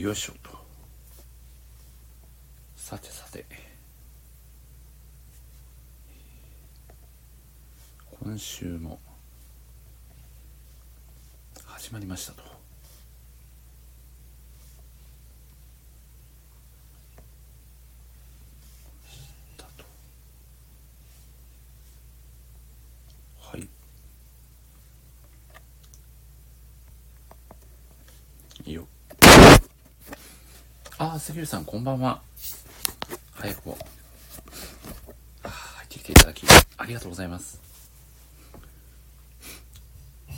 よいしょと。さてさて。今週も始まりましたとしたとはいいいよああ、杉浦さん、こんばんは。早くも。あ入ってきていただき、ありがとうございます。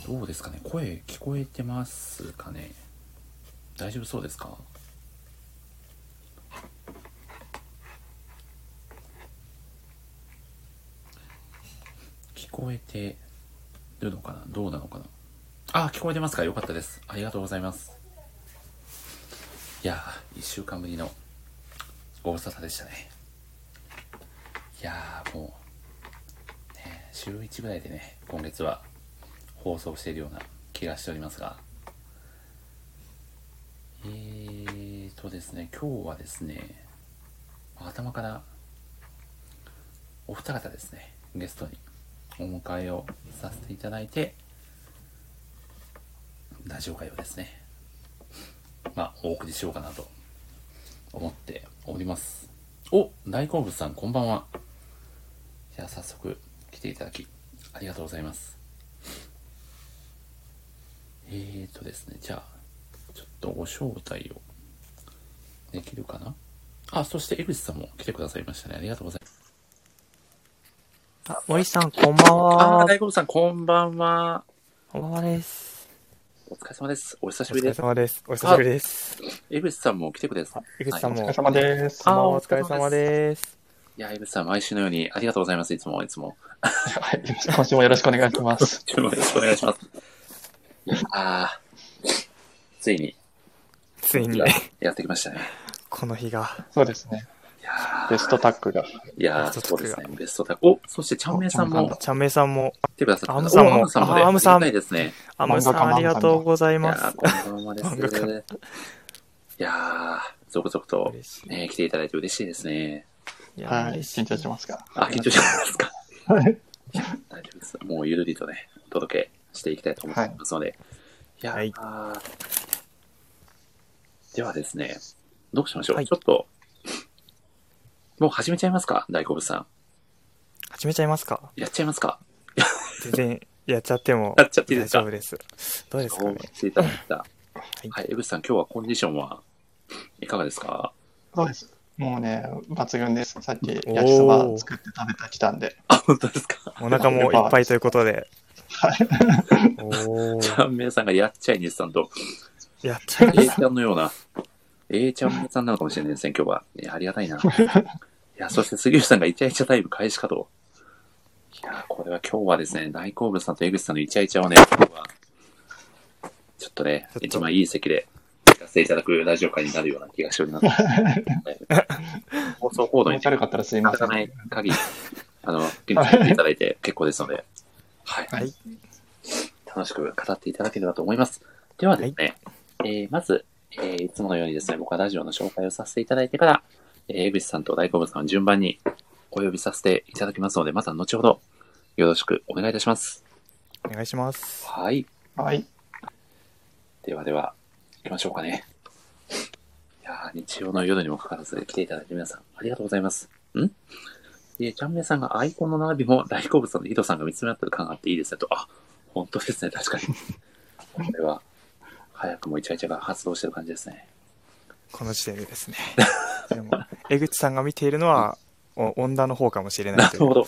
どうですかね？声聞こえてますかね？大丈夫そうですか？聞こえてるのかな？どうなのかな？あ、聞こえてますか？よかったです。ありがとうございます。いやー、一週間ぶりのご無沙汰でしたね。いやー、もう、ね、週1ぐらいでね、今月は放送しているような気がしておりますが、えーとですね、今日はですね、頭からお二方ですね、ゲストにお迎えをさせていただいて、ラジオ会をですね、まあ、お送りしようかなと思っております。お大好物さん、こんばんは。じゃあ、早速来ていただき、ありがとうございます。えーとですね、じゃあ、ちょっとご招待をできるかなあ、そして江口さんも来てくださいましたね。ありがとうございます。あ、森さん、こんばんあはー、。大好物さん、こんばんは。こんばんはです。お疲れ様です。お久しお疲れぶりです。様です。お久しぶりです。江口さんも来てくれさ井口さんも。お疲れ様です。あお疲れ様です。いや、江口さん、毎週のようにありがとうございます。いつも、いつも。はい。今週もよろしくお願いします。よろしくお願いします。いやあーついについに、やってきましたね。この日が。そうですね。ベストタッグが。いやーそうですね。ベストタッグ。お、そして、ちゃんめいさんもおちゃんめいさんも、くださアムさんもおアムさんもアムさんありがたいですね。アムさん、ありがとうございいやますー。こんばんはです。いやー続々と。ね、来ていただいて嬉しいですね。いや、はい。緊。張しますが。あ、緊張してますか？はい。大丈夫です。もうゆるりとね、お届けしていきたいと思ってますので。い、やー、はいではですね、どうしましょう、はいちょっと、もう始めちゃいますか？大好物さん。始めちゃいますか？やっちゃいますか？全然、やっちゃってもやっちゃっていいですか？大丈夫です。どうですかね？していただいた。いはい、江口さん、今日はコンディションはいかがですか？そうです。もうね、抜群です。さっき焼きそば作って食べてきたんで。あ、本当ですか？お腹もいっぱいということで。はい。おー。ちゃんめいさんがやっちゃいにさんと、やっちゃいま A す。ちゃんのような、A ちゃんめいさんなのかもしれないですね、今日は。ありがたいな。いや、そして杉内さんがイチャイチャタイム開始かと。いや、これは今日はですね、大好物さんと江口さんのイチャイチャをね、今日は、ちょっとねと一番いい席で聞かせていただくラジオ会になるような気がしております。放送コードに面白かったらすいません。ない限り、あの、気に入っていただいて 結構ですので、はい。はい。楽しく語っていただければと思います。ではですね、えーまず、えーいつものようにですね、僕はラジオの紹介をさせていただいてから、えー江口さんと大好物さんを順番にお呼びさせていただきますので、また後ほどよろしくお願いいたします。お願いします。はい。はい。ではでは、行きましょうかね。いやー日曜の夜にもかかわらず来ていただいて皆さん、ありがとうございます。ん？えー、ちゃんめいさんがアイコンの並びも大好物さんとヒドさんが見つめ合ってる感があっていいですねと。あ、本当ですね、確かに。これは、早くもイチャイチャが発動してる感じですね。この時点でですね。でも、江口さんが見ているのは、お女の方かもしれなという。ないるほど。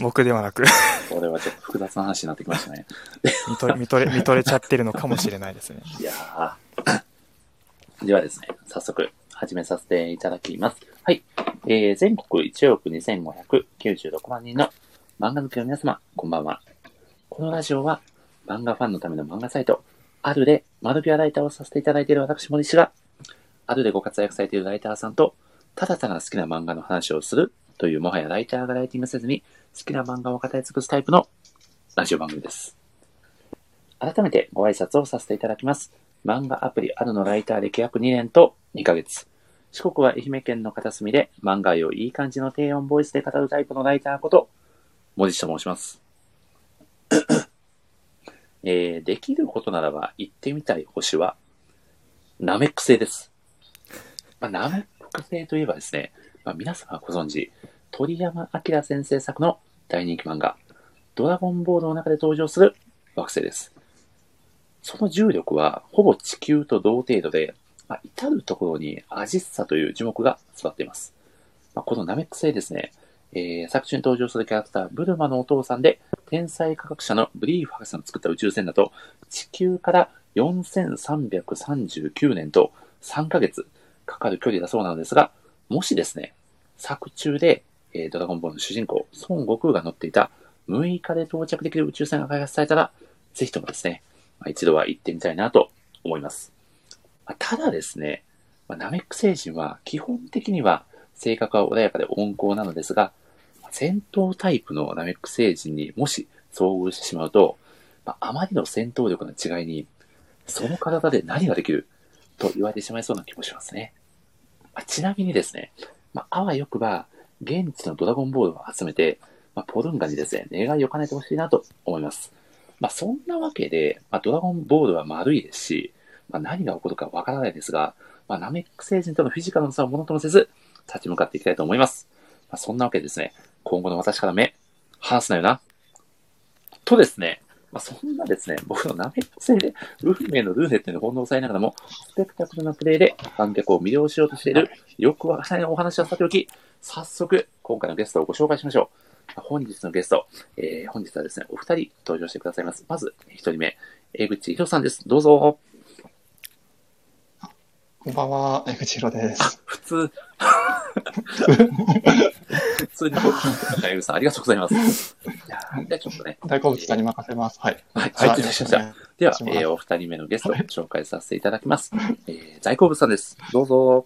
僕ではなく、これはちょっと複雑な話になってきましたね。見とれ、見とれ、見とれちゃってるのかもしれないですね。いやーではですね、早速始めさせていただきます。はい。えー、全国1億2596万人の漫画好きの皆様、こんばんは。このラジオは漫画ファンのための漫画サイト、あるで窓際ライターをさせていただいている私森氏が、あるでご活躍されているライターさんと、ただただ好きな漫画の話をするというもはやライターがライティングせずに好きな漫画を語り尽くすタイプのラジオ番組です。改めてご挨拶をさせていただきます。漫画アプリあるのライター歴約2年と2ヶ月。四国は愛媛県の片隅で漫画をいい感じの低音ボイスで語るタイプのライターこと、森下と申します。えー、できることならば行ってみたい星は、ナメック星です。まあ、ナメック星といえばですね、まあ、皆様ご存知、鳥山明先生作の大人気漫画、ドラゴンボールの中で登場する惑星です。その重力はほぼ地球と同程度で、まあ、至るところにアジッサという樹木が育っています。まあ、このナメック星ですね、えー、作中に登場するキャラクター、ブルマのお父さんで、天才科学者のブリーフ博士の作った宇宙船だと、地球から4339年と3ヶ月かかる距離だそうなのですが、もしですね、作中で、えードラゴンボールの主人公、孫悟空が乗っていた6日で到着できる宇宙船が開発されたら、ぜひともですね、まあ、一度は行ってみたいなと思います。まあただですね、まあナメック星人は基本的には性格は穏やかで温厚なのですが、戦闘タイプのナメック星人にもし遭遇してしまうと、まあ、あまりの戦闘力の違いに、その体で何ができると言われてしまいそうな気もしますね。まあ、ちなみにですね、まあ、あわよくば、現地のドラゴンボールを集めて、まあ、ポルンガにですね、願いを兼ねてほしいなと思います。まあ、そんなわけで、まあ、ドラゴンボールは丸いですし、まあ、何が起こるかわからないですが、まあ、ナメック星人とのフィジカルの差をものともせず、立ち向かっていきたいと思います。まあ、そんなわけでですね、今後の私から目、離すなよな。とですね、まあ、そんなですね、僕のナメック星で運命のルーレットに翻弄されながらも、スペクタクルなプレイで観客を魅了しようとしている、よくわからないお話はさておき、早速、今回のゲストをご紹介しましょう。本日のゲスト、えー、本日はですね、お二人登場してくださいます。まず、一人目、江口博さんです。どうぞ。こんばんは、江口博です。普通。普通に、江口さん、ありがとうございます。いやーじゃあちょっとね、大好物さんに任せます。はい。はい、はいしました。では、えーお二人目のゲスト、紹介させていただきます。えー、在庫物さんです。どうぞ。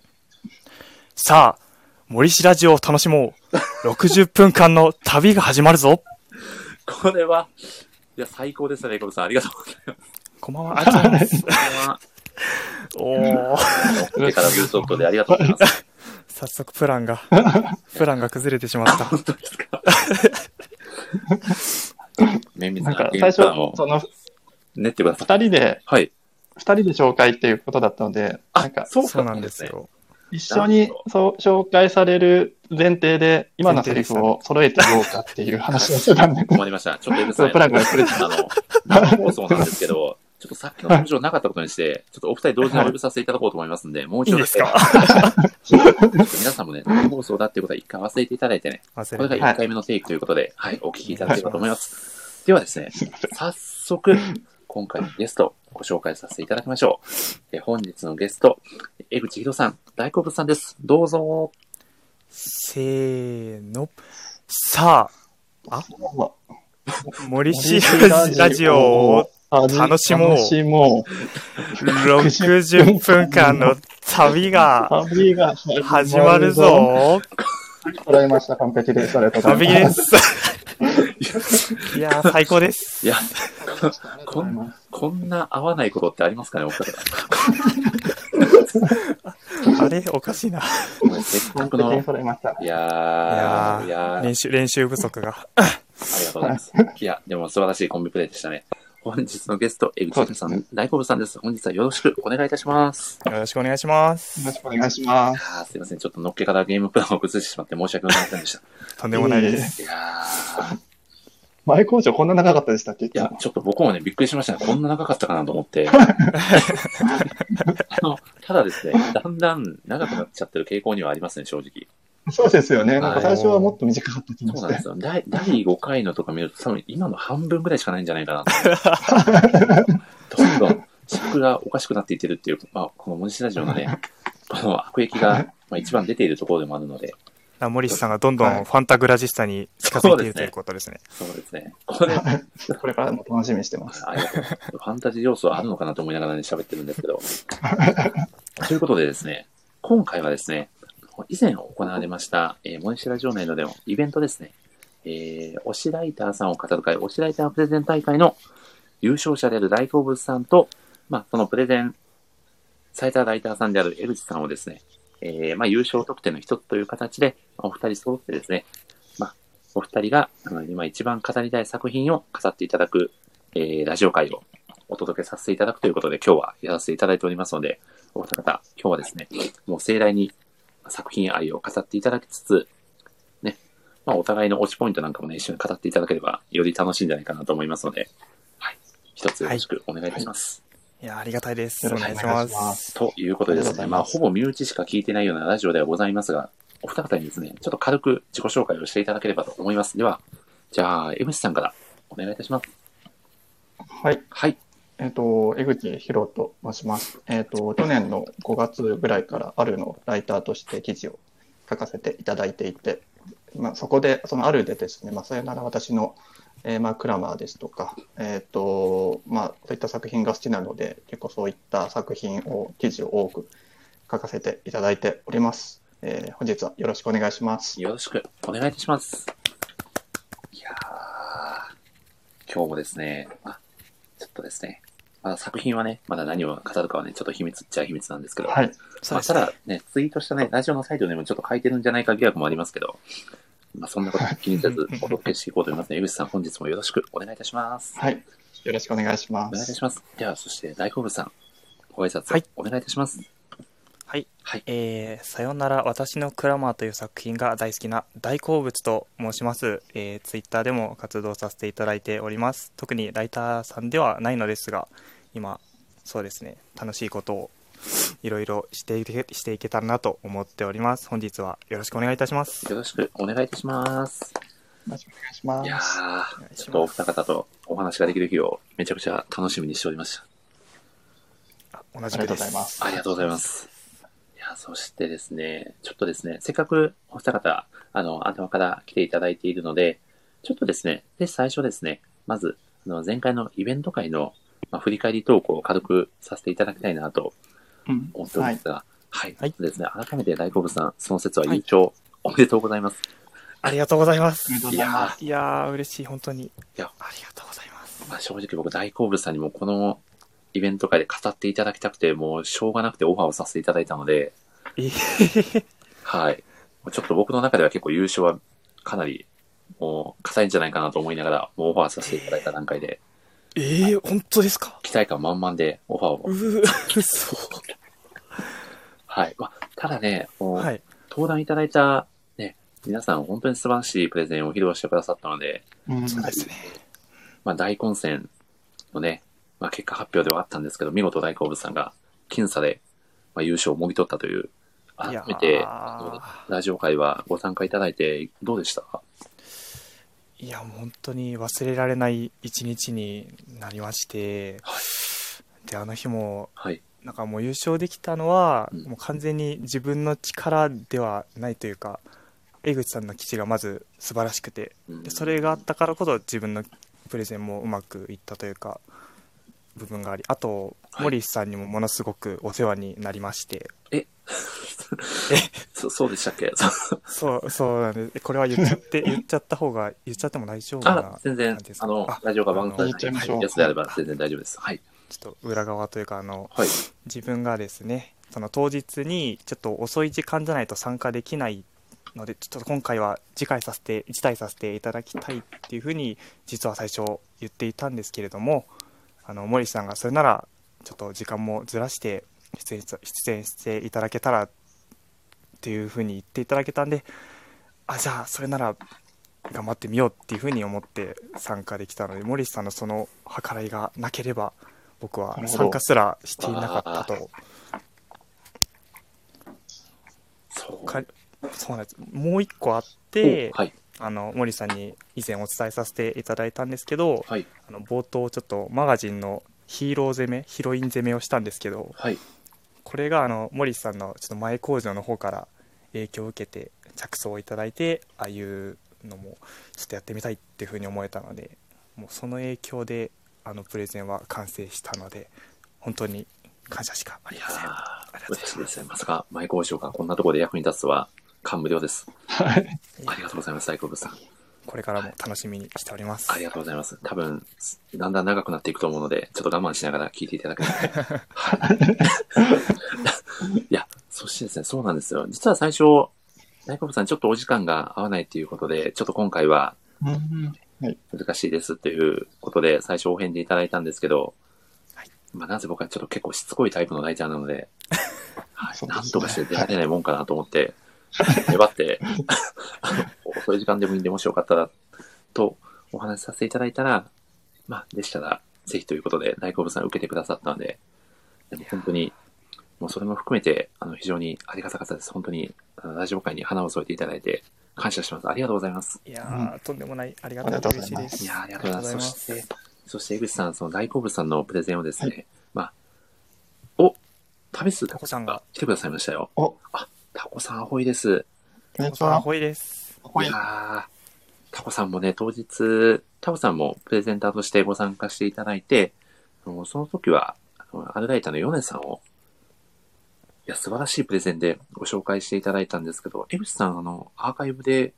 さあ、森氏ラジオを楽しもう。60分間の旅が始まるぞ。これは、いや、最高ですね、在庫物さん。ありがとうございます。こんばんは、ありがとうございます。これは、おー、上からビューソフトでありがとうございます。早速プランが、プランが崩れてしまった。本当ですか。綿密ななんゲーか最初その練ってください。二人で、はい。二人で紹介っていうことだったので、あなんか、そうなんです。よ。一緒にそう紹介される前提で、今のセリフを揃えていこうかっていう話をしてたんで、困りました。ちょっと江口さん、プランが崩れてあの、生放送なんですけど、ちょっとさっきの登場なかったことにして、ちょっとお二人同時にお呼びさせていただこうと思いますんで、もう一度いいですか？皆さんもね、生放送だっていうことは一回忘れていただいてね、忘これ。が1回目のテイクということで、はい、お聞きいただければと思います。ではですね、早速、今回のゲスト、ご紹介させていただきましょう。え本日のゲスト、江口博さん、大好物さんです。どうぞ。せーの。さあ、森氏ラジオを楽しもう楽しもう。60分間の旅が旅が始まる。ぞ。捉えました、完璧です。ありがとうござい旅ます。です。いやー、最高です。いや、ありがとうございますこんな合わないことってありますかね、お二方。あれ？おかしいな。せっかくの。いやいー、やいやー、練習、練習不足が。ありがとうございます。いや、でも素晴らしいコンビプレイでしたね。本日のゲスト、江口さん、大好物さんです。本日はよろしくお願いいたします。よろしくお願いしますよ。ろしくお願いします。すいません。ちょっとのっけからゲームプランを崩してしまって申し訳ございませんでした。とんでもないです。いやー、前工場こんな長かったでしたっけ？いいや、ちょっと僕もね、びっくりしましたね。こんな長かったかなと思って。あの、ただですね、だんだん長くなっちゃってる傾向にはありますね、正直。そうですよね。なんか最初はもっと短かった気がしてそうなんです。よ。第第5回のとか見ると、多分今の半分ぐらいしかないんじゃないかなと。どんどん尺がおかしくなっていってるっていう、まあ、この文字ラジオのね、この悪役が、まあ、一番出ているところでもあるので、森氏さんがどんどんファンタグラジスタに近づいているということですね。そうですね。これ、あ これからも楽しみにしてます。りがとう。ファンタジー要素はあるのかなと思いながらね、喋ってるんですけど。ということでですね、今回はですね、以前行われました、えー、モニシラジオ内のでのイベントですね、えー、推しライターさんを語る会、推しライタープレゼン大会の優勝者である大好物さんと、まあ、そのプレゼンサイターライターさんである江口さんをですね、えー、まあ、優勝特典の一つという形で、お二人揃ってですね、まあ、お二人が、あの、今一番語りたい作品を飾っていただく、えー、ラジオ会をお届けさせていただくということで、今日はやらせていただいておりますので、お二方、今日はですね、もう盛大に作品愛を飾っていただきつつ、ね、まあ、お互いの推しポイントなんかもね、一緒に語っていただければ、より楽しいんじゃないかなと思いますので、はい。一つよろしくお願いいたします。いや、ありがたいです。およろしくお願いしますす。ということでですね、まあ、ほぼ身内しか聞いてないようなラジオではございますが、お二方にですね、ちょっと軽く自己紹介をしていただければと思います。では、じゃあ、江口さんからお願いいたします。はい。はい。えっ、と、江口博と申します。えっ、と、去年の5月ぐらいからあるのライターとして記事を書かせていただいていて、まあ、そこで、そのあるでですね、まあ、さよなら私の、えーまあ、クラマーですとか、えっ、と、まあ、そういった作品が好きなので、結構そういった作品を、記事を多く書かせていただいております。えー本日はよろしくお願いします。よろしくお願いいたします。いやー、今日もですね、あ、ちょっとですね、まだ作品はね、まだ何を語るかはね、ちょっと秘密っちゃ秘密なんですけど、はい。まあ、ただね、ツイートしたね、ラジオのサイトでもちょっと書いてるんじゃないか疑惑もありますけど、まあ、そんなこと気にせずお届けしていこうと思いますので、江口さん本日もよろしくお願いいたします。はい。よろしくお願いしまお願いいたす。します。では、そして大好物さん、ご挨拶はいお願いいたします。はい。はい。えー、さよなら私のクラマーという作品が大好きな大好物と申します。えー、ツイッターでも活動させていただいております。特にライターさんではないのですが、今、そうですね、楽しいことをいろいろしていけしていけたらなと思っております。本日はよろしくお願いいたします。よろしくお願いいたします。よろしくお願いしまいやす。いしますちょっとお二方とお話ができる日をめちゃくちゃ楽しみにしておりました。あ同ありがとうごじくです。ざいます。ありがとうございます。いや、そしてですね、ちょっとですね、せっかくお二方、あの、頭から来ていただいているので、ちょっとですね、で、最初ですね、まず、あの、前回のイベント会の、まあ、振り返りトークを軽くさせていただきたいなとうん思っておりますが、はい。はいそうですね、改めて大好物さん、その説は優勝、おめでとうございます。ありがとうございますいやざいまーいやー、嬉しい、本当に。やありがとうございます。まあ、正直僕大好物さんにもこのイベント会で語っていただきたくて、もうしょうがなくてオファーをさせていただいたので、えー、はい。ちょっと僕の中では結構優勝はかなり、もう、硬いんじゃないかなと思いながら、もうオファーさせていただいた段階で、えー、本当ですか？期待感満々でオファーを。うー、そう。はい。まあ、ただね、もう、はい。登壇いただいた、ね、皆さん本当に素晴らしいプレゼンを披露してくださったので、うんそうですね。まあ、大混戦のね、まあ、結果発表ではあったんですけど、見事大好物さんが僅差で、まあ、優勝をもぎ取ったという、改めて、ラジオ会はご参加いただいてどうでしたか？いや、本当に忘れられない一日になりまして、はで、あの日も、はい。なんかもう優勝できたのは、うん。もう完全に自分の力ではないというか、江口さんの記事がまず素晴らしくて、うん。でそれがあったからこそ自分のプレゼンもうまくいったというか、部分があり、あと、はいモリスさんにもものすごくお世話になりまして、そそうでしたっけ？そう、そうなんです。これは言っちゃって、言っちゃった方が、言っちゃっても大丈夫なあ、全然あのあ、ラジオが番組言っちゃいましょうやつであれば全然大丈夫です。はい。ちょっと裏側というか、あの、はい。自分がですねその当日にちょっと遅い時間じゃないと参加できないのでちょっと今回は次回させて辞退させていただきたいっていうふうに実は最初言っていたんですけれどもあの森さんがそれならちょっと時間もずらして出演出演していただけたらっていうふうに言っていただけたんであじゃあそれなら頑張ってみようっていうふうに思って参加できたので森さんのその計らいがなければ僕は参加すらしていなかったとそう。かそうなんですもう一個あっておはい。あの森さんに以前お伝えさせていただいたんですけどはい。あの冒頭ちょっとマガジンのヒーロー攻めヒロイン攻めをしたんですけどはい。これがあの森さんのちょっと前工場の方から影響を受けて着想をいただいてああいうのもちょっとやってみたいっていうふうに思えたのでもうその影響であのプレゼンは完成したので本当に感謝しかありませんーありがとうございます嬉しいですね。まさか、前交渉がこんなところで役に立つとは感無量です。はい。ありがとうございます、大好物さん。これからも楽しみにしておりますありがとうございます。多分、だんだん長くなっていくと思うので、ちょっと我慢しながら聞いていただければ。は い。しいですね。そうなんですよ。実は最初、大久保さんちょっとお時間が合わないということで、ちょっと今回はうん難しいですということで、最初お返事いただいたんですけど、はいまあなぜ僕はちょっと結構しつこいタイプのライターなので、はいなんとかして出られないもんかなと思って、粘って、あ の遅い時間でもいいんで、もしよかったら、とお話しさせていただいたら、まあ、でしたら、ぜひということで、大久保さん受けてくださったので、でも本当に、もうそれも含めて、あの、非常にありがたかったです。本当に、あのラジオ界に花を添えていただいて、感謝します。ありがとうございます。いやー、とんでもない。ありがとうありがとうご嬉しいです。ざいますいやーありがとうございます。そして、そして江口さん、その大好物さんのプレゼンをですね、はまあ、お、旅すタコさんが、来てくださいましたよ。お、タコさん、アホイです。こんにちは。タコさんアホイです。ほいいやータコさんもね、当日、タコさんもプレゼンターとしてご参加していただいて、その時は、あのアルライターのヨネさんを、いや、素晴らしいプレゼンでご紹介していただいたんですけど、江口さん、あの、アーカイブで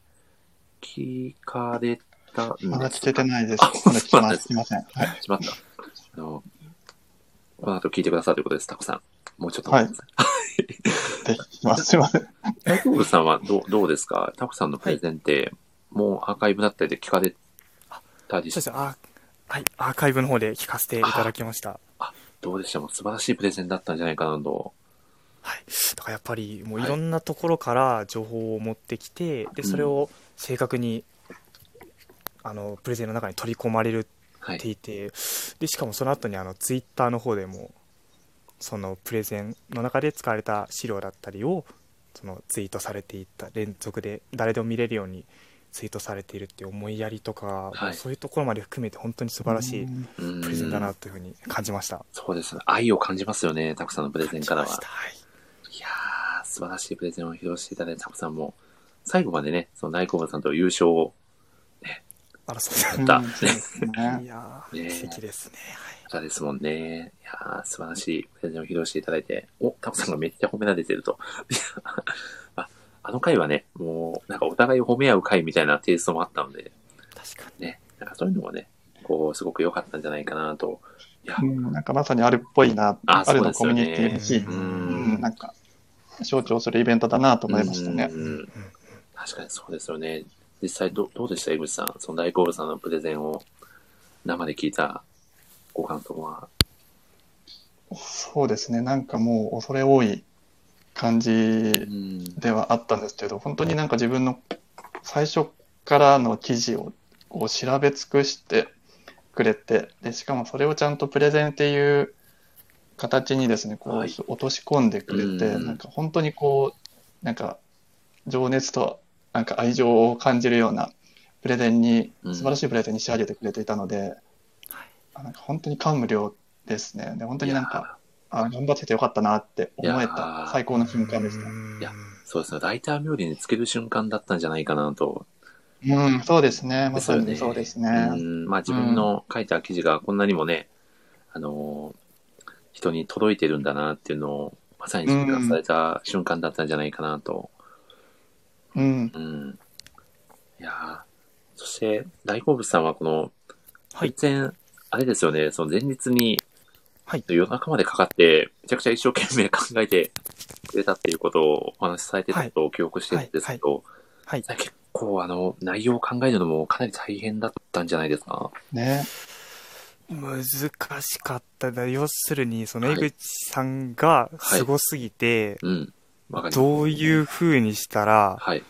聞かれたんですか？まだ聞けてないです。あまだ聞きます。すいません。はい。しまった。あの、この後聞いてくださるということです、タコさん。もうちょっと待ってください。ます。すいません。大好物さんはどうどうですか？タコさんのプレゼンって、もうアーカイブだったりで聞かれたりしそうですあはい、アーカイブの方で聞かせていただきました。どうでした？もう素晴らしいプレゼンだったんじゃないかなと。はい。だからやっぱり、もういろんなところから情報を持ってきて、で、それを正確に、あの、プレゼンの中に取り込まれるはい。っていて、で、しかもその後にあの、ツイッターの方でも、そのプレゼンの中で使われた資料だったりを、そのツイートされていった連続で誰でも見れるようにツイートされているっていう思いやりとか、はいそういうところまで含めて本当に素晴らしいプレゼンだなというふうに感じました。そうですね。愛を感じますよね、タコさんのプレゼンからは。はいいやー、素晴らしいプレゼンを披露していただいたタコさんも、最後までね、その大好物さんと優勝をあら、そうやったうんね いやねー、素敵ですね。したですもんね。いやー、素晴らしいプレゼンを披露していただいて、お、タコさんがめっちゃ褒められてると。ああの回はね、もう、なんかお互いを褒め合う回みたいなテイストもあったので、はい、確かに。ね、なんかそういうのもね、こう、すごく良かったんじゃないかなと。いや、うん、なんかまさにあるっぽいな、ああるのコそうですよねミュニティだし、ううんん、なんか、象徴するイベントだなと思いましたね。うん確かにそうですよね。実際どどうでした、江口さん？その大好物さんのプレゼンを生で聞いたご感想は。そうですね、なんかもう恐れ多い感じうん。ではあったんですけど、本当になんか自分の最初からの記事をこう調べ尽くしてくれて、で、しかもそれをちゃんとプレゼンっていう形にですね、こうはい落とし込んでくれて、うんなんか本当にこう、なんか情熱となんか愛情を感じるようなプレゼンに、うん素晴らしいプレゼンに仕上げてくれていたので、あなんか本当に感無量ですね。で、本当になんか、あ頑張っててよかったなって思えたー最高の瞬間でした。うんいやそうですね。ライター冥利につける瞬間だったんじゃないかなと。うん、そうですね。まさにそうですね。うん。まあ自分の書いた記事がこんなにもね、あのー人に届いてるんだなっていうのを、まさに実感された瞬間だったんじゃないかなと。うん。うん。いやーそして、大好物さんはこの、はい。あれですよね、その前日に、はい夜中までかかって、めちゃくちゃ一生懸命考えてくれたっていうことをお話しされてたことを記憶してるんですけど、はい。結構あの、内容を考えるのもかなり大変だったんじゃないですか？ね。難しかっただ。要するに、そのはい江口さんがすごすぎて、うん。わかります。どういう風にしたら、はい。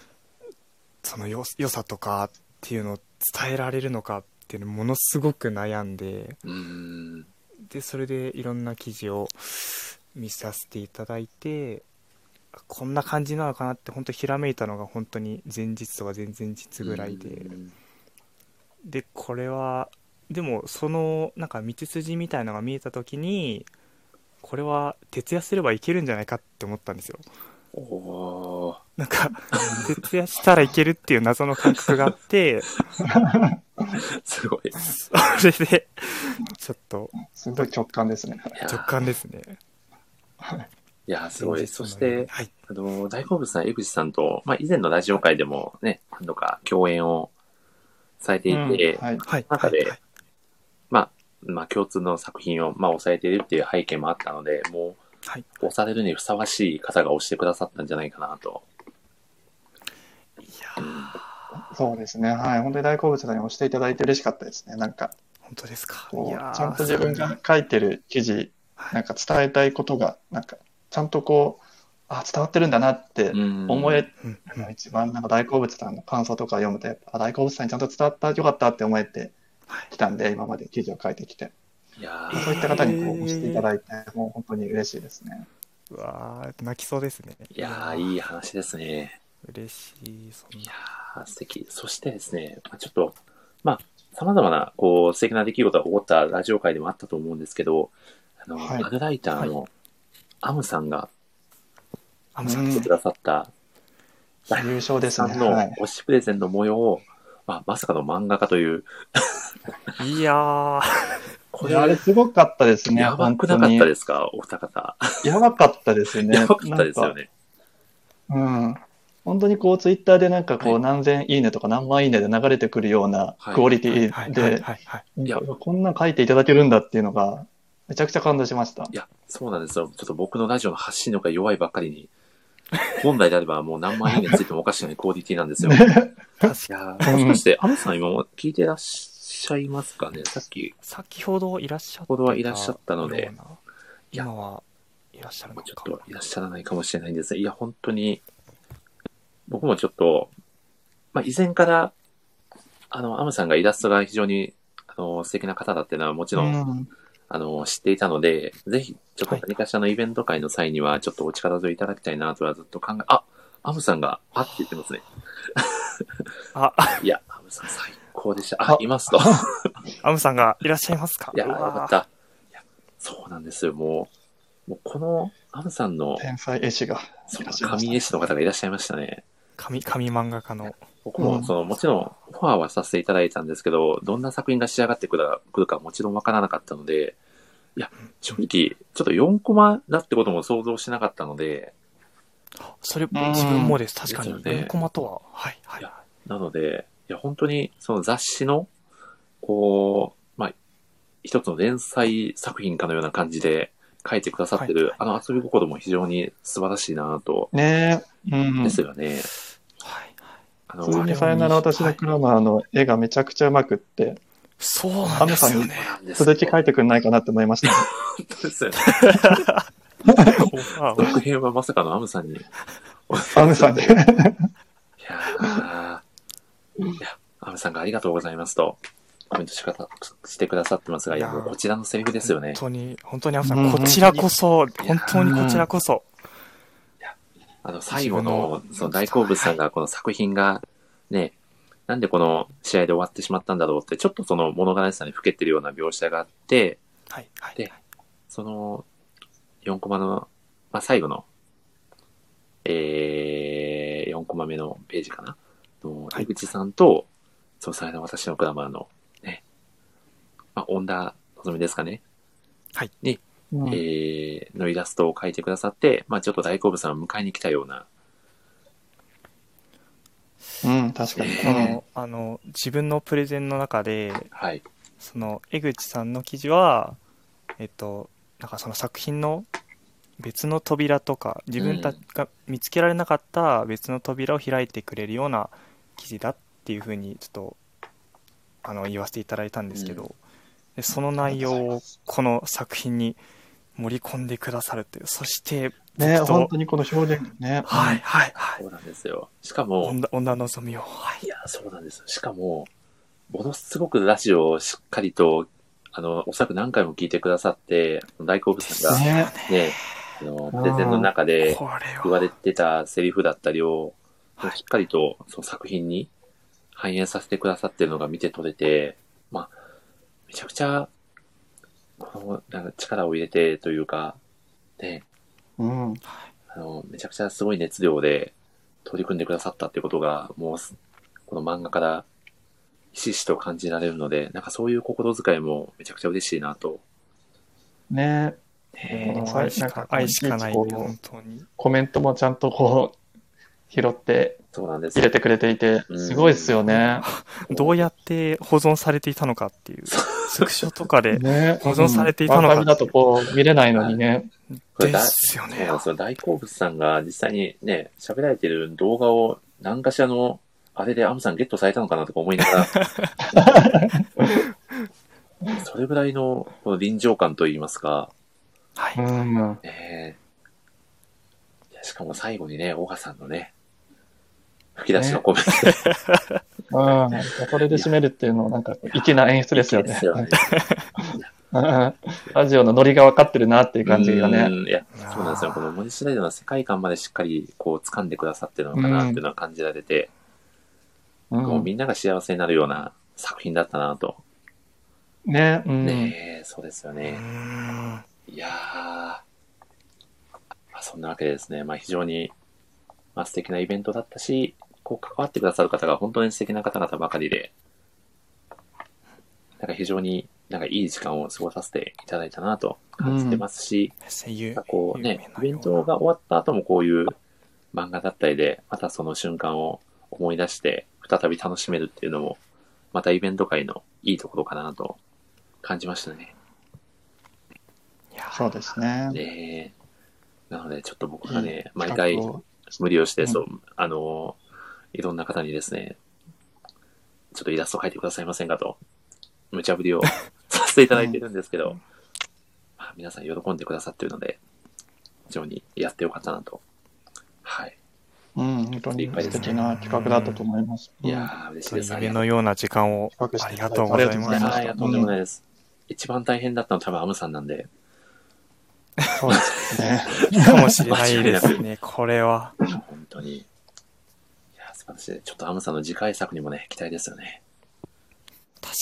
その良良さとかっていうのを伝えられるのかっていうのものすごく悩んで。で、それでいろんな記事を見させていただいて、こんな感じなのかなって本当ひらめいたのが本当に前日とか前々日ぐらいで、うんでこれはでもそのなんか道筋みたいのが見えた時にこれは徹夜すればいけるんじゃないかって思ったんですよおー。なんか徹夜したらいけるっていう謎の感覚があってすごい。それでちょっとすごい直感ですね。直感ですねいやー、すごい。そして、はいあの、大好物さん、江口さんと、まあ、以前のラジオ会でもね、何度か共演をされていて、はい。はい中ではいまあ、まあ、共通の作品を、まあ、抑えているっていう背景もあったので、もう、はい。押されるにふさわしい方が押してくださったんじゃないかなと。そうですね。はい。本当に大好物さんに押していただいて嬉しかったですね。なんか、本当ですか？ちゃんと自分が書いてる記事、なんか伝えたいことが、なんか、ちゃんとこう、あ、伝わってるんだなってうん思え、うんあの一番なんか大好物さんの感想とか読むと、やっぱあ大好物さんにちゃんと伝わった、よかったって思えてきたんで、今まで記事を書いてきて、いやそういった方にこう押していただいて、もう本当に嬉しいですね。うわー泣きそうですね。ーいやーいい話ですね。嬉しい。そんいやな。ー素敵。そしてですね、まあちょっと、まあ、様々な、こう、素敵な出来事が起こったラジオ界でもあったと思うんですけど、あの、はいアルライターのアムさんがアムさんうん来てくださった、優勝ですね。さんのはい。推しプレゼンの模様を、まあ、まさかの漫画家という、いやー、こいやあれすごかったですね。やばくなかったですか、お二方。やばかったですね。やばかったですよなん。うん。本当にこう、ツイッターでなんかこう、はい。何千いいねとか何万いいねで流れてくるようなはい。クオリテはい。ィで、はい。や。こんなん書いていただけるんだっていうのが、めちゃくちゃ感動しました。い。や、そうなんですよ。ちょっと僕のラジオの発信力が弱いばっかりに、本来であればもう何万いいねついてもおかしくないクオリティなんですよ。い確かやーもしかして、アムさん今も聞いてらっしゃいますかね？さっき、先ほどいらっしゃった。ほどはいらっしゃったので。今はいらっしゃるのか。ちょっといらっしゃらないかもしれないんですが。いや、本当に、僕もちょっと、まあ、以前から、あの、アムさんがイラストが非常に、あの、素敵な方だっていうのはもちろん、うんあの、知っていたので、ぜひ、ちょっとはい何かしらのイベント会の際には、ちょっとお力添えいただきたいなとはずっと考え、あ、アムさんが、あって言ってますね。あ、いや、アムさん最高でした。ああ、いますと。アムさんがいらっしゃいますか？いや、よかった。そうなんですよ。もう、もうこの、アムさんの、天才絵師が神絵師の方がいらっしゃいましたね。紙、紙漫画家の。僕も、うんその、もちろん、オファーはさせていただいたんですけど、どんな作品が仕上がってくるかくるかもちろんわからなかったので、いや、正直、ちょっと4コマだってことも想像しなかったので、それ、自分もです。確かに。ですよね4コマとは。はい、はいなので、いや、本当に、その雑誌の、こう、まあ、一つの連載作品かのような感じで書いてくださってる、はいあの遊び心も非常に素晴らしいなと、ねえ、うん。ですよね。はい。あの、普通にさよなら私のクラマーの絵がめちゃくちゃうまくって、そうなんですよね。続き書いてくんないかなって思いました。本当ですよね。続 編はまさかのアムさんに。アムさんで。いやーいや、アムさんがありがとうございますと、コメントししてくださってますが、いや、もうこちらのセリフですよね。本当に、本当にアムさ、うんんこちらこそ、本当にこちらこそ。あの、最後の、その大好物さんがこの作品が、ね、なんでこの試合で終わってしまったんだろうって、ちょっとその物悲しさにふけてるような描写があって、はい、はい。でその4コマの、まあ、最後の、えー、4コマ目のページかな？の、はい。井口さんと、そうされの私のクラマーの、ね、まあ、恩田のぞみですかね、うん。えー、のイラストを描いてくださって、まあ、ちょっと大好物さんを迎えに来たような、うん、確かに。この、あの、自分のプレゼンの中で、はい、その、江口さんの記事は、えっと、なんかその作品の別の扉とか、自分たちが見つけられなかった別の扉を開いてくれるような記事だっていうふうに、ちょっと、あの、言わせていただいたんですけど、うん。でその内容をこの作品に盛り込んでくださるという、そして、ね本当にこの表現がね。はい、はい、はい。そうなんですよ。しかも、女女の望みを、はいい。や、そうなんですよ。しかも、ものすごくラジオをしっかりと、あの、おそらく何回も聞いてくださって、大好物さんがねね、あの、プレゼンの中で言わは、れてたセリフだったりを、はいしっかりとその作品に反映させてくださってるのが見て取れて、まあ、めちゃくちゃ、なんか力を入れてというか、ね、うん。あの、めちゃくちゃすごい熱量で取り組んでくださったってことが、もうす、この漫画から、ひしひしと感じられるので、なんかそういう心遣いもめちゃくちゃ嬉しいなと。ねねうん愛しかなんか愛しかない、本当に。コメントもちゃんとこう、拾ってそうなんです入れてくれていて、すごいですよね。どうやって保存されていたのかっていう。スクショとかで、ね保存されていたのかアーカイブだとこう見れないのにね。ですよねそうなん。ですよ。大好物さんが実際にね、喋られてる動画を何かしらの、あれでアムさんゲットされたのかなとか思いながら、それぐらいのこの臨場感といいますか、はい。うん。ねいやしかも最後にね、小川さんのね、吹き出しのコメントうん。それで締めるっていうのはなんか粋な演出ですよね。ですよね。う んラジオのノリが分かってるなっていう感じがうね。んいや、そうなんですよ。この森下ライドの世界観までしっかりこう掴んでくださってるのかなっていうのは感じられて、うんこうみんなが幸せになるような作品だったなと。ね、うん。ねえ、そうですようね。んいやー、まあ、そんなわけでですね、まあ非常に、まあ、素敵なイベントだったし、こう関わってくださる方が本当に素敵な方々ばかりで、なんか非常になんかいい時間を過ごさせていただいたなと感じてますし、声優なんかこうねイベントが終わった後もこういう漫画だったりで、またその瞬間を思い出して、再び楽しめるっていうのも、またイベント界のいいところかなと感じましたね。いやそうですね。ねえ。なので、ちょっと僕がね、うん。毎回無理をして、うん。そう、あの、いろんな方にですね、ちょっとイラスト描いてくださいませんかと、無茶ぶりをさせていただいてるんですけど、まあ、皆さん喜んでくださってるので、非常にやってよかったなと。はい。うん、本当に素敵な企画だったと思います。いやー、嬉しいです。夢のような時間をありがとうございありがとうございまます。いやーいや、とんでもないです。一番大変だったのは多分アムさんなんで、そうですね。かもしれないですね、これは。本当に。いやー、素晴らしい。ちょっとアムさんの次回作にもね、期待ですよね。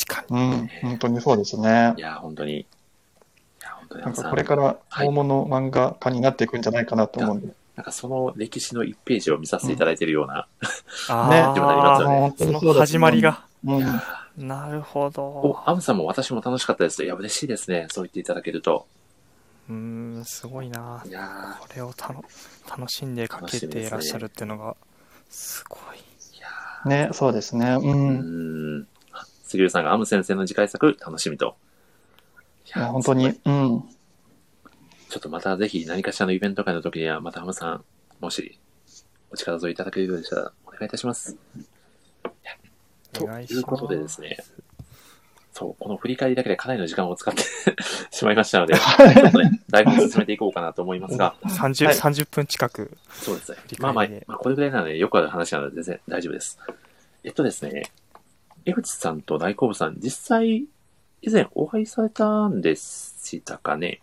確かに。うん、本当にそうですねい。やー、本当に。いやー、本当にアなんかムさん。これから大物漫画家になっていくんじゃないかなと思うんで。なんかその歴史の1ページを見させていただいているような、あでもなりますよねその始まり。が。うん。なるほおど。、アムさんも私も楽しかったです。いや、嬉しいですね。そう言っていただけると。うーん、すごいな。いやこれをたの楽しんでかけていらっしゃるっていうのが、すごい。ー、いやね、そうですね。う。ん。杉浦さんがアム先生の次回作、楽しみと。いいや、本当に。うん。ちょっとまたぜひ何かしらのイベント会の時には、またアムさん、もし、お力添えいただけるようでしたら、お願いいたします。とお願いしますいうことでですね、そう、この振り返りだけでかなりの時間を使って しまいましたので、ちょっとね、だいぶ進めていこうかなと思いますが、30、はい30分近く。そうですねまあまあ、まあ、これぐらいなので、よくある話なので全然大丈夫です。えっとですね、江口さんと大好物さん、実際、以前お会いされたんでしたかね？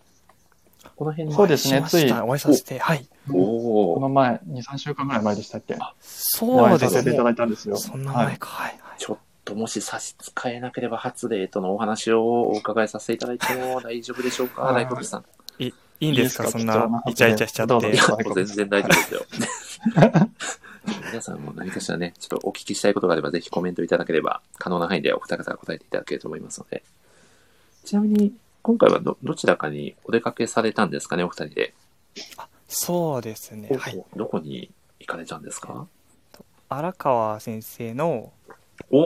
この辺そうですねしましたお会いさせて、はい。おおこの前、2、3週間ぐらい前でしたっけ？おそうです会いさせていただね。いたんですよ。そんなはい。前か。はい。はいちょっともし差し支えなければ初デートのお話をお伺いさせていただいても大丈夫でしょうか？はい大好物さん。いいんですか？いいですか？そんな、イチャイチャしちゃっどうぞてい。や、全然大丈夫ですよ。皆さんも何かしらね、ちょっとお聞きしたいことがあれば、ぜひコメントいただければ、可能な範囲でお二方が答えていただけると思いますので。ちなみに、今回はど、どちらかにお出かけされたんですかね、お二人で？そうですね。はい。どこに行かれたんですか？荒川先生の、お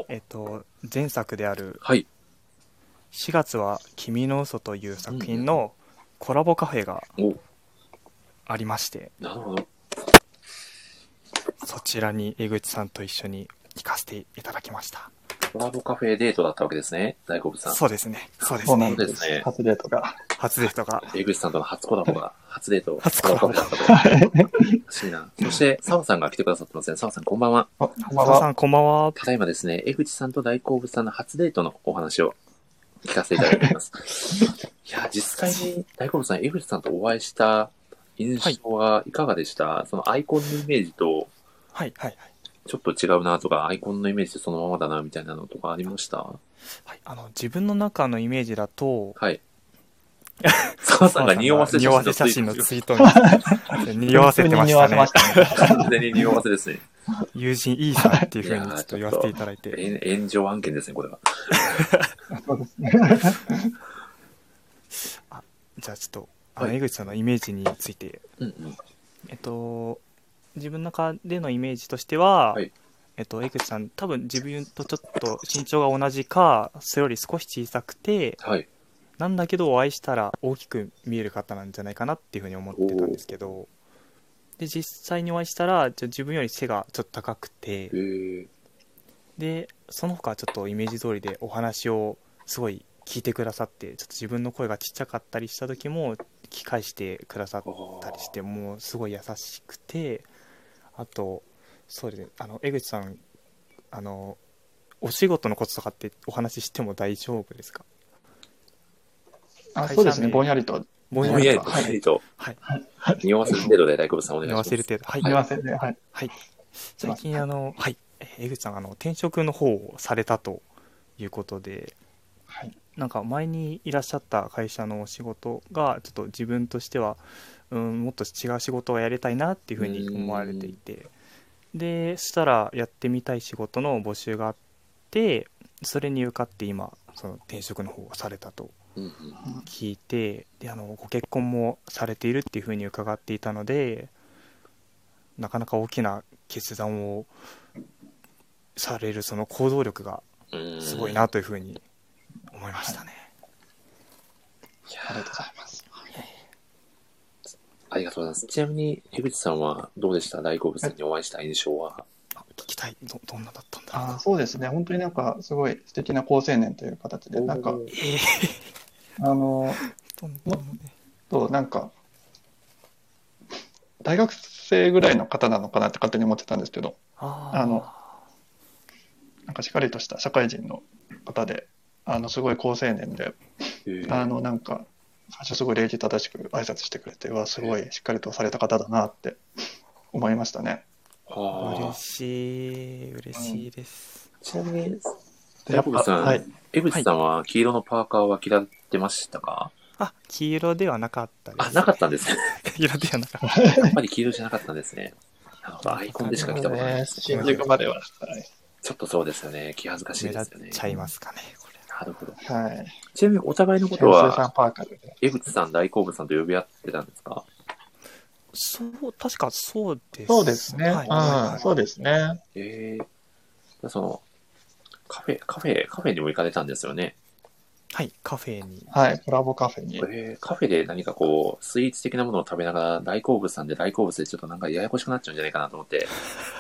えっと、前作であるはい。4月は君の嘘という作品のコラボカフェがおありまして、なるほど。そちらに江口さんと一緒に行かせていただきました。コラボカフェデートだったわけですね、大好物さん。そうですね。そうですね。ですねす。初デートが。初デートが。江口さんとの初コラボが、初デート、初コラボだったと。欲しいな。そして、澤さんが来てくださってますね。澤さん、こんばんは。あこんばんは。澤さん、こんばんは。ただいまですね、江口さんと大好物さんの初デートのお話を聞かせていただいております。いや、実際に大好物さん、江口さんとお会いした印象はいかがでした、そのアイコンのイメージと、はい、はい、はい。ちょっと違うなとか、アイコンのイメージそのままだなみたいなのとかありました？はい、あの自分の中のイメージだと、はい。澤さんが匂わせ匂わせ写真のツイートに 匂わせてましたね匂わせま。したね。完全に匂わせですね。友人 E さんっていうふうにちょっと言わせていただいて。炎炎上案件ですね、これは。そうですね。じゃあちょっと、あのはい江口さんのイメージについて、うんうん。えっと、自分の中でのイメージとしては、はいえっと、江口さん、多分自分とちょっと身長が同じか、それより少し小さくて、はい。なんだけどお会いしたら大きく見える方なんじゃないかなっていうふうに思ってたんですけど、で、実際にお会いしたら、じゃ自分より背がちょっと高くて。で、その他はちょっとイメージ通りでお話をすごい聞いてくださって、ちょっと自分の声がちっちゃかったりした時も聞き返してくださったりして、もうすごい優しくて、あと、そうですね、あの、江口さん、あの、お仕事のこととかってお話ししても大丈夫ですか？あそうですね、ぼんやりと。ぼぼんやりと、ぼはいんやりと、はい。匂わせる程度で大好物さんお願いします。せる程度。はい。すいませんね。はい。はい。最近、あの、はい。えー江口さん、あの、転職の方をされたということで、はい。なんか前にいらっしゃった会社のお仕事が、ちょっと自分としては、うん、もっと違う仕事をやりたいなっていうふうに思われていて、で、そしたらやってみたい仕事の募集があって、それに受かって今、その転職の方をされたと聞いてであのご結婚もされているっていうふうに伺っていたのでなかなか大きな決断をされるその行動力がうんすごいなというふうに思いましたね。ありがとうございます。ありがとうございます。ちなみに、江口さんはどうでした？大好物さんにお会いした印象は？あ聞きたい。どどんなだったんだろう？あな。そうですね、本当になんかすごい素敵な好青年という形で、なんか、あの、どんどんね。となんか、大学生ぐらいの方なのかなって勝手に思ってたんですけど、ああのなんかしっかりとした社会人の方で、あのすごい好青年で、あのなんか、最初すごい礼儀正しく挨拶してくれて、うわ、すごいしっかりとされた方だなって思いましたね。はあ嬉しい嬉しいです。ちなみに、で大好物さん、はい江口さんは黄色のパーカーは着られてましたか、あ黄色ではなかったです。あ、なかったんですね。黄色ではなかった。やっぱり黄色じゃなかったんですね。なるほど、アイコンでしか着たことないですね。新宿までは。はい。ちょっとそうですよね。気恥ずかしい目ですよね。立っちゃいますかね。なるほど。はい。ちなみにお互いのことは。江口さん、大好物さんと呼び合ってたんですか？そう、確かそうです。そうですね。はいうん、そうですね。ええその、カフェ、カフェ、カフェにも行かれたんですよね？はい、カフェに。はい、コラボカフェに。えー、カフェで何かこう、スイーツ的なものを食べながら、大好物さんで大好物でちょっとなんかややこしくなっちゃうんじゃないかなと思って、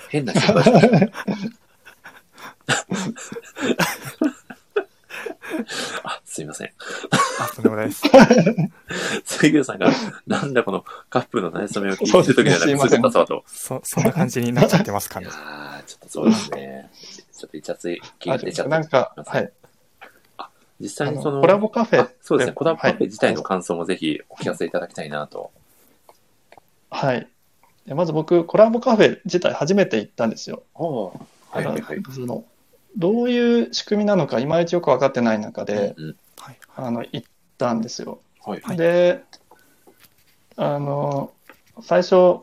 変な心配しました。あ、すいません。あ、とんでもないです。杉浦さんが、なんだこのカップの馴れ初めを聞いてる時にはなんかすぐ立つわと。そ、そんな感じになっちゃってますかいねや。ー、ちょっとそうですね。ちょっとイチャつい気が出ちゃった。なんか、はい。実際にその、コラボカフェあそうですね、コラボカフェはい自体の感想もぜひお聞かせいただきたいなと。はい。でまず僕、コラボカフェ自体初めて行ったんですよ。おはいはいはい。そのどういう仕組みなのか、いまいちよく分かってない中で。あの行ったんですよ。はい。はいで、あの、最初、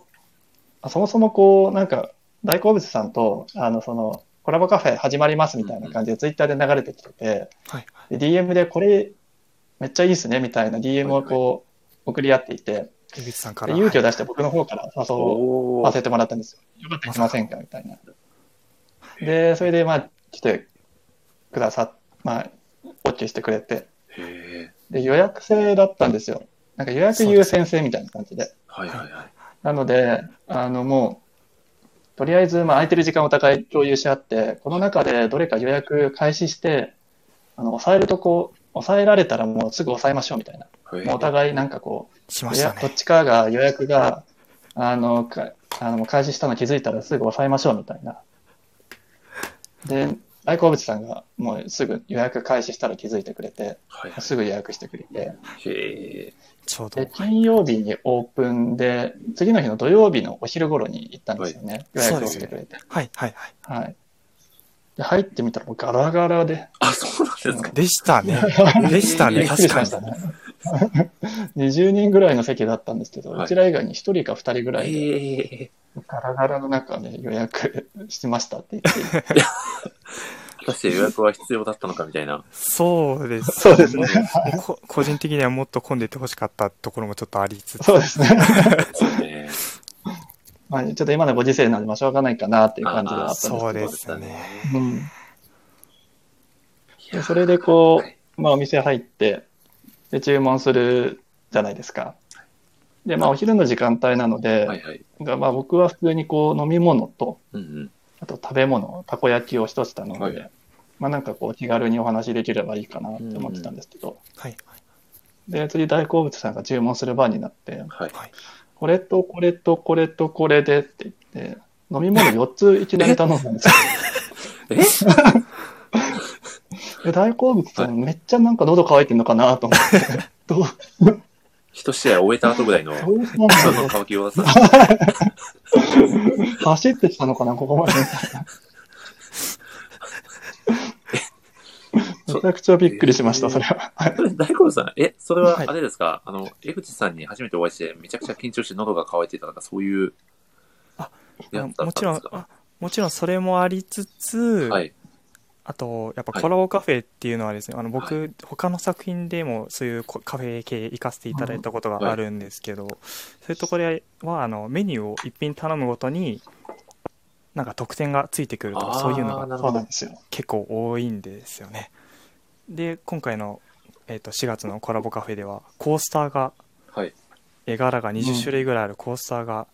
あそもそもこう、なんか、大好物さんと、あの、その、コラボカフェ始まりますみたいな感じで、ツイッターで流れてきてて、はい。で DM でこれ、めっちゃいいっすねみたいな DM をこう、送り合っていて、さんから。で勇気を出して僕の方から誘わせてもらったんですよ。よかったら来ませんかみたいな。で、それで、まあ、来てくださっ、まあ、OK してくれて、で、予約制だったんですよ。なんか予約優先制みたいな感じで。はいはいはい。なので、あの、もう、とりあえず、まあ、空いてる時間をお互い共有し合って、この中でどれか予約開始して、あの、抑えるとこ、抑えられたらもうすぐ抑えましょうみたいな。もうお互いなんかこう、しましたね。いやどっちかが予約が、あの、かあの開始したの気づいたらすぐ抑えましょうみたいな。で、大好物さんがもうすぐ予約開始したら気づいてくれて、はいはい。すぐ予約してくれて、へちょうどで、。金曜日にオープンで、次の日の土曜日のお昼頃に行ったんですよね。予約をしてくれて。はい、はい、はい。はい。で、入ってみたらもうガラガラで、あ、そうなんですか。でしたね。でしたね、びっくり確かにしまし。たね。20人ぐらいの席だったんですけど、はいうちら以外に1人か2人ぐらいで。ガラガラの中で予約してましたって言って、果たして予約は必要だったのかみたいな。そうです。そうですね。こ個人的にはもっと混んでてほしかったところもちょっとありつつ。そうですね。まあ、ちょっと今のご時世なんで、まあ、しょうがないかなっていう感じがあったんですけど。そうですね。うん。でそれでこうはいまあ、お店入って、で、注文するじゃないですか。で、まあ、お昼の時間帯なので、はいはい。がまあ、僕は普通にこう、飲み物と、うんうん。あと食べ物、たこ焼きを一つ頼んで、はいまあ、なんかこう、気軽にお話できればいいかなって思ってたんですけど、はい。で、次大好物さんが注文する番になって、はい。はい。これとこれとこれとこれでって言って、飲み物4ついきなり頼んだんですよ。え？で 大好物さんめっちゃなんか喉乾いてんのかなと思って、どう、一試合終えた後ぐらいの、乾きをさ、走ってきたのかな、ここまで。めちゃくちゃびっくりしました、それは。大好物さん、え、それははい。あれですか、あの、江口さんに初めてお会いして、めちゃくちゃ緊張して喉が渇いていたとか、そういう、あもちろんもちろんそれもありつつ、はい。あとやっぱはいコラボカフェっていうのはですね、あの僕、は他の作品でもそういうコカフェ系行かせていただいたことがあるんですけど、そういうところはあのメニューを一品頼むごとになんか特典がついてくるとかそういうのが。結構多いんですよねで今回の、えー、と4月のコラボカフェではコースターがはい。絵柄がうん20種類ぐらいあるコースターが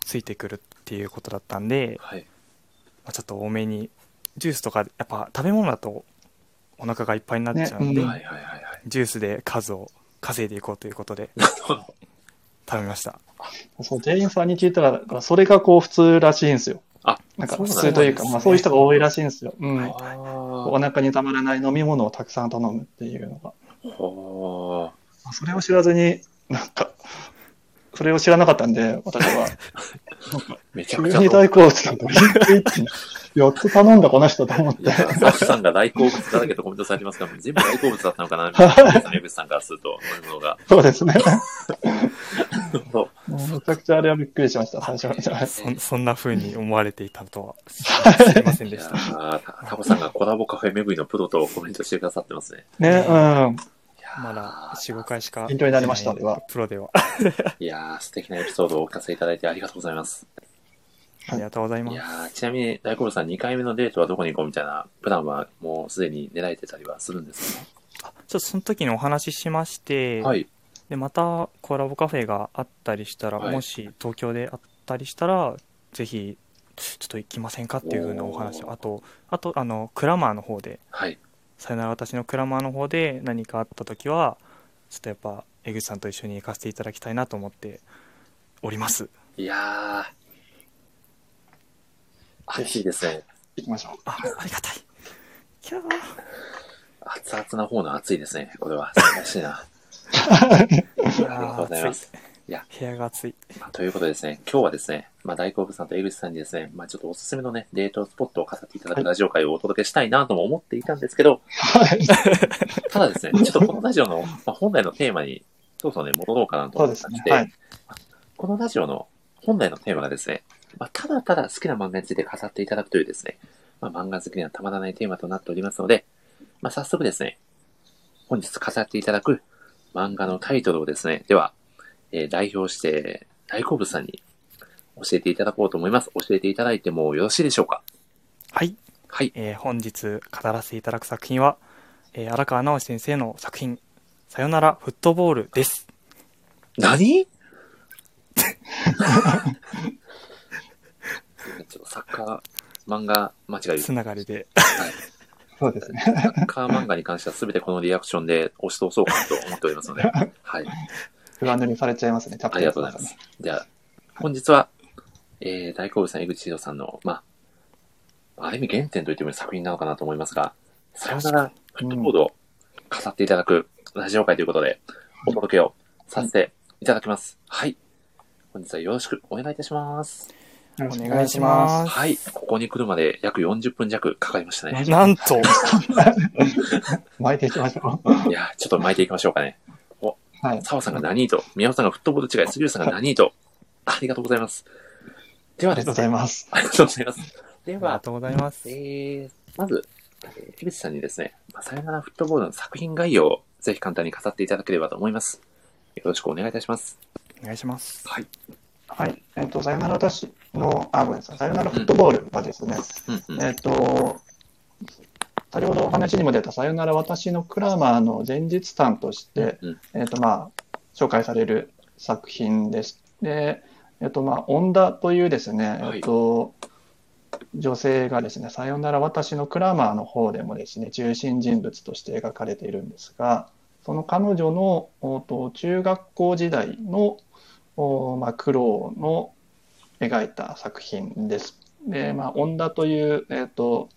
ついてくるっていうことだったんで、はい。まあ、ちょっと多めにジュースとかやっぱ食べ物だとお腹がいっぱいになっちゃうんで、ねうんはいはいはいはい。ジュースで数を稼いでいこうということで。食べましたそう、店員さんに聞いたら、それがこう普通らしいんですよ。あ、なんか普通というか、まあそういう人が多いらしいんですよ。うん。あお腹にたまらない飲み物をたくさん頼むっていうのが。それを知らずに、なんか、それを知らなかったんで、私は、ーめちゃくちゃ急に大好物なんだ。4つ頼んだこの人と思っていや、。スタッフさんが大好物だらけとコメントされてますから、全部大好物だったのかな、みたいな、江口さんからすると、飲み物が。そうですね。そうもうめちゃくちゃあれはびっくりしました、最初は。そそんな風に思われていたとはすいませんでしたタコさんがコラボカフェ巡りのプロとコメントしてくださってますね。ね、うん。いやーまだ45回しか勉強になりましたあれはプロではいやー素敵なエピソードをお聞かせいただいてありがとうございます。ありがとうございます。いやーちなみに大好物さん2回目のデートはどこに行こうみたいなプランはもうすでに練られてたりはするんですか？あちょっとその時にお話ししまして、はい。でまたコラボカフェがあったりしたら、はい。もし東京であったりしたらぜひちょっと行きませんかっていう風なお話あとあとあのクラマーの方で。はい。さよなら私のクラマーの方で何かあった時はちょっとやっぱ江口さんと一緒に行かせていただきたいなと思っております。いやー暑いですね。行きましょう。あありがたいキャー熱々な方の暑いですね。これは。素晴らしいな。あありがとうございます。いや、部屋が暑いまあということでですね、今日はですね、まあ、大好物さんと江口さんにですね、まあ、ちょっとおすすめのね、デートスポットを飾っていただくラジオ会をお届けしたいなとも思っていたんですけど、はい。ただですね、ちょっとこのラジオの、まあ、本来のテーマに、そろそろね、戻ろうかなと思ってまして、。ですねはい。このラジオの本来のテーマがですね、まあ、ただただ好きな漫画について語っていただくというですね、まあ、漫画好きにはたまらないテーマとなっておりますので、まあ、早速ですね、本日語っていただく漫画のタイトルをですね、では、えー代表して大好物さんに教えていただこうと思います。教えていただいてもよろしいでしょうか？はい、はい。えー本日語らせていただく作品は、えー荒川直先生の作品「さよならフットボール」です何？サッカー漫画間違いつながりではい。そうですね。サッカー漫画に関しては全てこのリアクションで押し通そうかなと思っておりますので、はい。不安塗りされちゃいますね、ありがとうございます。じゃあ、本日は、えー、大好物さん、江口宏さんの、まあ、ある意味原点と言ってもいい作品なのかなと思いますが、さよならフットボールを飾っていただくラジオ会ということで、お届けをさせていただきます。はい。本日はよろしくお願いいたします。お願いしますはい。ここに来るまで約40分弱かかりましたね。なんと 巻いていきましょいやー、ちょっと巻いていきましょうかね。う。はい。澤さんが何と、宮尾さんがフットボール違い、杉浦さんが何と、ありがとうございます。ではですねありがとうござい、ます。ありがとうございます。では、ありがとうございますえー、まず、えー、樋口さんにですね、まあ、さよならフットボールの作品概要をぜひ簡単に語っていただければと思います。よろしくお願いいたします。お願いしますはい。はい。えっ、と、さよなら私の、あ、ごめんなさい。さよならフットボールはですね。えっ、と、先ほどお話にも出たさよなら私のクラマーの前日譚として、うんえっ、と、まあ、紹介される作品です。で、えっ、と、まあ、恩田というですね、はいえっ、と、女性がですね、さよなら私のクラマーの方でもですね、中心人物として描かれているんですが、その彼女のおと中学校時代のおまあ、苦労の描いた作品です。で、まあ、恩田という、えっ、と、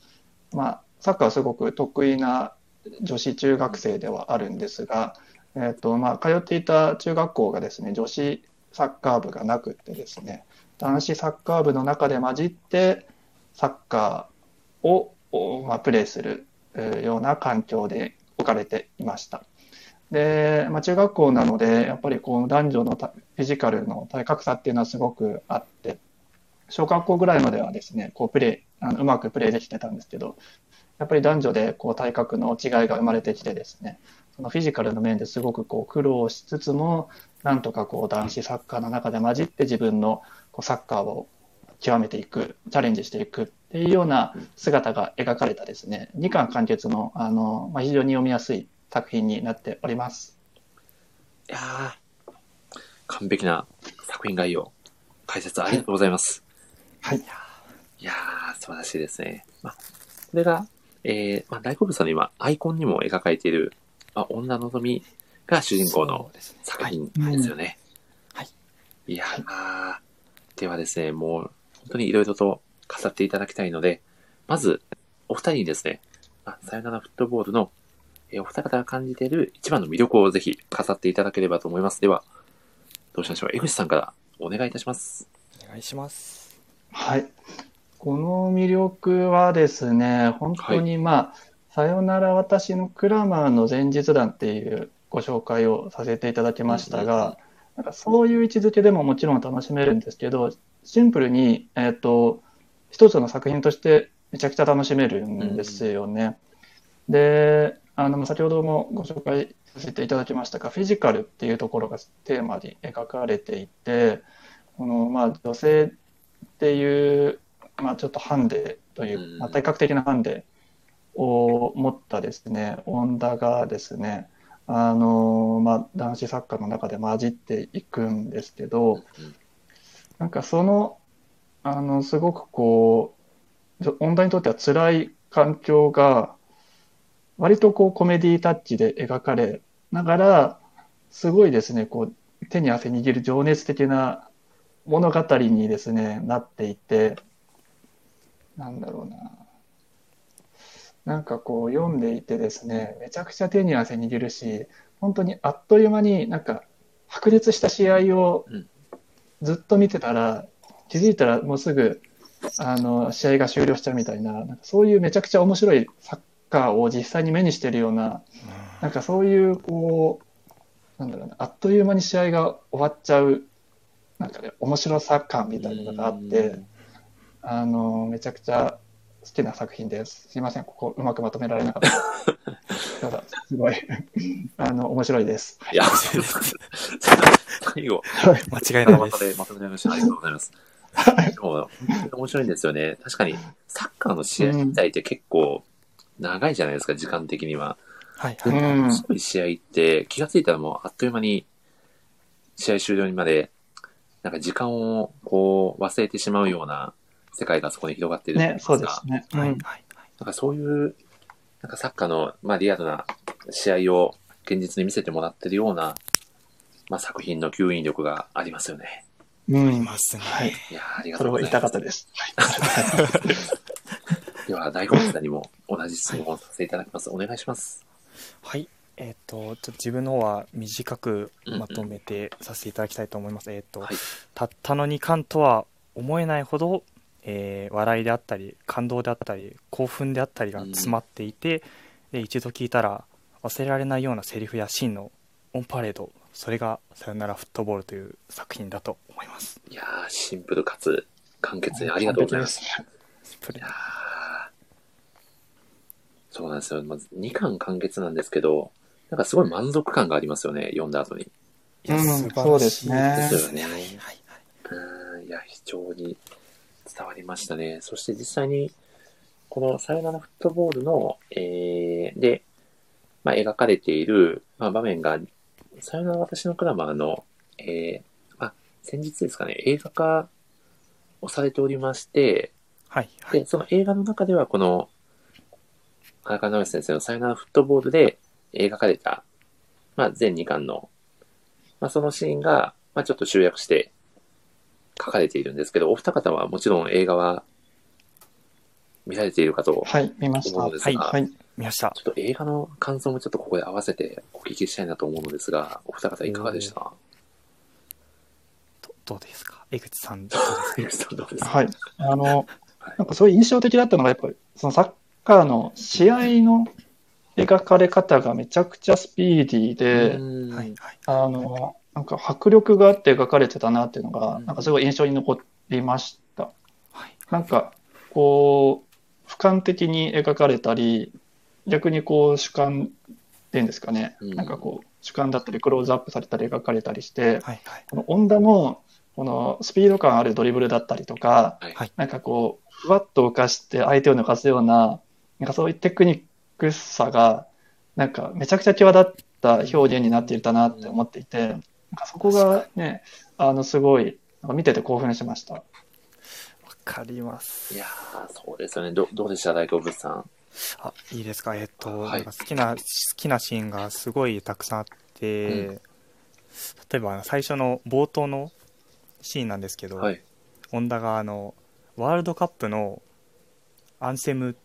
まあ、サッカーはすごく得意な女子中学生ではあるんですが、えっ、と、まあ、通っていた中学校がですね、女子サッカー部がなくてですね、男子サッカー部の中で混じって、サッカーを、まあ、プレーするような環境で置かれていました。で、まあ、中学校なので、やっぱりこう男女のフィジカルの体格差っていうのはすごくあって、小学校ぐらいまではですね、こうプレー、あのうまくプレーできてたんですけど、やっぱり男女でこう体格の違いが生まれてきてですね、そのフィジカルの面ですごくこう苦労しつつも、なんとかこう男子サッカーの中で混じって自分のこうサッカーを極めていく、チャレンジしていくっていうような姿が描かれたですね、2巻完結のあの、まあ、非常に読みやすい作品になっております。いやー完璧な作品概要、解説ありがとうございます。はい。いやー、素晴らしいですね。まあ、これが、えー、まあ、大好物さんの今、アイコンにも描かれている、まあ、女のぞみが主人公の作品ですよね。はい。いやー、ではですね、もう、本当にいろいろと語っていただきたいので、まず、お二人にですね、まあ、さよならフットボールの、えーお二方が感じている一番の魅力をぜひ語っていただければと思います。では、どうしましょう？江口さんからお願いいたします。お願いします。はい。この魅力はですね、本当にまあ、さよなら私のクラマーの前日談っていうご紹介をさせていただきましたうんうんうんが、なんかそういう位置づけでももちろん楽しめるんですけど、シンプルに、えっ、と、一つの作品としてめちゃくちゃ楽しめるんですよね。で、あの、先ほどもご紹介させていただきましたが、フィジカルっていうところがテーマに描かれていて、この、まあ、女性っていう、まあ、ちょっとハンデというう、ん。まあ、体格的なハンデを持ったですね、恩田がですね、あの、まあ、男子サッカーの中で混じっていくんですけど、うんなんかその、あの、すごくこう、じょ恩田にとっては辛い環境が、割とこうコメディタッチで描かれながら、すごいですね、こう、手に汗握る情熱的な物語にですね、なっていて、なんだろうな。なんかこう読んでいてですね、めちゃくちゃ手に汗握るし、本当にあっという間になんか白熱した試合をうんずっと見てたら、気づいたらもうすぐあの試合が終了しちゃうみたいな、なんかそういうめちゃくちゃ面白いサッカーを実際に目にしてるような、なんかそういうこう、なんだろうな、あっという間に試合が終わっちゃう、なんかね、面白さ感みたいなのがあって、あの、めちゃくちゃ好きな作品です。すいません、ここうまくまとめられなかった。ただ、すごい、あの、面白いです。いや、最後、間違いないま。とめまとめられました。ありがとうございます。でも本当に面白いんですよね。確かに、サッカーの試合自体って結構長いじゃないですか、時間的には。はい、うはい。ん。すごい試合って気がついたらもうあっという間に試合終了にまで、なんか時間をこう忘れてしまうような世界がそこに広がっているいね、ますがそうですね。うはい、ん。はい。なんかそういう、なんかサッカーの、まあ、リアルな試合を現実に見せてもらってるような、まあ、作品の吸引力がありますよね。うん。いますね。はい。いやーありがそれを言いとうございます。たかったです。はい。では、大根さんにも同じ質問をさせていただきます。お願いします。はい。えっ、と、ちょっと自分の方は短くまとめてさせていただきたいと思います。えっ、と、はい。たったの2巻とは思えないほど、えー笑いであったり感動であったり興奮であったりが詰まっていて、で一度聞いたら忘れられないようなセリフやシーンのオンパレードそれが「さよならフットボール」という作品だと思いますいやーシンプルかつ簡潔にありがとうございます。完シンプルいやーそうなんですよ。まず2巻完結なんですけど、なんかすごい満足感がありますよね、読んだ後に。いやうん素晴らしいそうですよねはいはいはいうん非常に伝わりましたね。そして実際に、このさよならフットボールの、えー、で、まあ、描かれている、まあ、場面が、さよなら私のクラマーの、えー、まあ、先日ですかね、映画化をされておりまして、はいはいで、その映画の中ではこの、荒川直先生のさよならフットボールで描かれた、まあ、全2巻の、まあ、そのシーンが、まあ、ちょっと集約して書かれているんですけど、お二方はもちろん映画は見られているかとはい、見ました。思うのですが、はい。見ましたちょっと映画の感想もちょっとここで合わせてお聞きしたいなと思うのですが、お二方いかがでした？どどうですか？江口さんどうですか？江口さんどうですか？はい。あの、なんかすごい印象的だったのが、やっぱり、そのサッカーの試合の描かれ方がめちゃくちゃスピーディーで、うん。はい。はいあの、なんか迫力があって描かれてたなっていうのが、うん。なんかすごい印象に残りました。はい。なんか、こう、俯瞰的に描かれたり、逆にこう主観っていうんですかね、うん。なんかこう主観だったりクローズアップされたり描かれたりして、はいはい。この恩田のこのスピード感あるドリブルだったりとか、なんかこう、ふわっと浮かして相手を抜かすような、なんかそういうテクニックさが、なんかめちゃくちゃ際立った表現になっていたなって思っていて、なんかそこがね、あの、すごい、なんか見てて興奮しました。わかりますいやー、そうですよね。どどうでした大好物さん？あいいですか？えっと、はい好きな好きなシーンがすごいたくさんあって、うん例えばあの最初の冒頭のシーンなんですけど、はい。ホンダがあのワールドカップのアンセム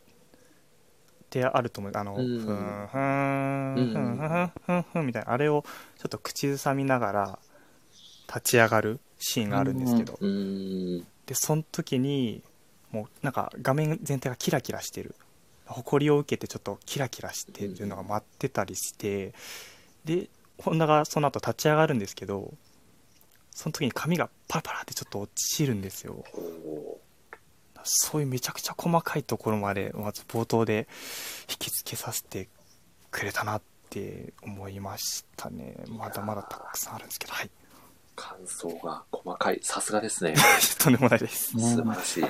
ってあると思う。あの、うん。ふんふんふんふんふんふんみたいなあれをちょっと口ずさみながら立ち上がるシーンがあるんですけど、うーん。でその時にもうなんか画面全体がキラキラしてる。誇りを受けてちょっとキラキラしてるのが待ってたりしてで本田がその後立ち上がるんですけどその時に髪がパラパラってちょっと落ちるんですよ。おそういうめちゃくちゃ細かいところまでまず冒頭で引きつけさせてくれたなって思いましたね。まだまだたくさんあるんですけど。はい。感想が細かい。さすがですね。とんでもないです。ね素晴らしい。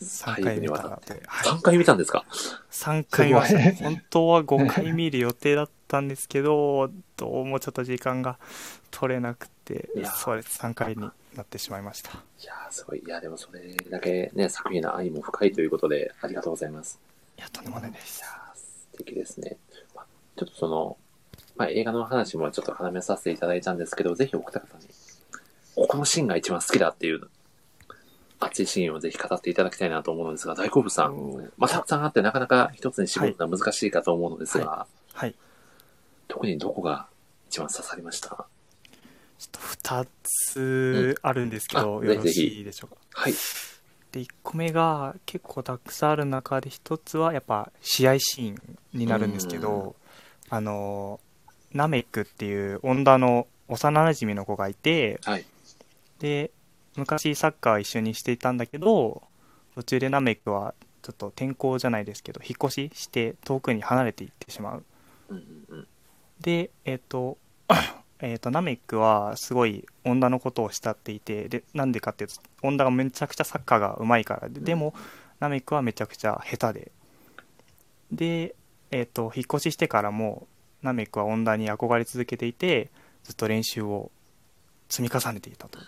3回見たって。はい。3回見たんですか？3回見ました。すごい。本当は5回見る予定だったんですけどどうもちょっと時間が取れなくて。そうです。3回になってしまいましたいやー、すごい。いや、でもそれだけね、作品の愛も深いということで、ありがとうございます。いやとんでもないですいやー素敵ですね。まあちょっとその、まあ、映画の話もちょっと絡めさせていただいたんですけど、ぜひお二方に、ここのシーンが一番好きだっていう、熱いシーンをぜひ語っていただきたいなと思うのですが、大好物さん、まあ、たくさんあってなかなか一つに絞るのは難しいかと思うのですが、はい特にどこが一番刺さりました？ちょっと2つあるんですけど、うんあよろしいでしょうか？はい。で1個目が結構たくさんある中で1つはやっぱ試合シーンになるんですけどあのナメックっていう恩田の幼なじみの子がいてはい。で昔サッカー一緒にしていたんだけど途中でナメックはちょっと転校じゃないですけど引っ越しして遠くに離れていってしまううんうんうん。でえっ、とえっとナメックはすごい恩田のことを慕っていてでなんでかっていうと恩田がめちゃくちゃサッカーが上手いからででもナメックはめちゃくちゃ下手で。でえっ、と引っ越ししてからもナメックは恩田に憧れ続けていてずっと練習を積み重ねていたと。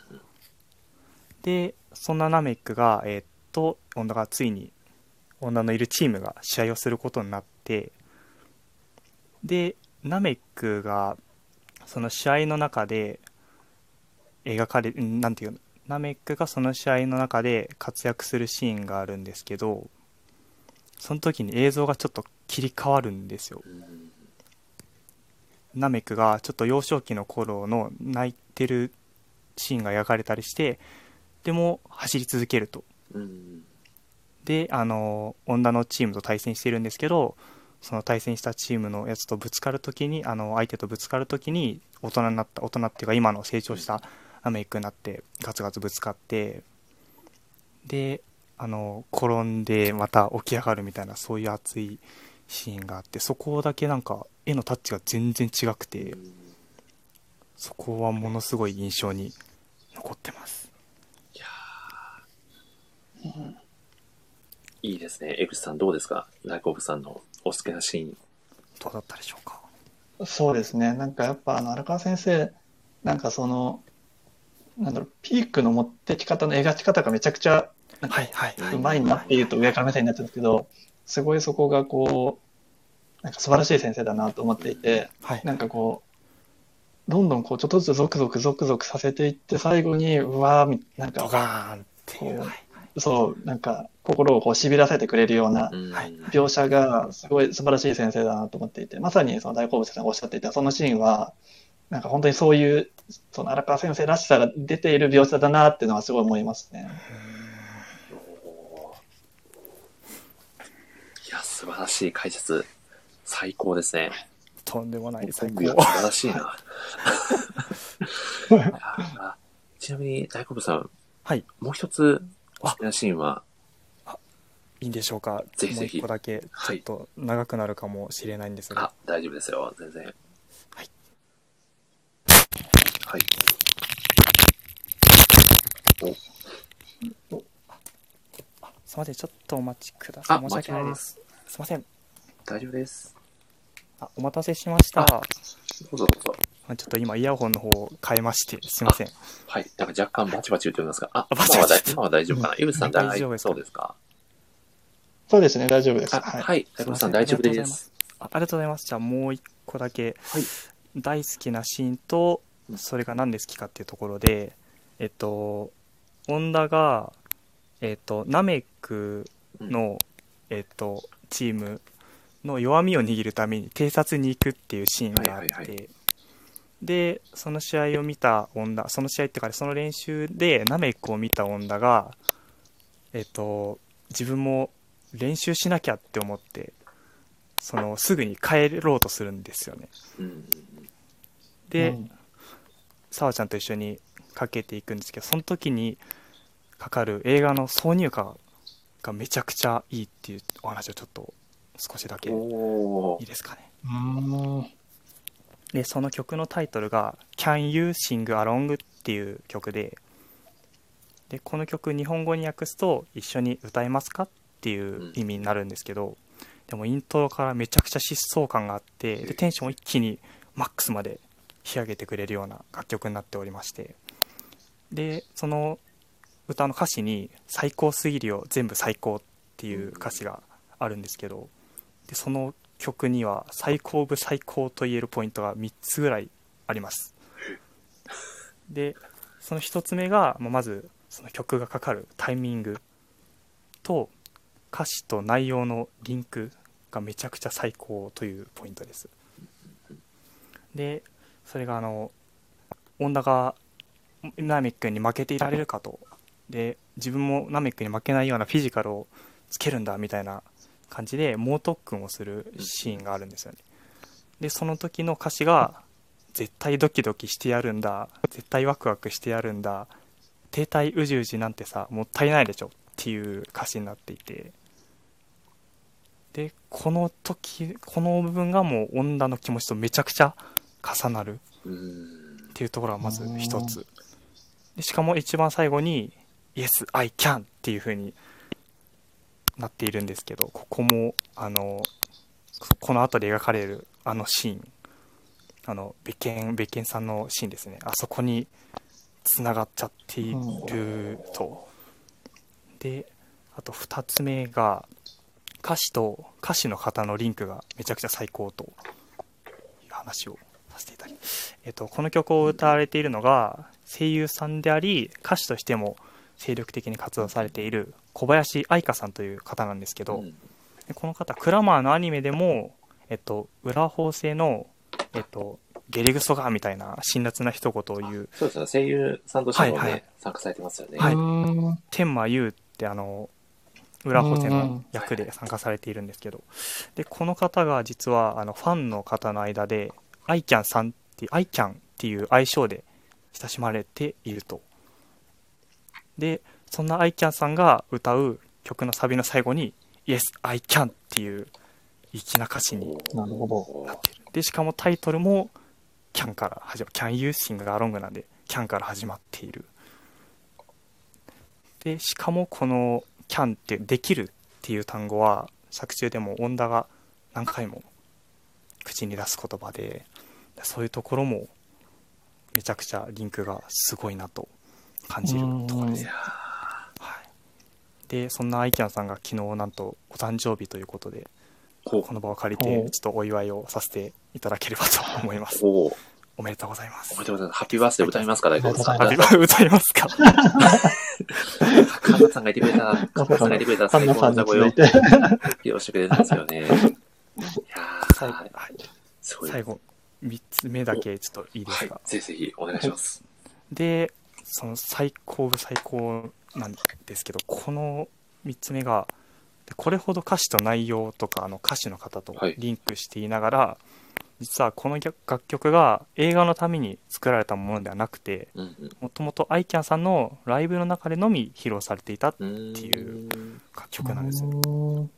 でそんなナメックがえっ、と恩田がついに恩田のいるチームが試合をすることになってでナメックがその試合の中で描かれんなんていうの？ナメックがその試合の中で活躍するシーンがあるんですけどその時に映像がちょっと切り替わるんですよ。うんナメックがちょっと幼少期の頃の泣いてるシーンが描かれたりしてでも走り続けると。うん。であの女のチームと対戦してるんですけどその対戦したチームのやつとぶつかるときにあの相手とぶつかるときに大人になった大人っていうか今の成長したアメイクになってガツガツぶつかってであの転んでまた起き上がるみたいなそういう熱いシーンがあってそこだけなんか絵のタッチが全然違くてそこはものすごい印象に残ってます。いや、いいですね。江口さんどうですか？ライコブさんのお好きなシーン。どうだったでしょうか？そうですね。なんかやっぱあの荒川先生、なんかその、なんだろう、ピークの持ってき方の描き方がめちゃくちゃうまいなっていうと上から目線になっちゃうんですけど、すごいそこがこう、なんか素晴らしい先生だなと思っていて、はいなんかこう、どんどんこうちょっとずつゾクゾクゾクゾクさせていって、最後に、うわーみ、なんドか、ガーンっていうそう、なんか心をこう痺らせてくれるような描写がすごい素晴らしい先生だなと思っていて、まさにその大好物さんがおっしゃっていたそのシーンは、なんか本当にそういう、その荒川先生らしさが出ている描写だなっていうのはすごい思いますね。いや、素晴らしい解説。最高ですね。とんでもない最高素晴らしいな。ちなみに大好物さん、はいもう一つお好きなシーンは、いいんでしょうか？ぜひぜひもう一個だけちはいょっと長くなるかもしれないんですが、あ、大丈夫ですよ。全然。はい。はい。お、すいませんちょっとお待ちくださいあ申し訳ないですすいません大丈夫です。あお待たせしましたあどうぞどうぞ。あちょっと今イヤホンの方を変えましてすいませんはい。なんか若干バチバチ言っておりますが、あ、あバチバチ大今は大丈夫かな？井口さん大丈夫？そうですか？そうですね、大丈夫です。あ、はい。はい。大丈夫さん大丈夫です。あありがとうございますじゃあもう一個だけはい。大好きなシーンとそれが何で好きかっていうところでえっと恩田がえっとナメックの、えっとチームの弱みを握るために偵察に行くっていうシーンがあって、はいはいはいでその試合を見た恩田その試合っていうかその練習でナメックを見た恩田がえっと自分も練習しなきゃって思ってそのすぐに帰ろうとするんですよね。うん。うんで、うん。澤ちゃんと一緒にかけていくんですけどその時にかかる映画の挿入歌がめちゃくちゃいいっていうお話をちょっと少しだけい。いですかね。うーんでその曲のタイトルが「Can You Sing Along」っていう曲ででこの曲日本語に訳すと「一緒に歌えますか?」っていう意味になるんですけど、でもイントロからめちゃくちゃ疾走感があってでテンションを一気にマックスまで引き上げてくれるような楽曲になっておりましてでその歌の歌詞に「最高すぎるよ全部最高」っていう歌詞があるんですけどでその曲には最高部最高と言えるポイントが3つぐらいあります。でその1つ目がまずその曲がかかるタイミングと歌詞と内容のリンクがめちゃくちゃ最高というポイントです。でそれがあの恩田がナメックに負けていられるかと。で自分もナメックに負けないようなフィジカルをつけるんだみたいな感じで猛特訓をするシーンがあるんですよね。でその時の歌詞が「絶対ドキドキしてやるんだ絶対ワクワクしてやるんだ停滞うじうじなんてさもったいないでしょ」っていう歌詞になっていて。でこの時この部分がもう女の気持ちとめちゃくちゃ重なるうん。っていうところがまず一つ。でしかも一番最後に「Yes, I can」っていう風になっているんですけどここもあのこの後で描かれるあのシーン。あの別件別件さんのシーンですね。あそこにつながっちゃっていると。であと2つ目が歌詞と歌詞の方のリンクがめちゃくちゃ最高という話をさせていただきますえっと、この曲を歌われているのが声優さんであり歌手としても精力的に活動されている小林愛香さんという方なんですけど、うん。でこの方クラマーのアニメでも、えっと、裏法制の、えっと、ゲリグソガーみたいな辛辣な一言を言うそうですね。声優さんとしてもね、はいはい。参加されてますよね。はい。天馬優ってあの裏法制の役で参加されているんですけどでこの方が実はあのファンの方の間でアイキャンさんっていうアイキャンっていう愛称で親しまれているとでそんなアイキャンさんが歌う曲のサビの最後に Yes, I can っていう粋な歌詞になってる。でしかもタイトルも Can から始まる Can You Sing Along なんで Can から始まっている。でしかもこの Can ってできるってっていう単語は作中でも恩田が何回も口に出す言葉でそういうところもめちゃくちゃリンクがすごいなと感じるところですいやはい、でそんなアイキャンさんが昨日なんとお誕生日ということでーほこの場を借りおてちょっとお祝いをさせていただければと思います。う。おう。おめでとうございます。おめでとうございます。ハッピーバースデー歌いますか、大根さん。ああ今歌いますか。カンナさんがいてくれたら、カンナさんがいてくれたら最高の歌声を披露してくれるんですよね。いやー。最後,、はい、すごい。最後3つ目だけちょっといいですか、はい、ぜひぜひお願いします。でその最高部最高なんですけどこの3つ目がでこれほど歌詞と内容とかあの歌手の方とはいリンクしていながら、実はこの楽曲が映画のために作られたものではなくてもともとアイキャンさんのライブの中でのみ披露されていた。っていう楽曲なんですようん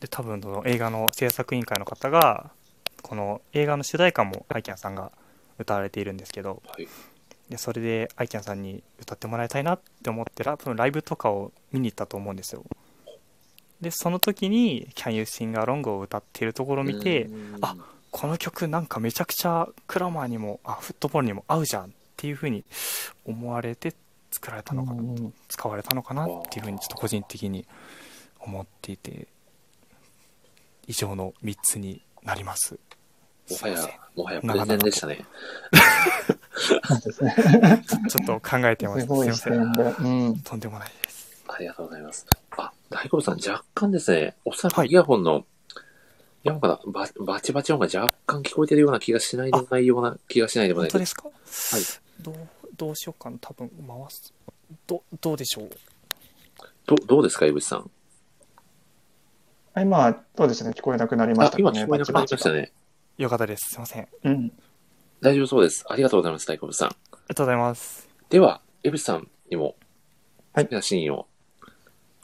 で多分その映画の制作委員会の方がこの映画の主題歌もアイキャンさんが歌われているんですけどはい。でそれでアイキャンさんに歌ってもらいたいなって思ってら多分ライブとかを見に行ったと思うんですよ。でその時に「Can You Sing Along」を歌っているところを見てあこの曲なんかめちゃくちゃクラマーにもあフットボールにも合うじゃんっていう風に思われて作られたのかな使われたのかなっていう風にちょっと個人的に思っていて以上の3つになります。もはやもはやプレゼンでしたね。そうですね。ちょっと考えてますすごいません視点で。うん。とんでもないですありがとうございます。あ、大好物さん、若干ですね、おそらはいくイヤホンの、イヤホンからババチバチ音が若干聞こえてるような気がしないでもないような気がしないでもないです。本当ですか？どうどうしようかな多分回すどどうでしょう？どどうですか、井口さん？あ今、そうですね、聞こえなくなりました、ね？あ今聞こえなくなりましたね。よかったですすいませんうん。大丈夫そうです。ありがとうございます、大好物さん。がとうございますでは、江口さんにも、はい好きなシーンを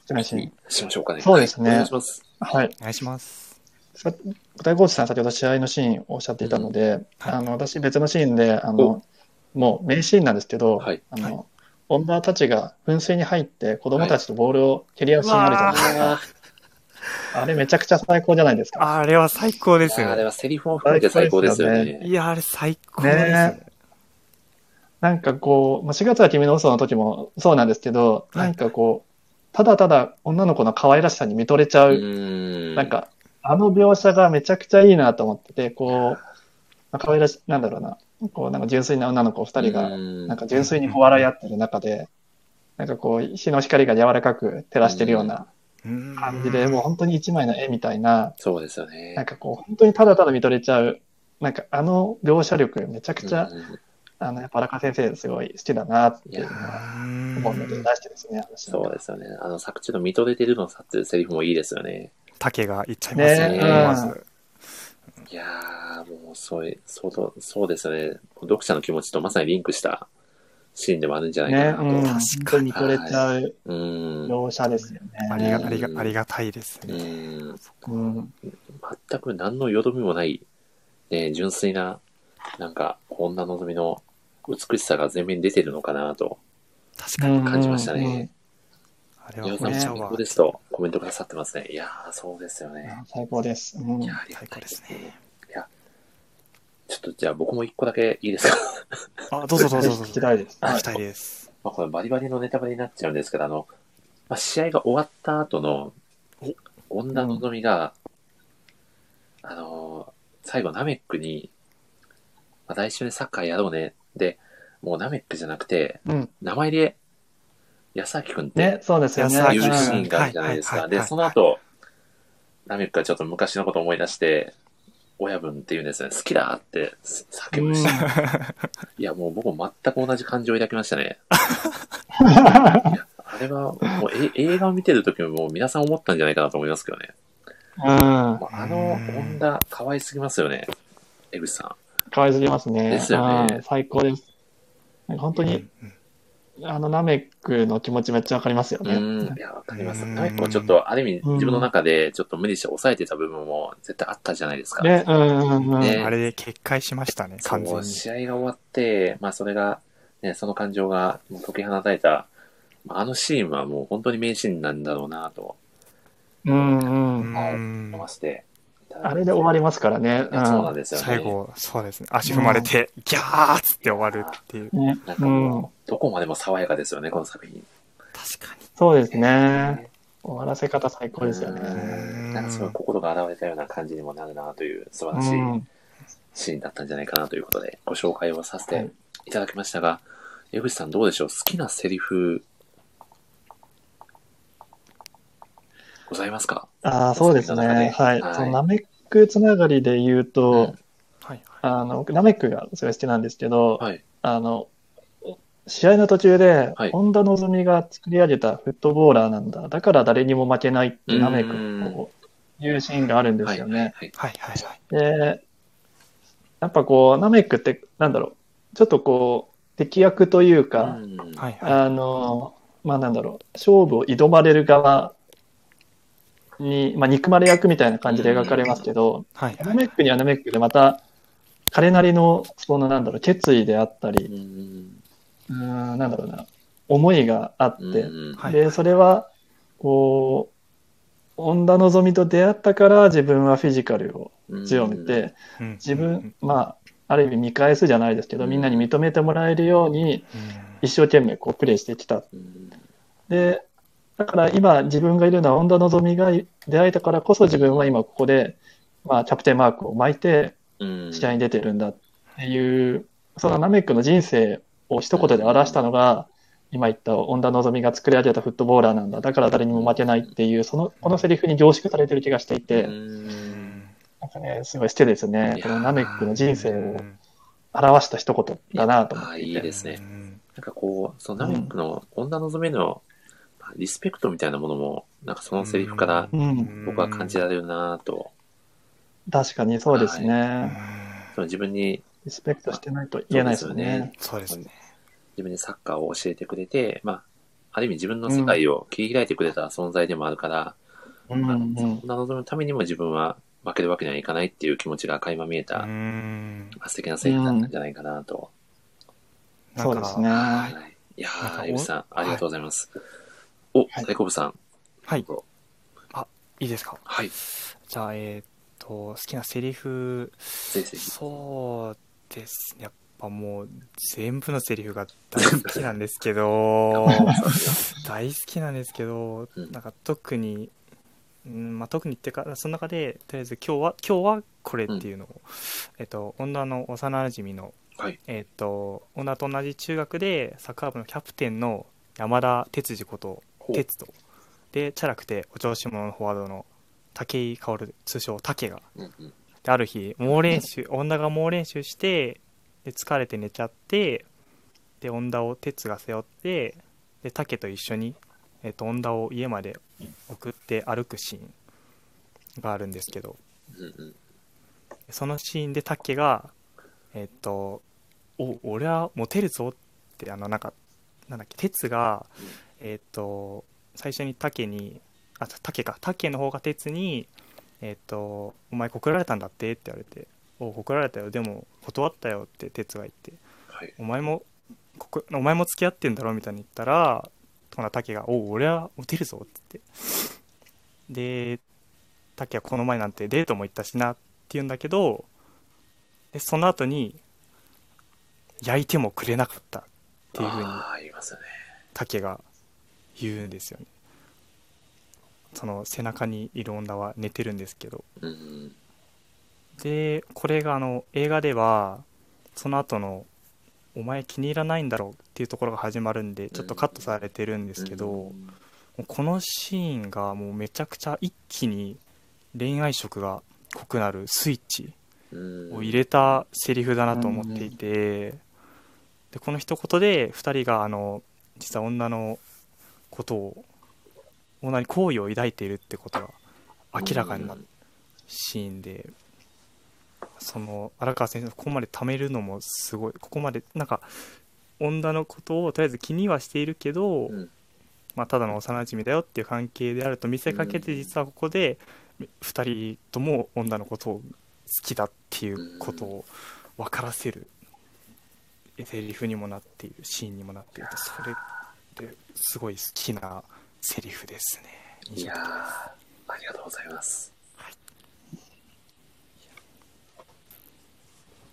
失礼ししましょうかね。そうですねはいお願いします。はい。お願いします大河内さん、先ほど試合のシーンをおっしゃっていたので、はいあの私、別のシーンで、あのもう名シーンなんですけど、はいあのオンダーたちが噴水に入って、子供たちとボールを蹴り合うシーンあるじゃないですか。あ あれ、めちゃくちゃ最高じゃないですか。あれは最高ですーあれよはセリフも含めて最高ですよ最高ね。いやあれ最高ですねね。なんかこう、まあ4月は君の嘘の時もそうなんですけど、はい。なんかこう、ただただ女の子の可愛らしさに見とれちゃう。う、ーん。なんか、あの描写がめちゃくちゃいいなと思ってて、こう、まあ可愛らし、なんだろうな、こう、なんか純粋な女の子二人が、うん。なんか純粋に笑い合ってる中で、なんかこう、日の光が柔らかく照らしてるようなうん感じで、もう本当に一枚の絵みたいな、そうですよね。なんかこう、本当にただただ見とれちゃう、なんかあの描写力めちゃくちゃ、うんあの、やっぱ荒川先生すごい好きだなっていうのはうん思うので出してですね、話そうですよね。あの、作中の見とれてるのさっていうセリフもいいですよね。竹が言っちゃいますねねまずいやー、もう、そうい、そうと、そうですよね。読者の気持ちとまさにリンクしたシーンでもあるんじゃないね、かなと。うん、確本当に見とれちゃううん。描写ですよありがね。ありがありがたいですうねん。うん、全く何のよどみもない、ね、純粋な、なんか、女のぞみの美しさが前面に出てるのかなと確かに感じましたね。あれは皆さんも本当は最高ですとコメントくださってますね。いやー、そうですよね。最高です。うんいや、ありが最高たいですね。ちょっとじゃあ僕も一個だけいいですか？あどうぞどうぞどうぞ聞きたいです。聞きたいですまあこれバリバリのネタバレになっちゃうんですけど、あの、まあ、試合が終わった後の、女のぞみが、あのー最後ナメックに、また一緒にサッカーやろうね。で、もうナメックじゃなくて、うん。名前で、安明くんってね、そうですよね。言うシーンうんがあるじゃないですか。で、その後、ナメックがちょっと昔のことを思い出して、親分って言うんですね。好きだって叫ぶし、いや、もう僕も全く同じ感情を抱きましたね。あれは、もうえ映画を見てる時ももう皆さん思ったんじゃないかなと思いますけどね。うん。あの女、可愛すぎますよね。江口さ可愛すぎますね。ですよねうん最高です。本当に、あのナメックの気持ちめっちゃわかりますよん。ね。うん。いや、わかります。うんナメックもちょっと、ある意味うん自分の中でちょっと無理して抑えてた部分も絶対あったじゃないですか。ね、うんうんうん。ねあれで決壊しましたね完全に試合が終わって、まあそれが、ね、その感情がもう解き放たれた、まああのシーンはもう本当に名シーンなんだろうなとうんうん。うん飲ませていただいて。あれで終わりますからね。いやそうなんですよね。最後、そうですね。足踏まれて、ギャーっつって終わるっていう。ねなんかうんもう、どこまでも爽やかですよね、この作品。確かに。そうですね。終わらせ方最高ですようね。んなんかすごい心が現れたような感じにもなるなという素晴らしいうん。シーンだったんじゃないかなということで、ご紹介をさせてはいいただきましたが、江口さんどうでしょう？好きなセリフ、ございますか？ああ、そうですね。はい。はいそのナメックつながりで言うと、うんはいはい。あの、僕ナメックがすごい好きなんですけど、はい。あの、試合の途中で、はい本田望が作り上げたフットボーラーなんだ。だから誰にも負けないってナメックうんがこういうシーンがあるんではい。すよね。はい。はいはいはい。で、やっぱこう、ナメックって、なんだろう、ちょっとこう、敵役というか、うんはいはい。あの、まあなんだろう、勝負を挑まれる側に、まあ憎まれ役みたいな感じで描かれますけど、はいナメックにはナメックでまた、彼なりの、そのなんだろう、決意であったうり、んうーん、なんだろうな、思いがあって、で、それは、こう、恩田望と出会ったから自分はフィジカルを強めて、うん自分、まあ、ある意味見返すじゃないですけど、みんなに認めてもらえるように、一生懸命こうプレーしてきた。うん。で、だから今自分がいるのは恩田望が出会えたからこそ自分は今ここで、まあ、キャプテンマークを巻いてうん試合に出てるんだっていう、そのナメックの人生を一言で表したのが、今言った恩田望が作り上げたフットボーラーなんだ。だから誰にも負けないっていう、その、このセリフに凝縮されてる気がしていて、うんなんかね、すごい好きですいね。このナメックの人生をうん表した一言だなと思っていて。いいですね。うんなんかこう、そのナメックの女のめのまあリスペクトみたいなものも、なんかそのセリフからうん、僕は感じられるなと、確かにそうですうんね。その自分に、リスペクトしてないと言えないですよね。そうですね。自分にサッカーを教えてくれて、まあ、ある意味自分の世界を切り開いてくれた存在でもあるから、うんまあうんそんな望むためにも自分は負けるわけにはいかないっていう気持ちが垣間見えた、うん素敵なセリフだったんじゃないかなと。そうですね。はい。いやー、江口さん、ありがとうございます。お、はい大好物さん。はい。いいですか？はい。じゃあ、えーっと、好きなセリフ。そうですね。やっぱもう、全部のセリフが大好きなんですけど、大好きなんですけど、うんなんか特に、うんまあ、特にっていうか、その中で、とりあえず今日は、今日はこれっていうのを、えっと、女の幼馴染の、はい。えっと、女と同じ中学で、サッカー部のキャプテンの山田哲司こと、ほう。哲と、で、チャラくてお調子者のフォワードの武井薫、通称武が、うんうん。である日猛練習女が猛練習してで疲れて寝ちゃってで女を哲が背負ってで竹と一緒に、えっと女を家まで送って歩くシーンがあるんですけど。うんうん。そのシーンで竹がえっと「お俺はモテるぞ」ってあのなんかなんだっけ哲がえっと最初に竹にあ竹か竹の方が哲にえっ、と、お前告られたんだってって言われて、お告られたよ、でも断ったよって哲が言って、はい。お前も、告お前も付き合ってんだろみたいに言ったら、ほな竹が、お俺はモテるぞって言って。で、竹はこの前なんてデートも行ったしなって言うんだけど、で、その後に、焼いてもくれなかったっていうふうに。竹が言うんですよね。その背中にいる女は寝てるんですけど、うんうん。でこれがあの映画ではその後の「お前気に入らないんだろう」っていうところが始まるんでちょっとカットされてるんですけど、もうこのシーンがもうめちゃくちゃ一気に恋愛色が濃くなるスイッチうんを入れたセリフだなと思っていて、でこの一言で2人があの実は女のことを女に好意を抱いているってことが明らかになるシーンで、その荒川先生のここまで貯めるのもすごいここまでなんか女のことをとりあえず気にはしているけど、うん。まあ、ただの幼馴染だよっていう関係であると見せかけてうん。実はここで2人とも女のことを好きだっていうことを分からせるセリフにもなっているシーンにもなっていてそれってすごい好きなセリフですね。いやーありがとうございます。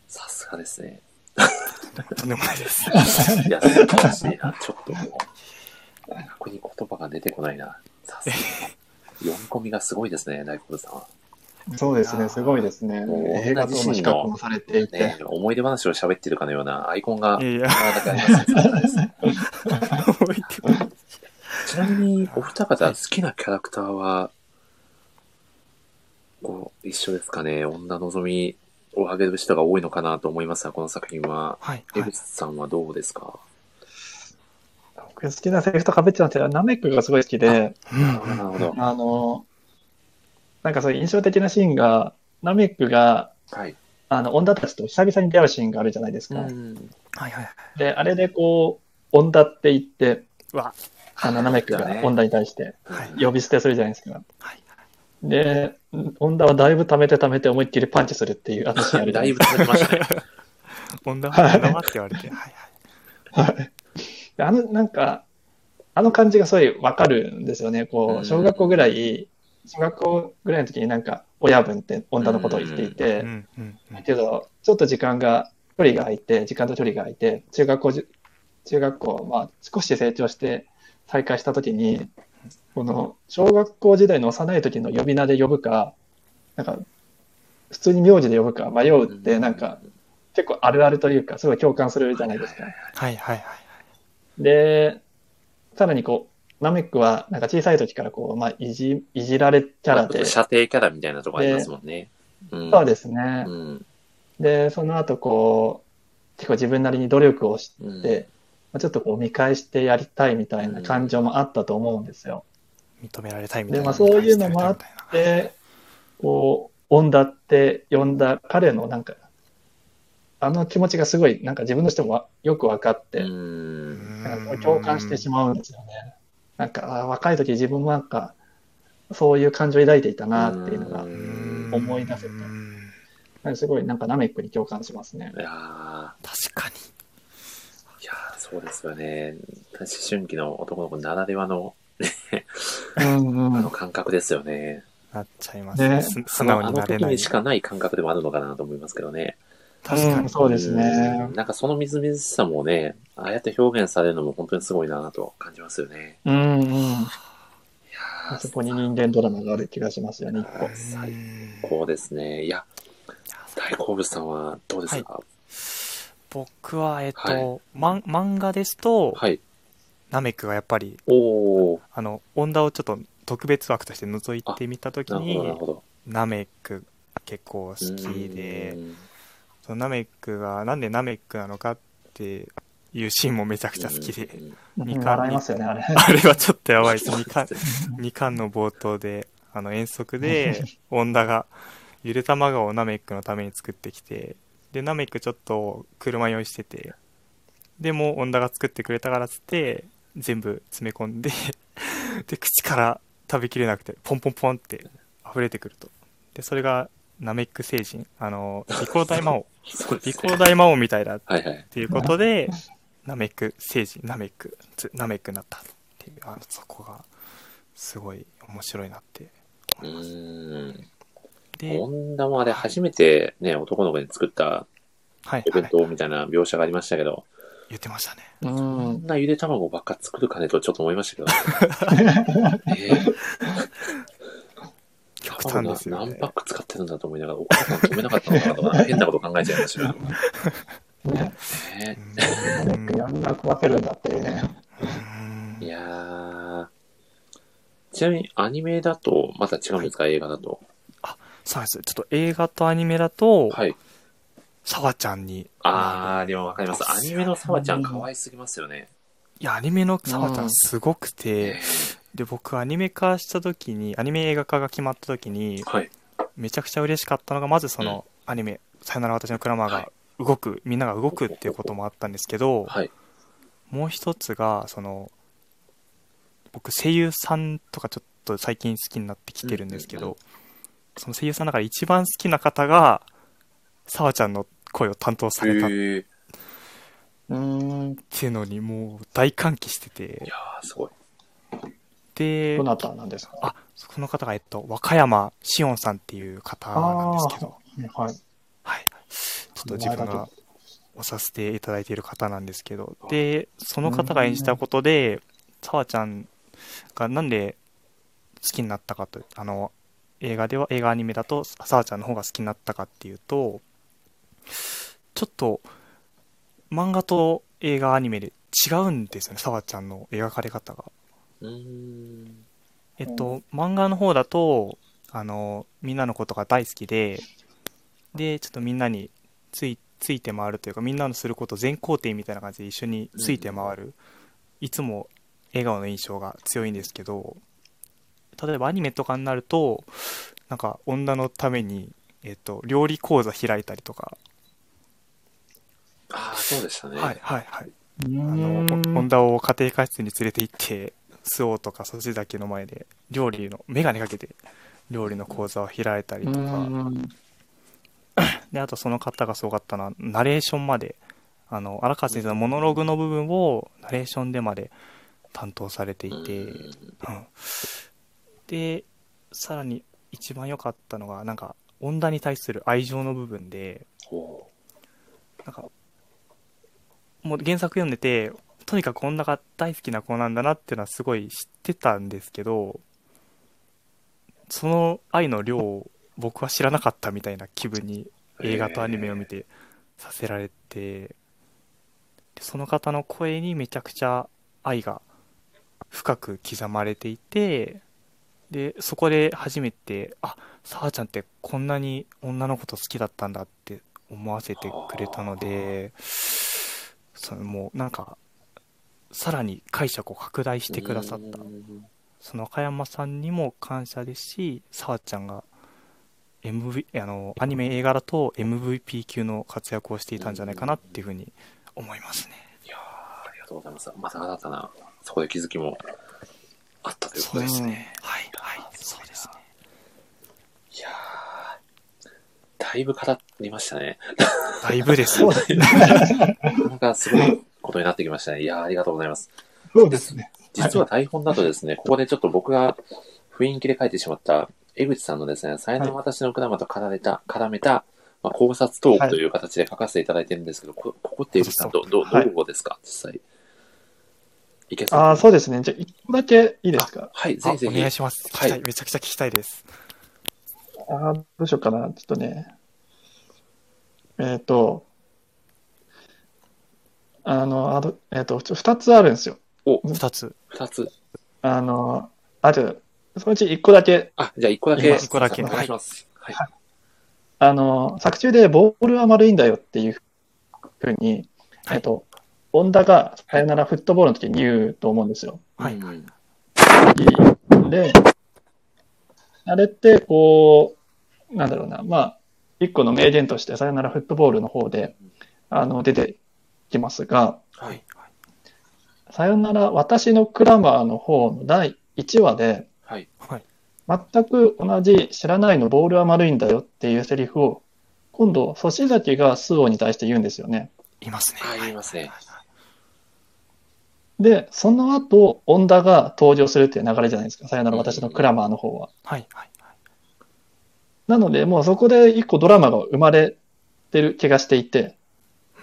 さすがですね。とんでもないです。いや、素晴らしいな。ちょっともう、逆に言葉が出てこないな。さすが。読み込みがすごいですね、大工さんは。そうですね、すごいですねもう。映画像の比較もされていてね。、思い出話を喋ってるかのようなアイコンが、いやいや ちなみに、お二方好きなキャラクターは、こう、一緒ですかね。女のぞみを挙げる人が多いのかなと思いますが、この作品は。はい。はい江口さんはどうですか、僕好きなセリフとかぶっちゃうんですけど、ナメックがすごい好きで、うんなるほど。あの、なんかそういう印象的なシーンが、ナメックが、はい。あの、女たちと久々に出会うシーンがあるじゃないですか。うん。はいはいはい。で、あれでこう、女って言って、うわ。あの、ナメックが 女に対してはい呼び捨てするじゃないですか。はい。で、女はだいぶ溜めて溜めて思いっきりパンチするっていうあのシーンあるじゃないだいぶ食べてましたね。女？は女はって言われて。はいはい。はい。であの、なんか、あの感じがすごいわかるんですよね。こうんう、小学校ぐらい、小学校ぐらいの時になんか、親分って女のことを言っていて、だけど、ちょっと時間が、距離が空いて、時間と距離が空いて、中学校中学校、まあ、少し成長して再開した時に、この、小学校時代の幼い時の呼び名で呼ぶか、なんか、普通に名字で呼ぶか迷うって、なんか、結構あるあるというか、すごい共感するじゃないですか。はいはいはい。で、さらにこう、ナメックは、なんか小さい時からこう、まあ、いじ、いじられキャラで、射程キャラみたいなとこありますもんね。うん。そうですね。うん。で、その後こう、結構自分なりに努力をしうん。て、まあちょっとこう見返してやりたいみたいな感情もあったと思うんですよ。認められたいみたいな。でまあそういうのもあっで、こう、オンダって呼んだ彼のなんか、あの気持ちがすごい、なんか自分としてもわよく分かって、うん。なんか共感してしまうんですよね。なんか、若い時自分もなんか、そういう感情を抱いていたなっていうのが、思い出せたうんなんかすごいなんかナメックに共感しますね。いやー確かに。いやーそうですよね。思春期の男の子ならではの、うんあの感覚ですよね。なっちゃいますね。ねす素直あのになれない時に。しかない感覚でもあるのかなと思いますけどね。確かに。うんそうですねうん。なんかそのみずみずしさもね、ああやって表現されるのも本当にすごいなと感じますよね。うんうん。いやーそこに人間ドラマがある気がしますよね、一個。最うん高ですね。いや、大好物さんはどうですか？僕は、えっと、はいまん漫画ですと、はい。ナメックがやっぱり、おー、あの、オンダをちょっと特別枠として覗いてみたときなるほど、なるにほ、ど。ナメック結構好きでう、んそのナメックがなんでナメックなのかっていうシーンもめちゃくちゃ好きで、うん二巻笑いますよね、あれ。あれはちょっとやばいです。そう2巻、二巻の冒頭で、あの遠足で、オンダがゆで卵をナメックのために作ってきて、で、ナメックちょっと車用意してて、でも、オンダが作ってくれたからっつって、全部詰め込んで、で、口から食べきれなくて、ポンポンポンって溢れてくると。で、それが、ナメック星人。あの、リコー大魔王。ねリコー大魔王みたいだっはいはい。ていうことで、ナメック星人、ナメック、つナメックになったっていう、あの、そこが、すごい面白いなってう思います。ーん。で、女もあれ初めてね、男の子に作ったはい、お弁はい、当みたいな描写がありましたけど、言ってましたね。うんこんなゆで卵ばっか作るかねとちょっと思いましたけど、えー極端ですよ何ね。パック使ってるんだと思いながら、お母さん止めなかったのかなとか、変なこと考えちゃいましたけど。ね、ねうんあんな食わせるんだっていうね。うんいやー。ちなみにアニメだと、また違うんですか、映画だと。そうです。ちょっと映画とアニメだと、はい。サワちゃんに。あー、でもわかります。アニメのサワちゃん可愛すぎますよね。いや、アニメのサワちゃんすごくて、ねで、僕アニメ化した時に、アニメ映画化が決まった時に、はい。めちゃくちゃ嬉しかったのが、まずその、アニメ、さよなら私のクラマーはが動く、みんなが動くっていうこともあったんですけど、はい。もう一つが、その、僕声優さんとかちょっと最近好きになってきてるんですけど、その声優さんの中で一番好きな方が、サワちゃんの声を担当されたっ。ていうのにもう大歓喜していて、やー、すごい。でど、なたなんですか？この方が、えっと、和歌山しおんさんっていう方なんですけど、はい。はい。ちょっと自分が押させていただいている方なんですけど、で、その方が演じたことで、さわちゃんがなんで好きになったかと、あの、映画では、映画アニメだと、さわちゃんの方が好きになったかっていうと、ちょっと、漫画と映画アニメで違うんですよね、さわちゃんの描かれ方が。えっと、漫画の方だと、あの、みんなのことが大好きで、で、ちょっとみんなについついて回るというか、みんなのすること全肯定みたいな感じで一緒について回る、いつも笑顔の印象が強いんですけど、例えばアニメとかになると、なんか女のために、えっと、料理講座開いたりとか、ああ、そうでしたね。はいはいはい。ああの、ホンダを家庭科室に連れて行って、スオとかそちだけの前で、料理の、メガネかけて、料理の講座を開いたりとか、で、あとその方がすごかったのは、ナレーションまで、あの、荒川先生のモノログの部分を、ナレーションでまで担当されていて、うん。うん。で、さらに一番良かったのが、なんか、恩田に対する愛情の部分で、ほなんか、もう原作読んでて、とにかく女が大好きな子なんだなっていうのはすごい知ってたんですけど、その愛の量を僕は知らなかったみたいな気分に映画とアニメを見てさせられて、でその方の声にめちゃくちゃ愛が深く刻まれていて、で、そこで初めて、あ、さあちゃんってこんなに女の子と好きだったんだって思わせてくれたので、そのもうなんか、さらに解釈を拡大してくださった。うんその赤山さんにも感謝ですし、さわちゃんが MV、あの、アニメ映画だと MVP 級の活躍をしていたんじゃないかなっていうふうに思いますね。いやーありがとうございます。また新たな、そこで気づきもあったということですね。ね。はい、はい、そうですね。いやーだいぶ語りましたね。だいぶです。なかなかすごいことになってきましたね。いやーありがとうございます。そうですね。実は台本だとですね、ここでちょっと僕が雰囲気で書いてしまった、江口さんのですね、才能私の果物と絡めた、絡めた、まあ、考察トークという形で書かせていただいてるんですけど、こここって江口さん、ど、ど、どはいこですか、実際。いけそうああ、そうですね。じゃあ、一個だけいいですか？はい、ぜひぜあお願いひ。します。聞きたはいい。めちゃくちゃ聞きたいです。ああ、どうしようかな。ちょっとね。えっ、と、あの、あのえっ、と、ちょ二つあるんですよ。二つ。二つ。あの、ある、そのうち一個だけ、あ、じゃあ一個だけ。一個だけお願いします。はい。あの、作中でボールは丸いんだよっていうふうに、はいえっと、恩田がさよならフットボールの時に言うと思うんですよ。はいうんで、あれって、こう、なんだろうな、まあ、一個の名言として、さよならフットボールの方で、あの、出てきますが、はい。さよなら私のクラマーの方の第1話で、はい。はい。全く同じ知らないのボールは丸いんだよっていうセリフを、今度、粗志崎が周防に対して言うんですよね。いますね。あ、言いますね。で、その後、恩田が登場するっていう流れじゃないですか。さよなら私のクラマーの方は。はい。はい。なので、もうそこで一個ドラマが生まれてる気がしていて、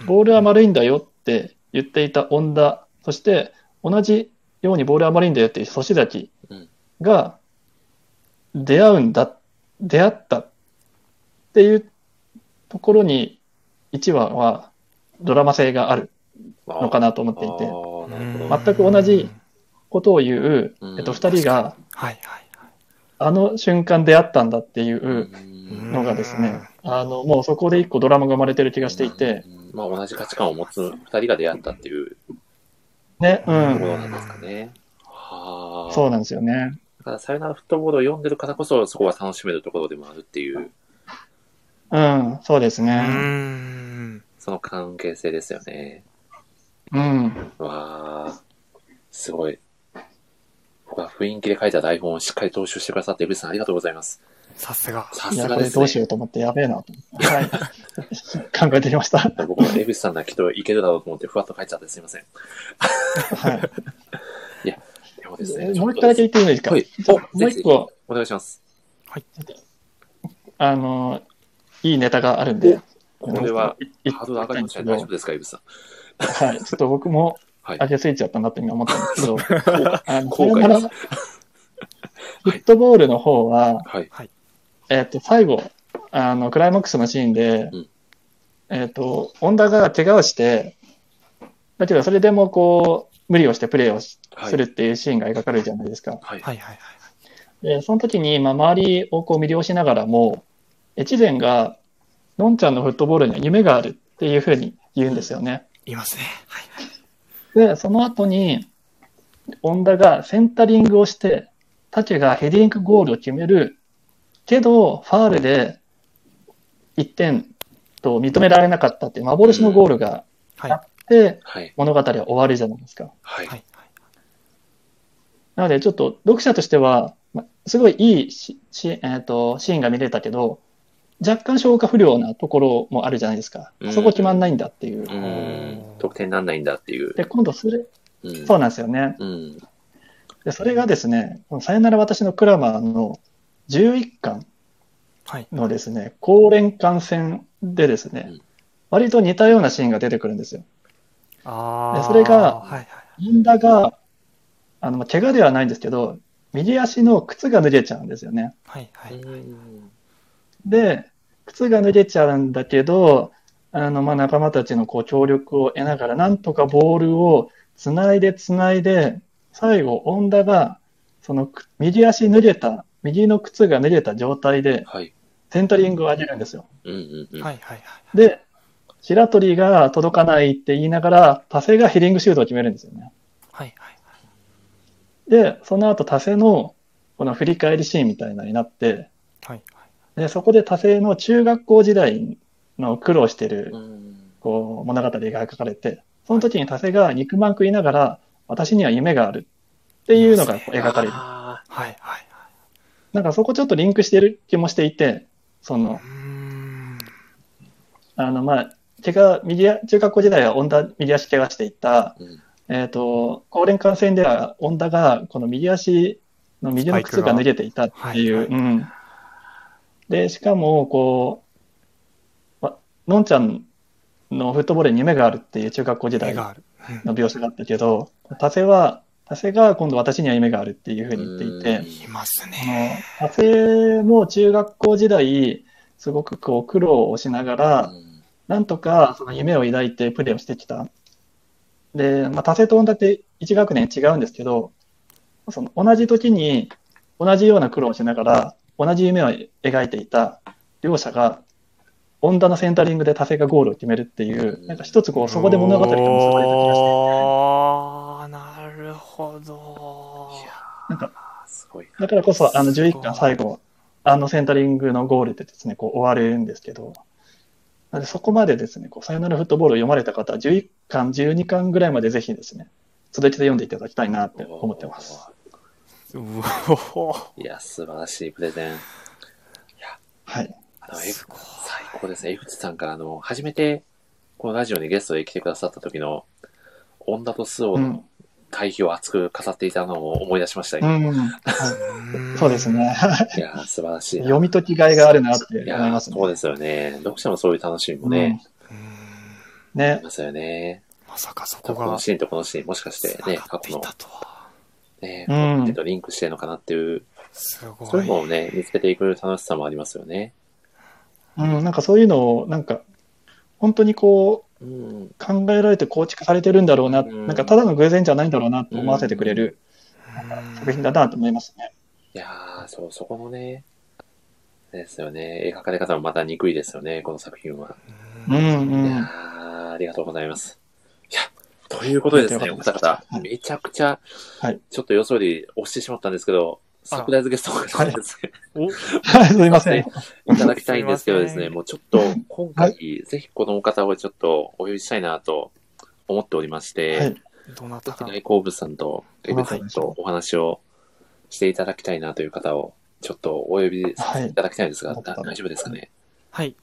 ボールは丸いんだよって言っていた恩田、そして同じようにボールは丸いんだよっていう粗志崎うんが出会うんだ、出会ったっていうところに1話はドラマ性があるのかなと思っていて。全く同じことを言う、うんえっと、二人が。あの瞬間出会ったんだっていううんのがですね、あの、もうそこで一個ドラマが生まれてる気がしていて、うんまあ同じ価値観を持つ二人が出会ったっていうね、うところん、なんですかね。はあ。そうなんですよね。だから、さよならフットボールを読んでるからこそ、そこは楽しめるところでもあるっていう、うん、そうですね。ん。その関係性ですよね。うん、わあ、すごい。僕は雰囲気で書いた台本をしっかり踏襲してくださって、エブリさんありがとうございます。さすが。いや、さすがですこれどうしよね。うと思ってやべえなと思って。はい。考えてきました。僕もエブリさんならきっといけるだろうと思って、ふわっと書いちゃってすいません。はい。でもそうですね。えもう一個だけ言ってもいいですか、はい。もう一個、お願いします。あの、いいネタがあるんで。これは、いハードル上がりましたね。大丈夫ですか、イブさん？はい。ちょっと僕もはい。上げすぎちゃったなって今思ったんですけど、あの、後悔ですフットボールの方は、はい。えっと、最後、あの、クライマックスのシーンで、うんえっと、恩田が怪我をして、だけどそれでもこう、無理をしてプレーをするっていうシーンが描かれるじゃないですか。はい。はいはいはい。で、その時に、まあ、周りをこう魅了しながらも、越前が、のんちゃんのフットボールには夢があるっていうふうに言うんですよね。いますね。はい。で、その後に、恩田がセンタリングをして、竹がヘディングゴールを決めるけど、ファールで1点と認められなかったっていう幻のゴールがはい。あって、はい。物語は終わるじゃないですか。はい。はい。なので、ちょっと読者としては、ますごいいいしし、えー、とシーンが見れたけど、若干消化不良なところもあるじゃないですか。うんそこ決まんないんだっていう。うん。得点になんないんだっていう。で、今度それ、うん。そうなんですよね。うん。で、それがですね、このさよなら私のクラマーの11巻はい。のですね、高連艦戦でですね、うん割と似たようなシーンが出てくるんですよ。ああ。でそれがはいはい。本田が、あの、まあ怪我ではないんですけど、右足の靴が脱げちゃうんですよね。はいはい。うんで、靴が脱げちゃうんだけど、あの、まあ、仲間たちのこう協力を得ながら、なんとかボールをつないでつないで、最後、恩田が、そのく右足脱げた、右の靴が脱げた状態で、はい。センタリングを上げるんですよ。で、白鳥が届かないって言いながら、タセがヘディングシュートを決めるんですよね。はいはい。で、その後タセの、この振り返りシーンみたいなのになって、はいで、そこでタセの中学校時代の苦労してるうん。こう物語が描かれて、その時にタセが肉まん食いながら、私には夢があるっていうのが描かれる。あはいはい。なんかそこちょっとリンクしてる気もしていて、その。あの、まあ、怪我、右足中学校時代は恩田右足怪我していた、ーうんえっ、と、高連艦戦では恩田がこの右足の右の靴が脱げていたっていう、はいはいうん。で、しかも、こう、まのんちゃんのフットボールに夢があるっていう中学校時代の描写があったけど、タセは、タセが今度私には夢があるっていうふうに言っていて、いますあね。のタセも中学校時代、すごくこう苦労をしながら、なんとかその夢を抱いてプレーをしてきた。で、まあ、タセと恩田って1学年違うんですけど、その同じ時に同じような苦労をしながら、同じ夢を描いていた両者が、恩田のセンタリングでタセがゴールを決めるっていう、なんか一つこう、そこで物語が結ばれた気がして、ほど。なんか、すごいな。だからこそ、あの、11すごい巻最後、あのセンタリングのゴールでですね、こう終わるんですけど、なのでそこまでですね、こう、さよならフットボールを読まれた方は、11巻、12巻ぐらいまでぜひですね、続けて読んでいただきたいなって思ってます。うおいや、素晴らしいプレゼン。はい。あの、最高ですね。江口さんから、あの、初めて、このラジオにゲストで来てくださった時の、恩田とスオのうん。対比を熱く語っていたのを思い出しました、う今ん。はいうんそうですね。いや、素晴らしいな。読み解きがいがあるなってい思いやますね。そうですよね。読者もそういう楽しみもね、うんうんねあり。ますよね。まさかそここがのシーンとこのシーン、もしかしてね、過去の。ね、うんちょっとリンクしてるのかなっていう、すごい。そういうのをね、見つけていく楽しさもありますよね。うん、なんかそういうのを、なんか、本当にこう、うん。考えられて構築されてるんだろうな、うんなんかただの偶然じゃないんだろうなと思わせてくれるうん作品だなと思いますね。いやー、そう、そこのね、ですよね。描かれ方もまた憎いですよね、この作品は。うんういやありがとうございます。いや、ということでですね、お二方、めちゃくちゃ、はいちょっと予想より押してしまったんですけど、サプライズゲストがですね、おはい、すみません。いただきたいんですけどですね、もうちょっと、今回、ぜひこのお方をちょっとお呼びしたいなと思っておりまして、はい。どなたか。大好物さんとエグさんとお話をしていただきたいなという方を、ちょっとお呼びさせていただきたいんですが、はいだ大丈夫ですかね？はい。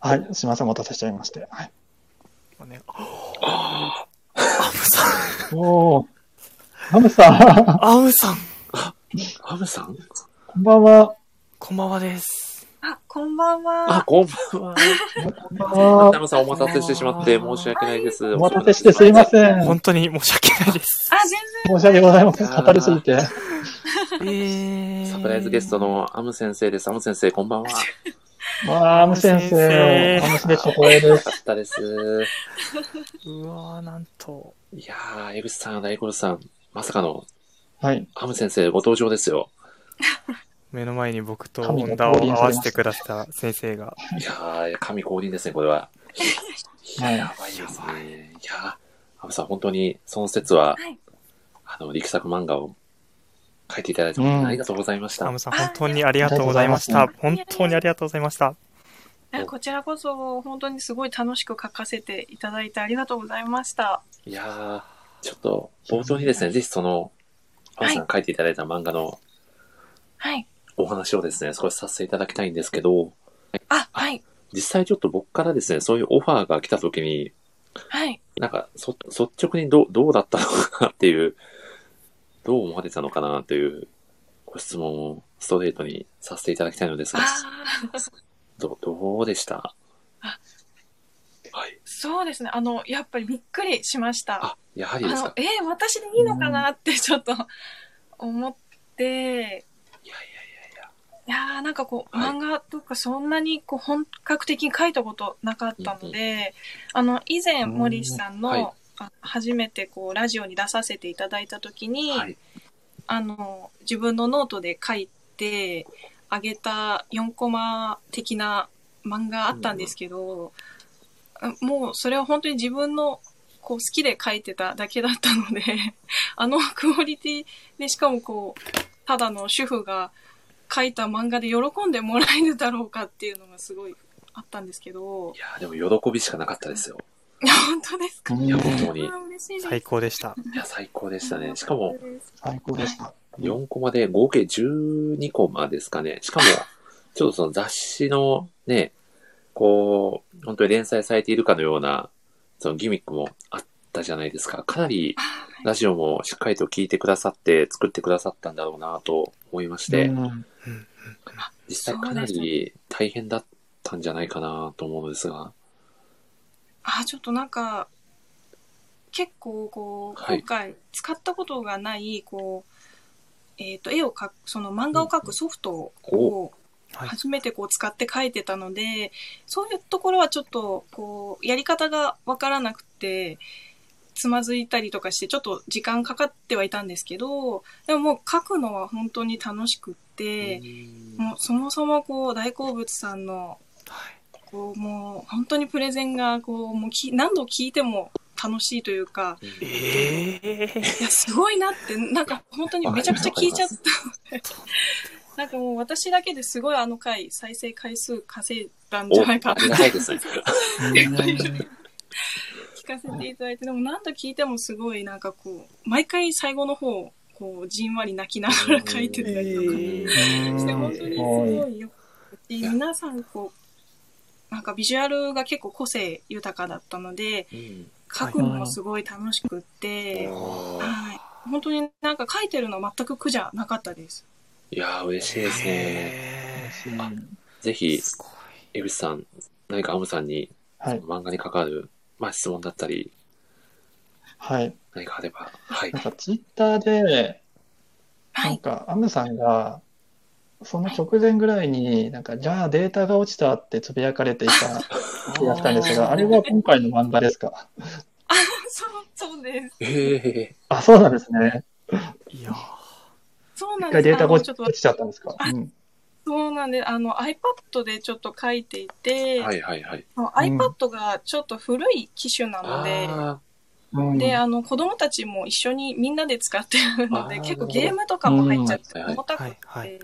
はい、すみません、お待たせしちゃいまして。はい。ね、アブさん。おー、ハムさん、アウさん、アムさん？こんばんは。こんばんはです。あ、こんばんあ、は。こんばんは。こんばんはア。ムさんお待たせしてしまって申し訳ないです。お待たせしてすいません。本当に申し訳ないです。あ、全申し訳ございません。語りすぎて。えーサプライズゲストのアム先生です。アム先生、こんばんは。わあ、アム先先生。生アム先生、光栄ですよか。ったです。うわー、なんと。いやー、江口さん、大五郎さん、まさかのはい。アム先生ご登場ですよ。目の前に僕と神がホンダを合わせてくださった先生が。いやー、神降臨ですね、これは。いや、はいやばいですね。いやー、アムさん、本当に、その説は、はいあの、力作漫画を書いていただいて、うんありがとうございました。アムさん、本当にありがとうございました。あ本当にありがとうございました。然こちらこそ本当にすごい楽しく書かせていただいてありがとうございました。いやー、ちょっと、冒頭にですね、ぜひその、アムさんが書いていただいた漫画のはい。お話をですね、少しさせていただきたいんですけど、あ、はい。実際ちょっと僕からですね、そういうオファーが来た時に、はい。なんか、そ、率直にどう、どうだったのかなっていう、どう思われたのかなというご質問をストレートにさせていただきたいのですあが、ーどどうでした？あはい。そうですね。あの、やっぱりびっくりしました。あ、やはりですか、あのえー私でいいのかなってちょっと 思って、いやいやいやいや。いやーなんかこう、はい漫画とかそんなにこう本格的に書いたことなかったので、あの、以前森さんの、はいあ初めてこう、ラジオに出させていただいたときに、はい。あの、自分のノートで書いてあげた4コマ的な漫画あったんですけど、あもうそれは本当に自分のこう好きで書いてただけだったので、あのクオリティでしかもこう、ただの主婦が書いた漫画で喜んでもらえるだろうかっていうのがすごいあったんですけどい、や、でも喜びしかなかったですよ。いや、本当ですか？いや、本当に。最高でした。や、最高でしたね。しかも、最高でした。4コマで合計12コマですかね。しかも、ちょっとその雑誌のね、こう、本当に連載されているかのような、そのギミックもあったじゃないですか。かなりラジオもしっかりと聞いてくださって作ってくださったんだろうなと思いまして、うん。実際かなり大変だったんじゃないかなと思うのですが、あ、ちょっとなんか、結構こう、はい。今回使ったことがない、こう、えっ、と、絵を描く、その漫画を描くソフトをはい初めてこう使って描いてたので、そういうところはちょっと、こう、やり方がわからなくて、つまずいたりとかして、ちょっと時間かかってはいたんですけど、でももう描くのは本当に楽しくって、もうそもそもこう、大好物さんのこうもう本当にプレゼンがこうもうき何度聞いても楽しいというか、ええいや、すごいなって、なんか本当にめちゃくちゃ聞いちゃったなんかもう私だけですごいあの回、再生回数稼いだんじお、ゃないかなありがたいですね。聞かせていただいて、でも何度聞いてもすごいなんかこう、毎回最後の方、こう、じんわり泣きながら書いてたりとかして、本当にすごいよ皆さんこう、なんかビジュアルが結構個性豊かだったので、うん書くのもすごい楽しくって、はい。本当になんか書いてるのは全く苦じゃなかったです。いやー、嬉しいですね。ぜひ。江口さん、何かアムさんに、はい。漫画に関わる、まあ、質問だったり、はい。何かあれば、はいなん。かツイッターで、はい。なんか、アムさんが、その直前ぐらいに、なんか、じゃあデータが落ちたってつぶやかれていた気がしたんですが、あれは今回の漫画ですか？そう、そうです。ええあ、そうなんですね。いやーそうなんです。一回データがあのちょっと落ち落ちちゃったんですか？うん。そうなんで、あの iPad でちょっと書いていて、はいはいはい。iPad がちょっと古い機種なので、あうん。で、あの子供たちも一緒にみんなで使ってるので、結構ゲームとかも入っちゃってうん。重たくて、はいはい。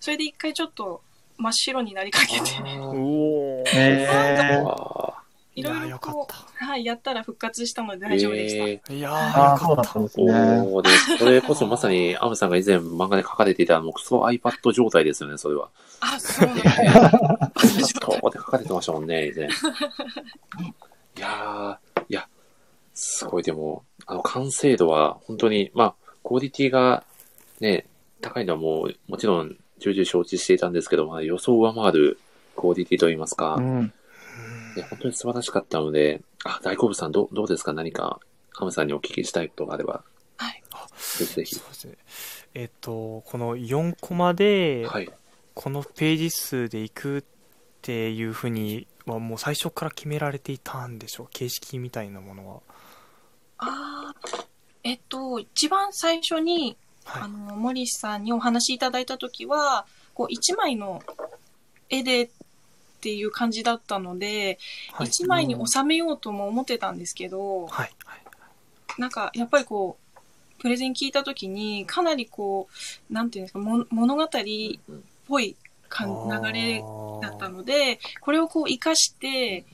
それで一回ちょっと真っ白になりかけて、おー。えー、あいろいろこう、はい、やったら復活したので大丈夫でした。ええいやああ、ーよかったそうだったんですおね。それこそまさに、アムさんが以前漫画で書かれていた、もうクソ iPad 状態ですよね、それは。あ、そうなんです。iPad で書かれてましたもんね、以前。いやー、いや、すごい、でも、あの、完成度は、本当に、まあ、クオリティがね、高いのはもう、もちろん重々承知していたんですけど、まあ、予想を上回るクオリティといいますか、うん。いや本当に素晴らしかったので、あ、大好物さんどうどうですか？何か、ハムさんにお聞きしたいことがあれば、はい。ぜひぜひそう。ですねえっ、とこの4コマではい。このページ数でいくっていうふうにはもう最初から決められていたんでしょう？形式みたいなものはあーえっと、一番最初に、はいあの、森さんにお話しいただいたときは、こう、一枚の絵でっていう感じだったので、はい。一枚に収めようとも思ってたんですけど、はいはい。なんか、やっぱりこう、プレゼン聞いたときに、かなりこう、なんていうんですか、も物語っうんぽい感流れだったので、これをこう活かして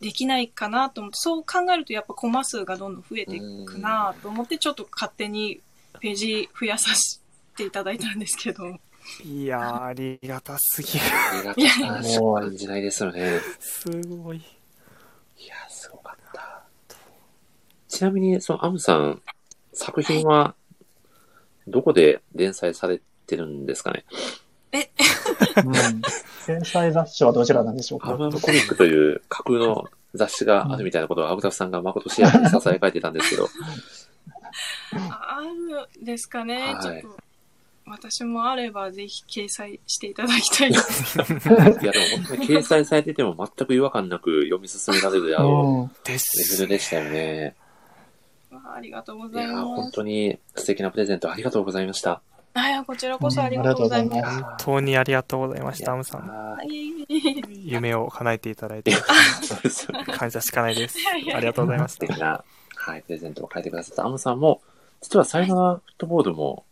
できないかなと思って、そう考えるとやっぱコマ数がどんどん増えていくなと思って、ちょっと勝手にページ増やさせていただいたんですけど。いやーありがたすぎる。ありがたしく感じない。ですよね。すごい。いや、すごかった。ちなみに、そのアムさん、作品は、どこで連載されてるんですかね？うん。掲載雑誌はどちらなんでしょうか？アムアムコミックという架空の雑誌があるみたいなことをアブタフさんが誠しやかに囁かれてたんですけど、あるんですかね、はい。ちょっと。私もあればぜひ掲載していただきたいです。いやでも本当に掲載されてても全く違和感なく読み進められるであろうん。うレですベルでしたよね。あありがとうごいざいや、ます。本当に素敵なプレゼントありがとうございました。はい、こちらこそありがとうございます。うんありがとうござい本当にありがとうございましたアムさん夢を叶えていただいて そうですよね。感謝しかないですいやいやありがとうございました素敵な、はい、プレゼントを書いてくださったアムさんも、実はサイナーフットボールも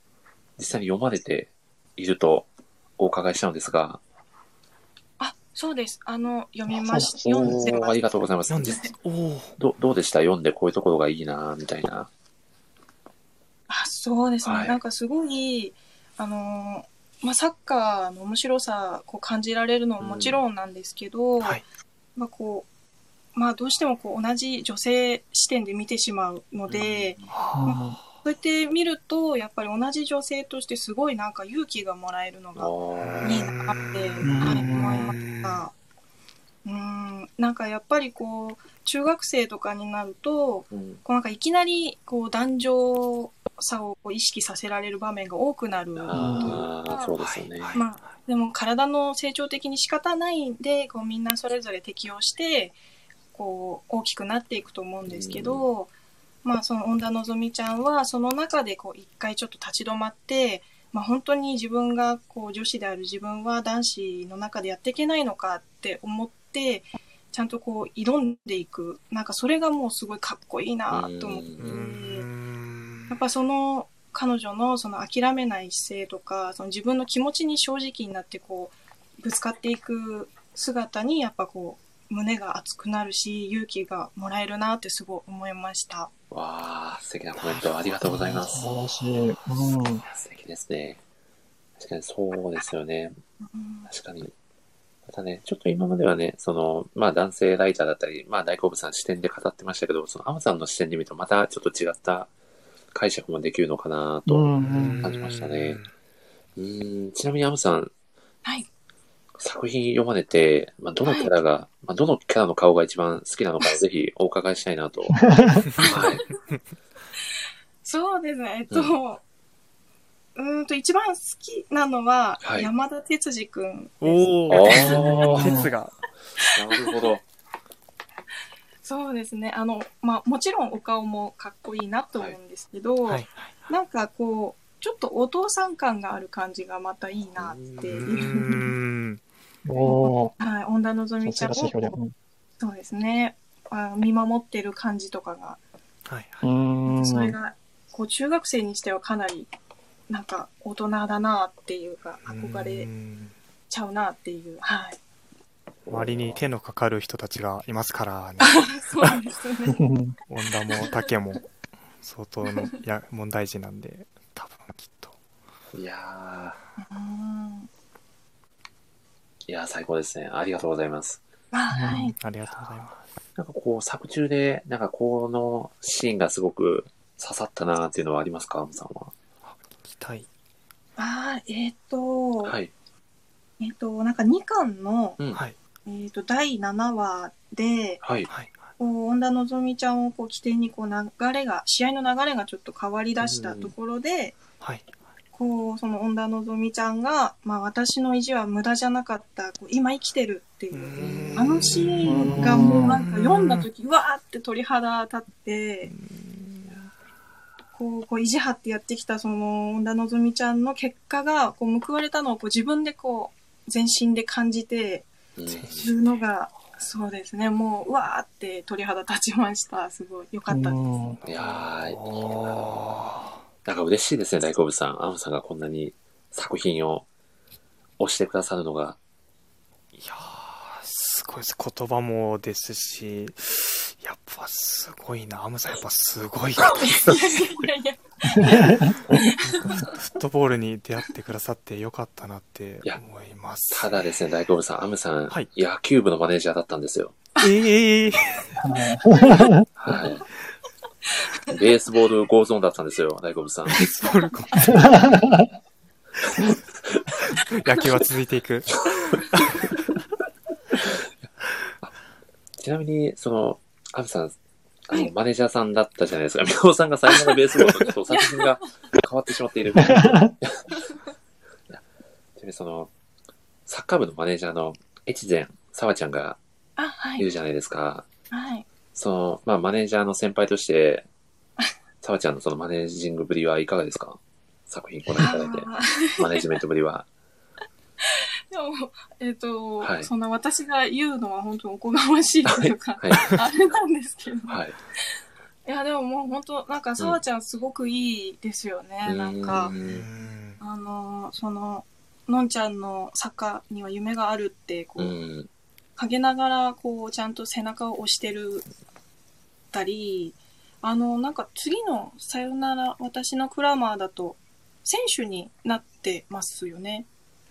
実際に読まれているとお伺いしたのですが、あ、そうです。あの、読みましあ読んでまおーありがとうございます。読んで実おおどどうでした？読んでこういうところがいいなみたいな。あ、そうですね。はい。なんかすごい、あのー、まあ、サッカーの面白さ、こう感じられるのももちろんなんですけど、はい。まあこう、まあどうしてもこう同じ女性視点で見てしまうので、そうやって見ると、やっぱり同じ女性としてすごいなんか勇気がもらえるのがいいなって、思いました。うん、なんかやっぱりこう、中学生とかになると、うんこうなんかいきなりこう男女差を意識させられる場面が多くなるというあ、そうですよね。まあ、でも体の成長的に仕方ないんで、こうみんなそれぞれ適応して、こう大きくなっていくと思うんですけど、まあその恩田のぞみちゃんはその中でこう一回ちょっと立ち止まって、まあ本当に自分がこう女子である自分は男子の中でやっていけないのかって思って、ちゃんとこう挑んでいく。なんかそれがもうすごいかっこいいなと思って。やっぱその彼女のその諦めない姿勢とか、その自分の気持ちに正直になってこう、ぶつかっていく姿にやっぱこう、胸が熱くなるし、勇気がもらえるなってすごい思いました。わあ、素敵なコメントありがとうございます。素晴らしい。うん。素敵ですね。確かにそうですよね。うん確かに。またね、ちょっと今まではね、その、まあ男性ライターだったり、まあ大好物さん視点で語ってましたけど、そのアマさんの視点で見るとまたちょっと違った解釈もできるのかなとうん感じましたね。うーん、ちなみにアムさん、はい。作品読まれて、まあ、どのキャラが、まあ、どのキャラの顔が一番好きなのかぜひお伺いしたいなと。はい。そうですね。えっと、うーんと一番好きなのは、はい山田哲司くん。おあおあ、鉄がなるほど。そうですね。あの、まあもちろんお顔もかっこいいなと思うんですけど、はいなんかこう、ちょっとお父さん感がある感じがまたいいなってういう。はい、恩田のぞみちゃん。を、そうですね、あ見守ってる感じとかが、はいうん。それが、こう、中学生にしてはかなり、なんか、大人だなっていうか、憧うれんちゃうなっていう、はい。周りに手のかかる人たちがいますからね。そうですね。うん温田も竹も相当のや問題児なんで多分きっと。いやうん。ー、いやー最高ですね。ありがとうございます。はい。ありがとうございますなんかこう、作中で、なんかこのシーンがすごく刺さったなーっていうのはありますかアムさんは？期待。ああ、えっ、と、はい。えっ、と、なんか2巻の、うん。はい。えっ、と、第7話で、はい。はい。こう、恩田のぞみちゃんをこう起点に、こう、流れが、試合の流れがちょっと変わり出したところで、はい。こう、その恩田のぞみちゃんが、まあ、私の意地は無駄じゃなかった、こう今生きてるっていう、あのシーンがもうなんか読んだ時、うわーって鳥肌立って、こう、こう意地張ってやってきたその、恩田のぞみちゃんの結果が、こう、報われたのをこう自分でこう、全身で感じて、うんいるのが、そうですね、もう、うわーって鳥肌立ちました。すごい、よかったです。うん。いやー、おなんか嬉しいですね、大好物さん。アムさんがこんなに作品を押してくださるのが。ーいやー、すごいです。言葉もですし、やっぱすごいな。アムさんやっぱすごい方です。いやいやいや、フットボールに出会ってくださってよかったなって思います。ただですね、大好物さん、アムさん、はい野球部のマネージャーだったんですよ。ええー、はい。ベースボールゴーゾーンだったんですよ、大好物さん。ソルコ野球は続いていく。ちなみに、その、アムさん、あの、はいマネージャーさんだったじゃないですか。みおさんが最後のベースボールとちょっと作品が変わってしまっている。ちなみにその、サッカー部のマネージャーの越前沢ちゃんがいい、るじゃないですか。はい。その、まあ、マネージャーの先輩として、沢ちゃんのそのマネージングぶりはいかがですか？作品ご覧いただいて。あマネージメントぶりは。ー でも、えっ、と、はいそんな私が言うのは本当おこがましいというか、はい。あれなんですけど。はい。いや、でももう本当、なんか、さわちゃんすごくいいですよね。なんかう、うんんあの、その、のんちゃんのサッカーには夢があるって、こうう、ん。陰ながら、こう、ちゃんと背中を押してるたり、あの、なんか次のさよなら私のクラマーだと、選手になってますよね。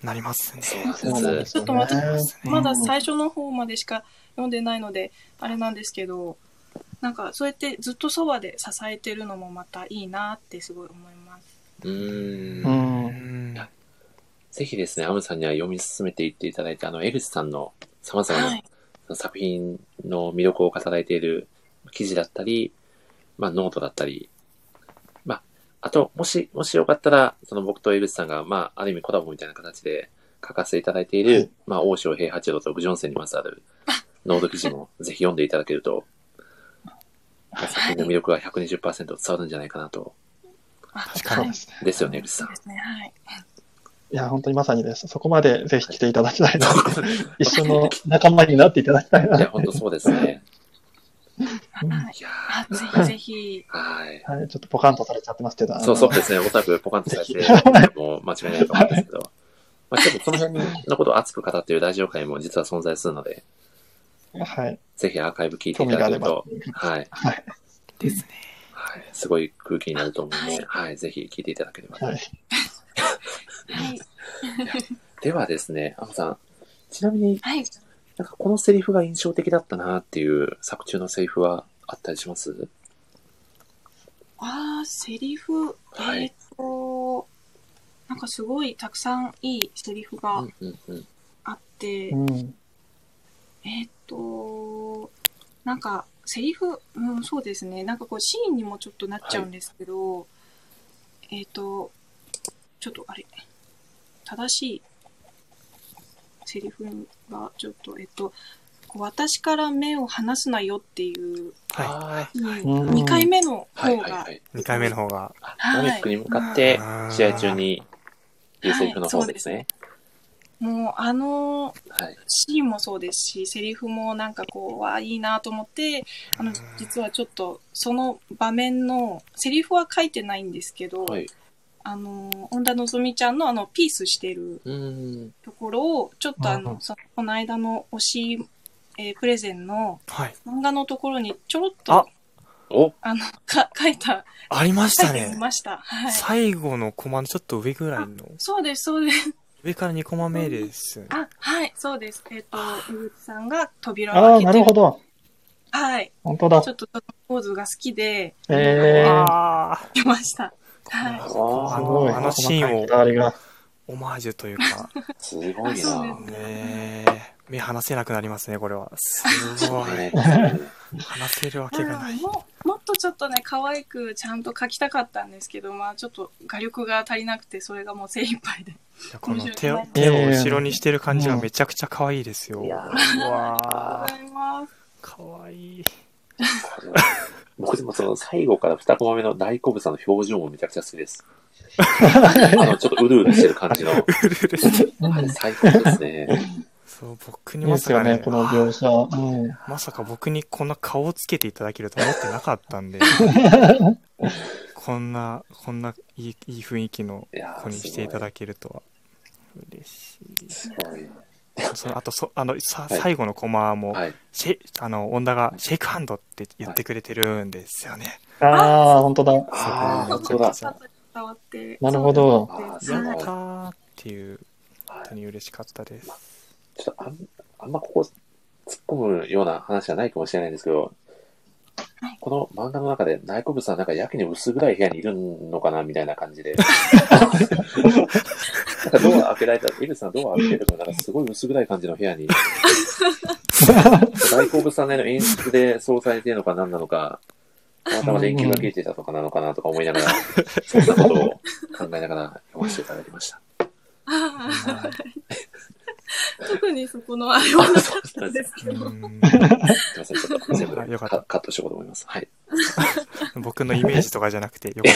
なりますね。そうちょっと待ってね。まだ最初の方までしか読んでないので、あれなんですけど、なんかそうやってずっとそばで支えてるのもまたいいなってすごい思います。うん。うんんぜひですね、アムさんには読み進めていっていただいて、あの、エルスさんの様々は。な作品の魅力を語られている記事だったり、まあ、ノートだったり、まあ、あと、もし、もしよかったら、その僕とエルスさんが、まあ、ある意味コラボみたいな形で書かせていただいている、はいまあ、王将平八郎とグジョンセンにまつわるノート記事もぜひ読んでいただけると、まあ作品の魅力が120%伝わるんじゃないかなと。あ確かにはいですよね、エルスさんそうで。すね。はい。いや、本当にまさにです。そこまでぜひ来ていただきたいな。一緒の仲間になっていただきたいな。いや、本当そうですね。うんはい。ぜひぜひ。ーはい。はい、ちょっとポカンとされちゃってますけど。そうそうですね。おそらくポカンとされて、もう間違いないと思うんですけど。まあちょっとその辺のことを熱く語っているラジオ会も実は存在するので、はい。ぜひアーカイブ聞いていただけると、。はい。はい。ですね。はい。すごい空気になると思うんで、はい。ぜひ聞いていただければと。はい。はい。ではですね、アムさん。ちなみにはい。なんかこのセリフが印象的だったなっていう作中のセリフはあったりします？あー、セリフ。はいえーっと、なんかすごいたくさんいいセリフがうんうんうん。あって、うん。えーっと、なんか、セリフ、うん、そうですね。なんかこう、シーンにもちょっとなっちゃうんですけど、えーっと、ちょっとあれ、正しいセリフが、ちょっと、えっと、こう私から目を離すなよっていう、ははうん2回目のい。はい方が、はいはい。い。2回目の方が。あはいノミックに向かってうん試合中に言うセリフの方ですね。もうあのはい。シーンもそうですし、セリフもなんかこう、わあ、いいなと思って、あの、実はちょっと、その場面の、セリフは書いてないんですけど、はい。あの、恩田のぞみちゃんのあの、ピースしてる。ところを、ちょっとあの、のこの間の推し、えープレゼンのはい。漫画のところにちょろっあと、おあの、か書いた、ありましたね。みました。はい。最後のコマのちょっと上ぐらいの、そうです、そうです。上から2コマ目です。あ、はい、そうです。えっ、と、江口さんが扉をああ、開けてなるほど。はい。本当だちょ。っとそのポーズが好きで、えー、あました。はい。あすごい。のあのシーンを。オマージュというかすごいな。ねえ目離せなくなりますねこれはすごいね話せるわけがないももっとちょっとね、可愛くちゃんと描きたかったんですけど、まあちょっと画力が足りなくて、それがもう精一杯で。いやこの手を手を後ろにしてる感じがめちゃくちゃ可愛いですよ。いうやわありがとうーございます。可愛い。僕でもその最後から2コマ目の大好物さんの表情もめちゃくちゃ好きです。あの、ちょっとうるうるしてる感じの。あれ最高ですね。そう僕にまさかねこの描写。うん。まさか僕にこんな顔をつけていただけると思ってなかったんで こんなこんないいいい雰囲気の子にしていただけるとは嬉しい。すごい。そのあとそあのさ、はい最後のコマも、はい。シェイあの恩田がシェイクハンドって言ってくれてるんですよね。ああ、本当だ。ああ、そう本当だ。なるほどやそうったーっていう本当に嬉しかったです。ちょっとあんあんまここ突っ込むような話はないかもしれないんですけど、この漫画の中で大好物さんなんかやけに薄暗い部屋にいるのかなみたいな感じで。なんかドア開けられた、井口さんドア開けてるとなんかすごい薄暗い感じの部屋に。大好物さんの演出でそうされてるのか何なのか、たまたま電球が消えてたとかなのかなとか思いながら、そんなことを考えながら読ませていただきました。特にそこのあれはなかったですけど。うんすいません、ちょっと全部あよかった。カカットしようと思います。はい。僕のイメージとかじゃなくてよか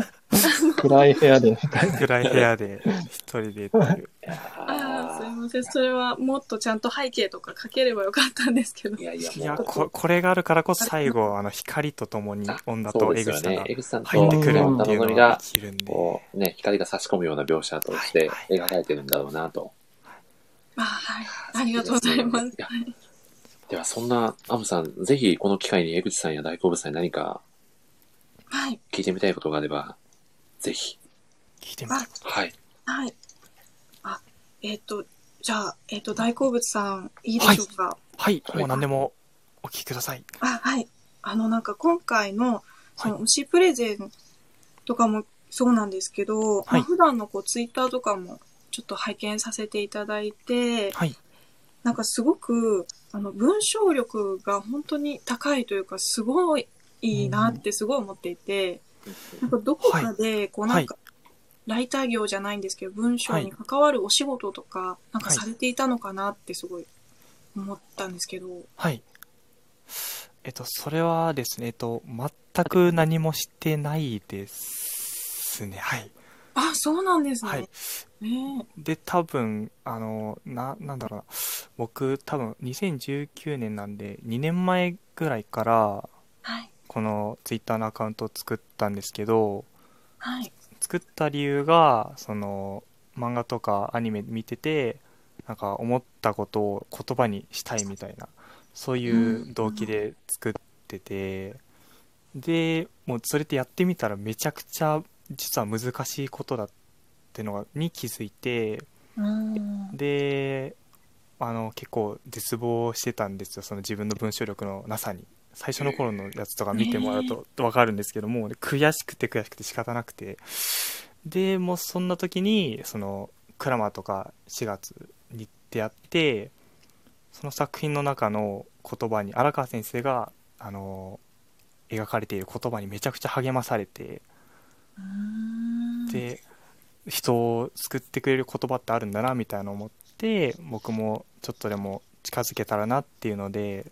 っ暗い部屋で。た暗い部屋で一人でっていう。ああ、すいません。それはもっとちゃんと背景とか書ければよかったんですけどい。やいや、いやここれがあるからこそ最後 あの光とともに女と江口さんが。江口さんと入ってくる女っていうのがるんで。ね、光が差し込むような描写としてはい描かれてるんだろうなと。あはい。ありがとうございますでは、そんなアムさん、ぜひこの機会に江口さんや大好物さんに何かはい。聞いてみたいことがあれば、ぜひ。聞いてみたい。はい。はい。あ、えっ、と、じゃあ、えっ、と、大好物さん、いいでしょうか？はい、はいもう何でもお聞きください。あ、はい。あの、なんか今回の、その、はい推しプレゼンとかもそうなんですけど、はいまあ普段のこう、ツイッターとかもちょっと拝見させていただいて、はい。なんかすごく、あの、文章力が本当に高いというか、すごいいいなってすごい思っていて、なんかどこかで、こうなんか、ライター業じゃないんですけど、文章に関わるお仕事とか、なんかされていたのかなってすごい思ったんですけど、はい。えっと、それはですね、えっと、全く何もしてないですね。はい。あ、そうなんですね。はい。ねで、多分、あの、な、なんだろうな。僕、多分、2019年なんで、2年前ぐらいから、はい。このツイッターのアカウントを作ったんですけど、はい。作った理由がその漫画とかアニメ見ててなんか思ったことを言葉にしたいみたいなそういう動機で作っててでもうそれってやってみたらめちゃくちゃ実は難しいことだってのがに気づいてうん。であの結構絶望してたんですよその自分の文章力のなさに最初の頃のやつとか見てもらうと分かるんですけども、悔しくて悔しくて仕方なくて。でもうそんな時にそのクラマとか4月に出会ってその作品の中の言葉に荒川先生があの描かれている言葉にめちゃくちゃ励まされてで人を救ってくれる言葉ってあるんだなみたいなのを思って僕もちょっとでも近づけたらなっていうので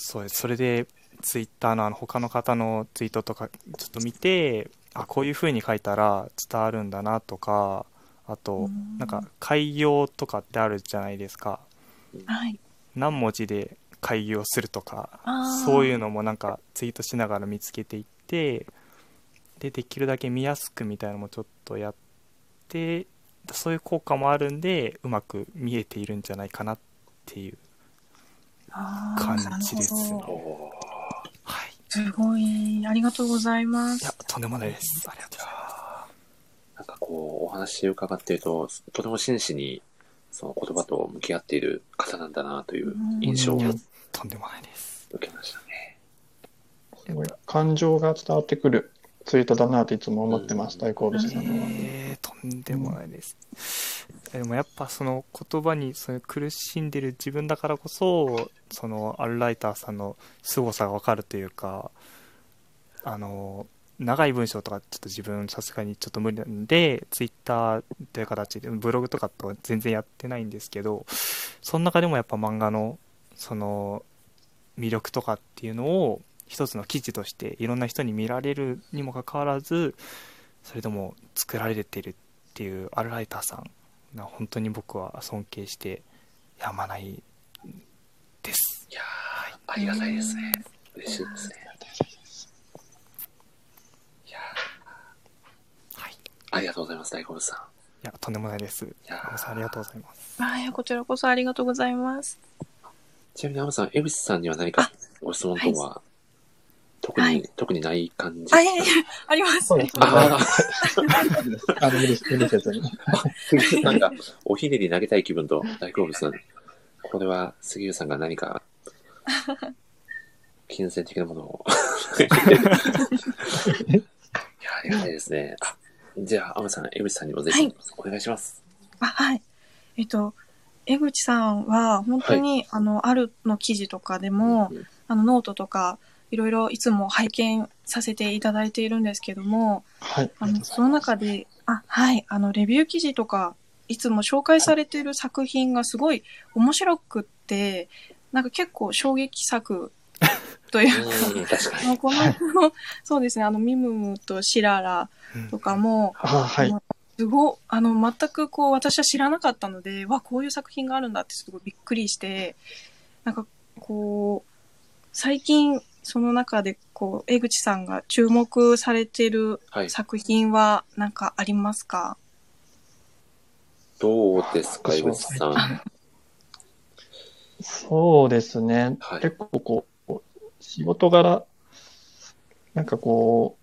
そうです。それでツイッターのあの他の方のツイートとかちょっと見てあこういう風に書いたら伝わるんだなとかあとなんか開業とかってあるじゃないですか。はい。何文字で開業するとかそういうのもなんかツイートしながら見つけていってでできるだけ見やすくみたいなのもちょっとやってそういう効果もあるんでうまく見えているんじゃないかなっていう感じですねはいすごい。ありがとうございまいす。やとんでもないですありがとうございまなんかこう、お話伺っていると、とても真摯に、その言葉と向き合っている方なんだなという印象をとんでもないです。受けましたね。すごい感情が伝わってくるツイートだなといつも思ってます、うん大好物さんのは。えー、とんでもないです。でもやっぱその言葉にその苦しんでる自分だからこそ、そのアルライターさんの凄さがわかるというか、あの、長い文章とかちょっと自分さすがにちょっと無理なんで、ツイッターという形で、ブログとかとは全然やってないんですけど、その中でもやっぱ漫画のその魅力とかっていうのを一つの記事としていろんな人に見られるにもかかわらず、それでも作られてるっていうアルライターさん本当に僕は尊敬してやまないです。いやー、ありがたいですね。嬉しいですね。いやはい。いーありがとうございます、大好物さん。や、とんでもないです。いやーアムさんありがとうございます。あいやこちらこそありがとうございます。ちなみに、アムさん、江口さんには何かご質問等は、特に、はい特にない感じあ、いやいや、あります。そうですねああの無理無理せずに。あ、なんか、おひねり投げたい気分と大好物さん。これは、杉浦さんが何か、金銭的なものを。いや、ありがたいですね。あ、じゃあ、アムさん、江口さんにもぜひはい、お願いします。あ、はい。えっと、江口さんは、本当に、あの、あるの記事とかでも、うんあの、ノートとか、いろいろいつも拝見させていただいているんですけども、はい。あの、その中で、あ、はい、あの、レビュー記事とか、いつも紹介されている作品がすごい面白くって、なんか結構衝撃作というか この、そうですね、あの、ミムムとシララとかも、あはい。すごあの、全くこう、私は知らなかったので、わ、こういう作品があるんだってすごいびっくりして、なんか、こう、最近、その中で、こう、江口さんが注目されてるはい。作品は、なんかありますか？どうですか、江口さん？そうですね。はい結構こう、仕事柄、なんかこ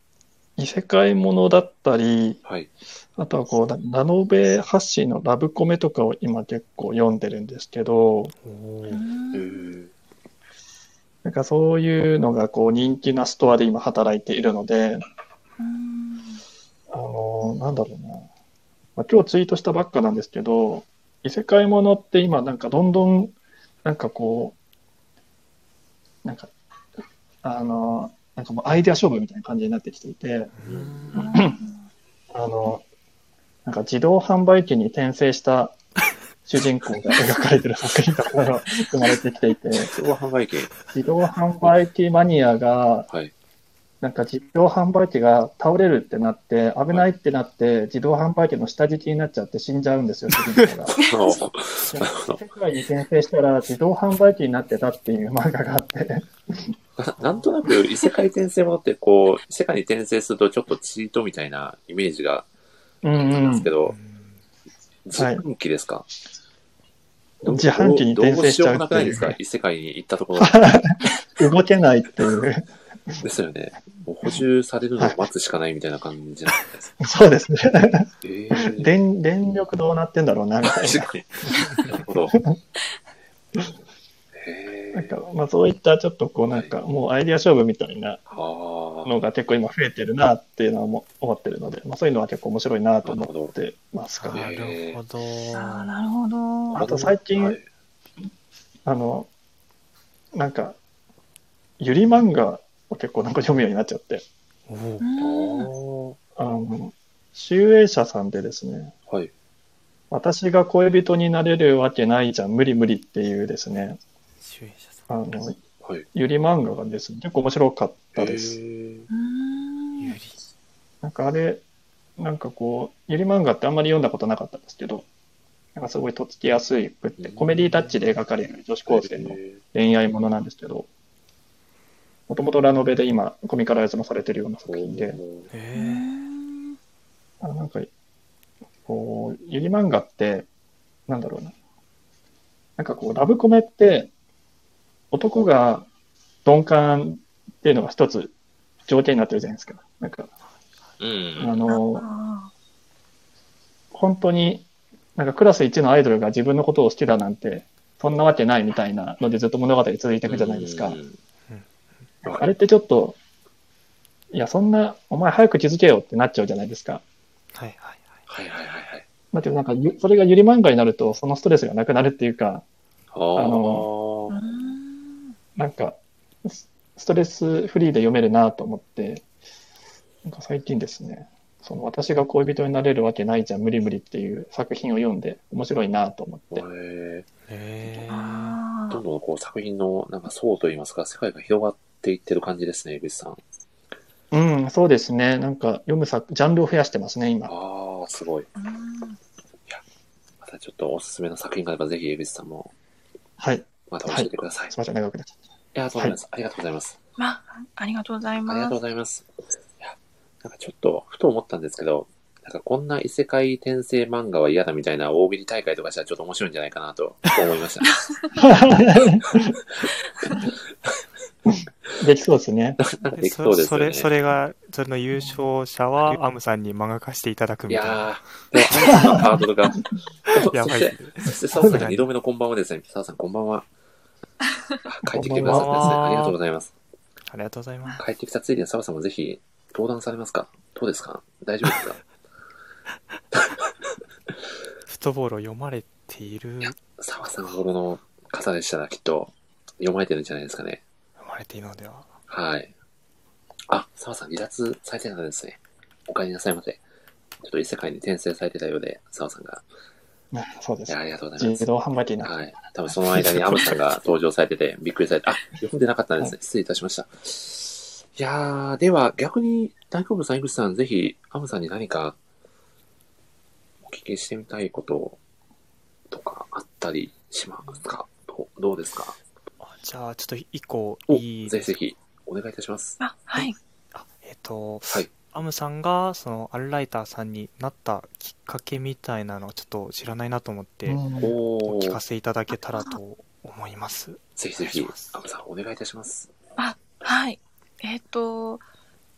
う、異世界ものだったり、はい。あとはこう、ララノベ発信のラブコメとかを今結構読んでるんですけど、おうん。なんかそういうのがこう人気なストアで今働いているので、うんあの、なんだろうな。まあ、今日ツイートしたばっかなんですけど、異世界ものって今なんかどんどん、なんかこう、なんか、あの、なんかもうアイデア勝負みたいな感じになってきていて、あの、なんか自動販売機に転生した主人公が描かれてる作品が生まれてきていて、自動販売機。自動販売機マニアが、はい。なんか自動販売機が倒れるってなって、危ないってなって、自動販売機の下敷きになっちゃって死んじゃうんですよ、主人公が。世界に転生したら自動販売機になってたっていう漫画があって、ななんとなく異世界転生ものってこう、異世界に転生するとちょっとチートみたいなイメージがうんあるんですけうど、自販機ですか、どう自販機に転生しちゃうどうしようもなくないですか？異世界に行ったところ。ん。動けないっていう。ですよね。もう補充されるのを待つしかないみたいな感じなんです。そうですね。えー、電、電力どうなってんだろうな、みたいな。なるほど。へなんえ。か、まあそういったちょっとこうなんか、もうアイデア勝負みたいなはあ。のが結構今増えてるなっていうのは思思ってるので、まあそういうのは結構面白いなと思ってますかね。なるほど。ああ、なるほど。あと最近はいあの、なんか、ゆり漫画を結構なんか読むようになっちゃって、あの、集英社さんでですね、はい。私が恋人になれるわけないじゃん、無理無理っていうですね、集英社さん。あの、はい。ゆり漫画がですね、結構面白かったです。ゆり。なんかあれ、なんかこう、ゆり漫画ってあんまり読んだことなかったんですけど、なんかすごいとっつきやすいくって、コメディタッチで描かれる女子高生の恋愛ものなんですけど、もともとラノベで今コミカライズもされてるような作品で、あなんか、こう、ゆり漫画って、なんだろうな。なんかこう、ラブコメって、男が鈍感っていうのが一つ条件になってるじゃないですか。なんか、うん。あの、あ本当に、なんかクラス1のアイドルが自分のことを好きだなんてそんなわけないみたいなのでずっと物語続いていくじゃないですかう。んあれってちょっと、いや、そんな、お前早く気づけよってなっちゃうじゃないですか。はいはいはいはいはいはい。だけどなんかゆ、それがゆり漫画になると、そのストレスがなくなるっていうか、ああのなんか、スストレスフリーで読めるなと思って、なんか最近ですね、その私が恋人になれるわけないじゃん、無理無理っていう作品を読んで、面白いなと思って。へどんどんこう作品のなんか層といいますか、世界が広がっていってる感じですね、江口さん。うん、そうですね。なんか読む作、ジャンルを増やしてますね、今。ああ、すごい。ーうんまたちょっとおすすめの作品があれば、ぜひ江口さんもはい。また教えてください。い、すみません、長くなっちゃっや、とんでもないです、ありがとうございます。まあ、ありがとうございありがとうます。ございます。いや、なんかちょっと、ふと思ったんですけど、なんかこんな異世界転生漫画は嫌だみたいな大喜利大会とかしたらちょっと面白いんじゃないかなと思いました。た。できそうですね。できそうですよね。それ、それが、それの優勝者は、アムさんに漫画化していただくいみたいな。やー、んのハードルが。やばいそして、澤さんが二度目のこんばんはですね。澤さん、こんばんは。あ帰ってきてくださったんですね。ありがとうございます。ありがとうございます。帰ってきたついでに澤さんもぜひ、登壇されますか？どうですか？大丈夫ですか？フットボールを読まれている、や澤さんほどの方でしたらきっと読まれてるんじゃないですかね。読まれているのでは。はい。あ、澤さん離脱されてたんですね。お帰りなさいませ。ちょっと異世界に転生されてたようで、澤さんが。あそうですいや、。ありがとうございます自。動販売機になはい。多分その間にアムさんが登場されてて、びっくりされて、あ、読んでなかったんですね。失礼いたしました。いやー、では逆に大好物さん、井口さん、ぜひ、アムさんに何かお聞きしてみたいこととかあったりしますか？どうどうですか？あじゃあ、ちょっと一個お、いいぜひぜひ、お願いいたします。あ、はい。あえっ、と、はい。アムさんが、その、アルライターさんになったきっかけみたいなのをちょっと知らないなと思って、うんお聞か、せいただけたらと思います。ぜひぜひお願いします、アムさん、お願いいたします。あ、はい。えっ、と、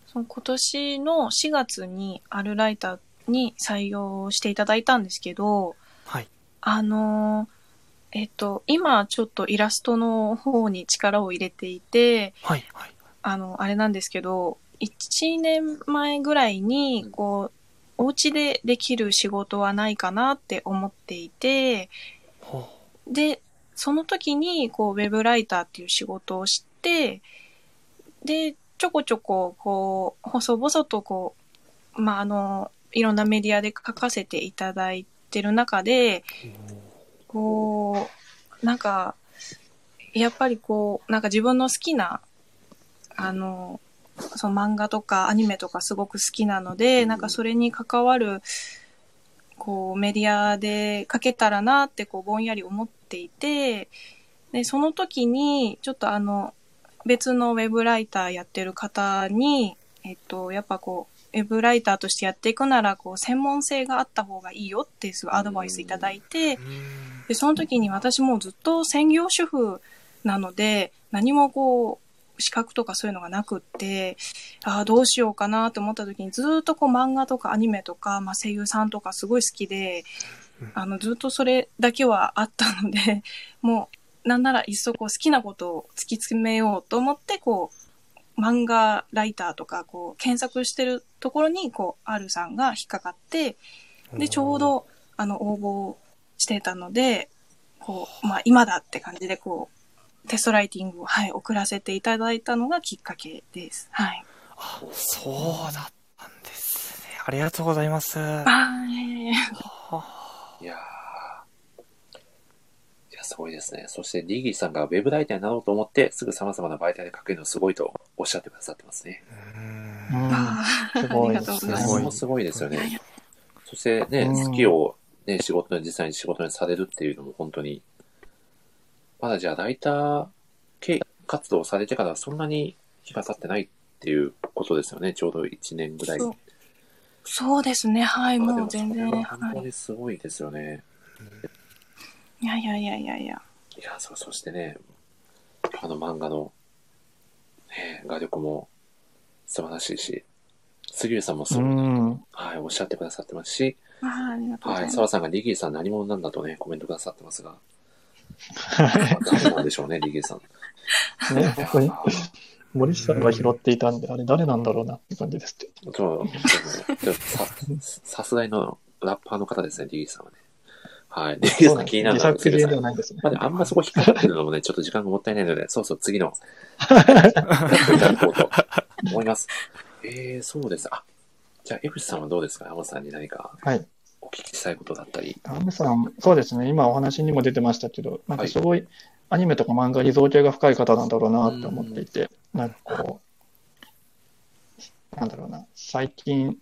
その今年の4月にアルライターに採用していただいたんですけど、はい。あの、えっ、と、今ちょっとイラストの方に力を入れていて、はい、はい。あの、あれなんですけど、1年前ぐらいに、こう、お家でできる仕事はないかなって思っていて、で、その時に、こう、ウェブライターっていう仕事をして、で、ちょこちょこ、こう、細々とこう、まあ、あの、いろんなメディアで書かせていただいてる中で、こう、なんか、やっぱりこう、なんか自分の好きな、あの、その漫画とかアニメとかすごく好きなので、なんかそれに関わる、こうメディアで書けたらなってこうぼんやり思っていて、で、その時にちょっとあの、別のウェブライターやってる方に、えっと、やっぱこう、ウェブライターとしてやっていくなら、こう、専門性があった方がいいよっていアドバイスいただいて、で、その時に私もずっと専業主婦なので、何もこう、資格とかそういうのがなくって、ああ、どうしようかなと思った時にずっとこう漫画とかアニメとか、まあ、声優さんとかすごい好きでうん、あの、ずっとそれだけはあったので、もう、なんならいっそこう好きなことを突き詰めようと思って、こう、漫画ライターとか、こう、検索してるところに、こう、R さんが引っかかって、で、ちょう、ど、あの、応募してたので、こう、まあ、今だって感じで、こう、テストライティングを、はい、送らせていただいたのがきっかけです。はい。あそうだったんですね。ありがとうございます。ああ、いえいえいえはいやー。いや、すごいですね。そして、リギーさんがウェブライターになろうと思って、すぐ様々な媒体で書けるのすごいとおっしゃってくださってますね。ううんんああ、すごいありがとうございますす。そこもすごいですよねいやいや。そしてね、うん好きをね、仕事に、実際に仕事にされるっていうのも本当に、まだじゃあライター系活動をされてからそんなに日が経ってないっていうことですよね。ちょうど1年ぐらい。そうそうですね、はい、もう全然、本当はにすごいですよね。い。いやいやいやいやいや。いや、そう、そしてね、あの漫画の、ね、画力も素晴らしいし、杉浦さんもそう、うん。はい、おっしゃってくださってますし、はい。澤さんがリギーさん何者なんだとね、コメントくださってますが、誰なんでしょうね、リゲさん。ね、本当に。森下さんが拾っていたんで、あれ誰なんだろうなって感じですって。ちょちょちょささすがにのラッパーの方ですね、リゲさんはね。はい。リゲさん気になる自ではないですね。まあ、でもあんまそこ引っかかってるのもね、ちょっと時間がもったいないので、そうそう、次の、やっていただこうと思います。えー、そうです。あ、じゃあ、エフシさんはどうですか？山さんに何かはい。お聞きしたいことだったり。アムさん、そうですね、今お話にも出てましたけど、なんかすごいアニメとか漫画に造形が深い方なんだろうなって思っていて、なんかこう、なんだろうな、最近、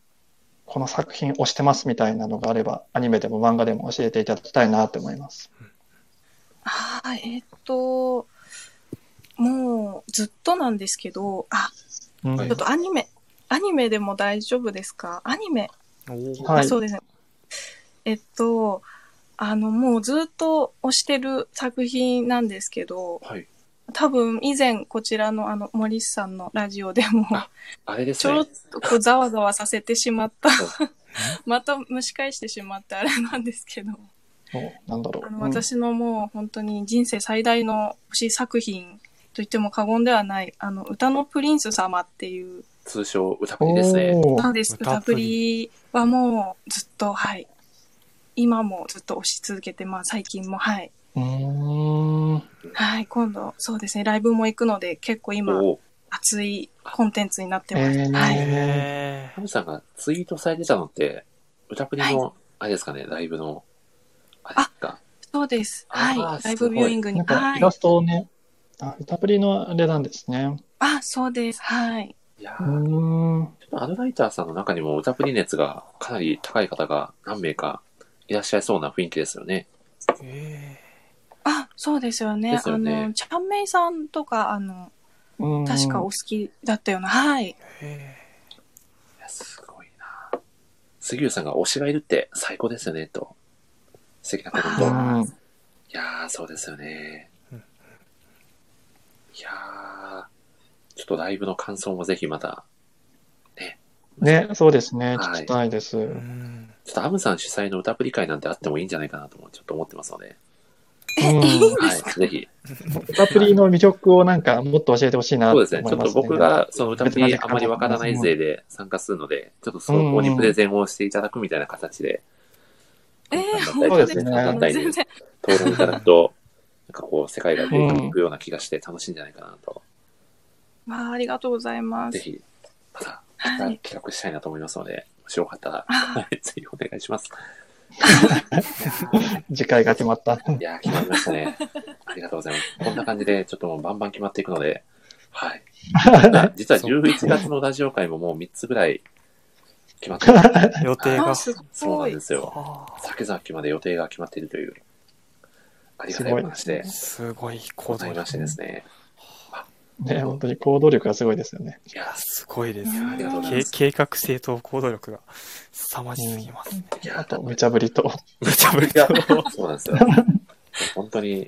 この作品推してますみたいなのがあれば、アニメでも漫画でも教えていただきたいなって思います。ああ、えっと、もうずっとなんですけど、あ、うん。はい。ちょっとアニメ、アニメでも大丈夫ですか？アニメ、はいあそうですね。えっと、あの、もうずっと推してる作品なんですけど、はい。多分以前こちらのあの森さんのラジオでもああれですちょねっ。とこうざわざわさせてしまった また蒸し返してしまってあれなんですけどおなんだろう。あのうん私のもう本当に人生最大の推し作品と言っても過言ではないあの歌のプリンス様っていう通称、歌プリですね。そうです歌歌プリはもうずっとはい今もずっと推し続けてまあ最近もはい。はい今度そうですねライブも行くので結構今お熱いコンテンツになってます、えーはいへハムさんがツイートされてたのって、歌プリの、あれですかね、ライブの、あれですか？そうです。はい。ライブビューイングに。はいなんかイラ。ストをね、あ、歌プリのあれなんですね。あ、そうです。はい。ういやーーん。ちょっとアドライターさんの中にも歌プリ熱がかなり高い方が何名かいらっしゃいそうな雰囲気ですよね。ーへあ、そうですよね。よねあの、ちゃんめいさんとか、あの、うん確かお好きだったような。はい。ーへいや、すごいな杉浦さんが推しがいるって最高ですよね、と。素敵なコメント。いうんやー、そうですよねうん。いやー、ちょっとライブの感想もぜひまた、ね、そうですね。はい聞きたいです。ーうんちょっとアムさん主催の歌プリ会なんてあってもいいんじゃないかなともちょっと思ってますので、うんはい、ぜひ。歌プリの魅力をなんかもっと教えてほしいなそうですね。ちょっとと思いますね。僕がその歌プリあまりわからない勢で参加するので、ちょっとそこにプレゼンをしていただくみたいな形で、えー、そう本当ですねか団体に全然。討論いただくと、なんかこう、世界が出ていくような気がして楽しいんじゃないかなと、まあ、ありがとうございます。ぜひ、また、はい。企画したいなと思いますので、もしよかったら、あ はいぜひお願いします。次回が決まった。いやー、決まりましたね。ありがとうございます。こんな感じで、ちょっともうバンバン決まっていくので、はい。実は11月のラジオ会ももう3つぐらい決まってる。予定がそう。なんですよ。あ先々まで予定が決まっているという、ありがたい話でー、すごい行ございましてですね。ね、本当に行動力がすごいですよね。いや、すごいですうんありがとうございます。け計画性と行動力が凄まじすぎますね。いやあと、無茶ぶりと。めちゃめいやちゃ。そうなんですよ。本当に、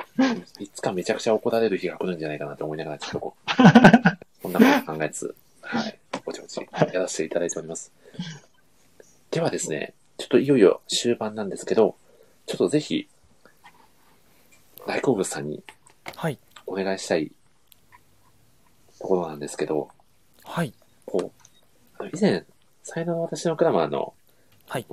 いつかめちゃくちゃ怒られる日が来るんじゃないかなと思いながら、ちょっとこう、こんなこと考えつつ、はい、ぼちぼちやらせていただいております。ではですね、ちょっといよいよ終盤なんですけど、ちょっとぜひ、大好物さんにはい。お願いしたいところなんですけど、はい。こう、以前、才能の私のクラマーの、はい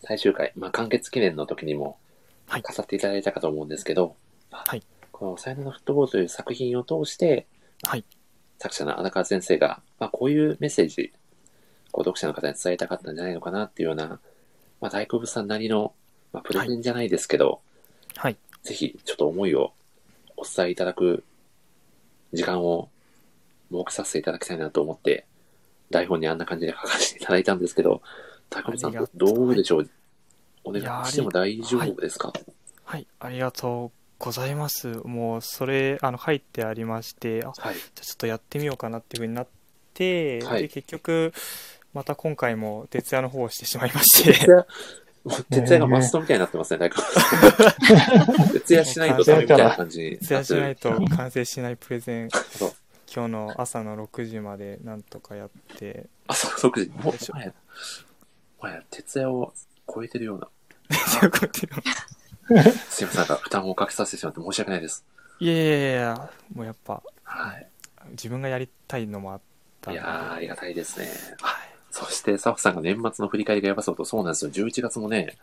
最終回、まあ、完結記念の時にもはい飾っていただいたかと思うんですけど、はいこの才能のフットボールという作品を通して、はい。作者の荒川先生が、まあ、こういうメッセージ、こう読者の方に伝えたかったんじゃないのかなっていうような、まあ、大好物さんなりの、まあ、プレゼンじゃないですけど、はい。ぜひちょっと思いをお伝えいただく時間を設けさせていただきたいなと思って、台本にあんな感じで書かせていただいたんですけど、高見さんどうでしょう？お願いしても大丈夫ですか？はい。ありがとうございます。もう、それ、あの、書いてありまして、あ、はい。じゃあちょっとやってみようかなっていうふうになって、はい。で、結局、また今回も徹夜の方をしてしまいまして、徹夜がマストみたいになってますね、大根さん。徹夜しないとダメみたいな感じに徹夜しないと完成しないプレゼン、今日の朝の6時までなんとかやって、朝6時。もうでし、ょもはや、もはや徹夜を超えてるような。すいません、なんか負担をかけさせてしまって申し訳ないです。いやいやいやもうやっぱはい。自分がやりたいのもあったいや、ありがたいですね。はいそして、サフさんが年末の振り返りがやばそうと、そうなんですよ。11月もね、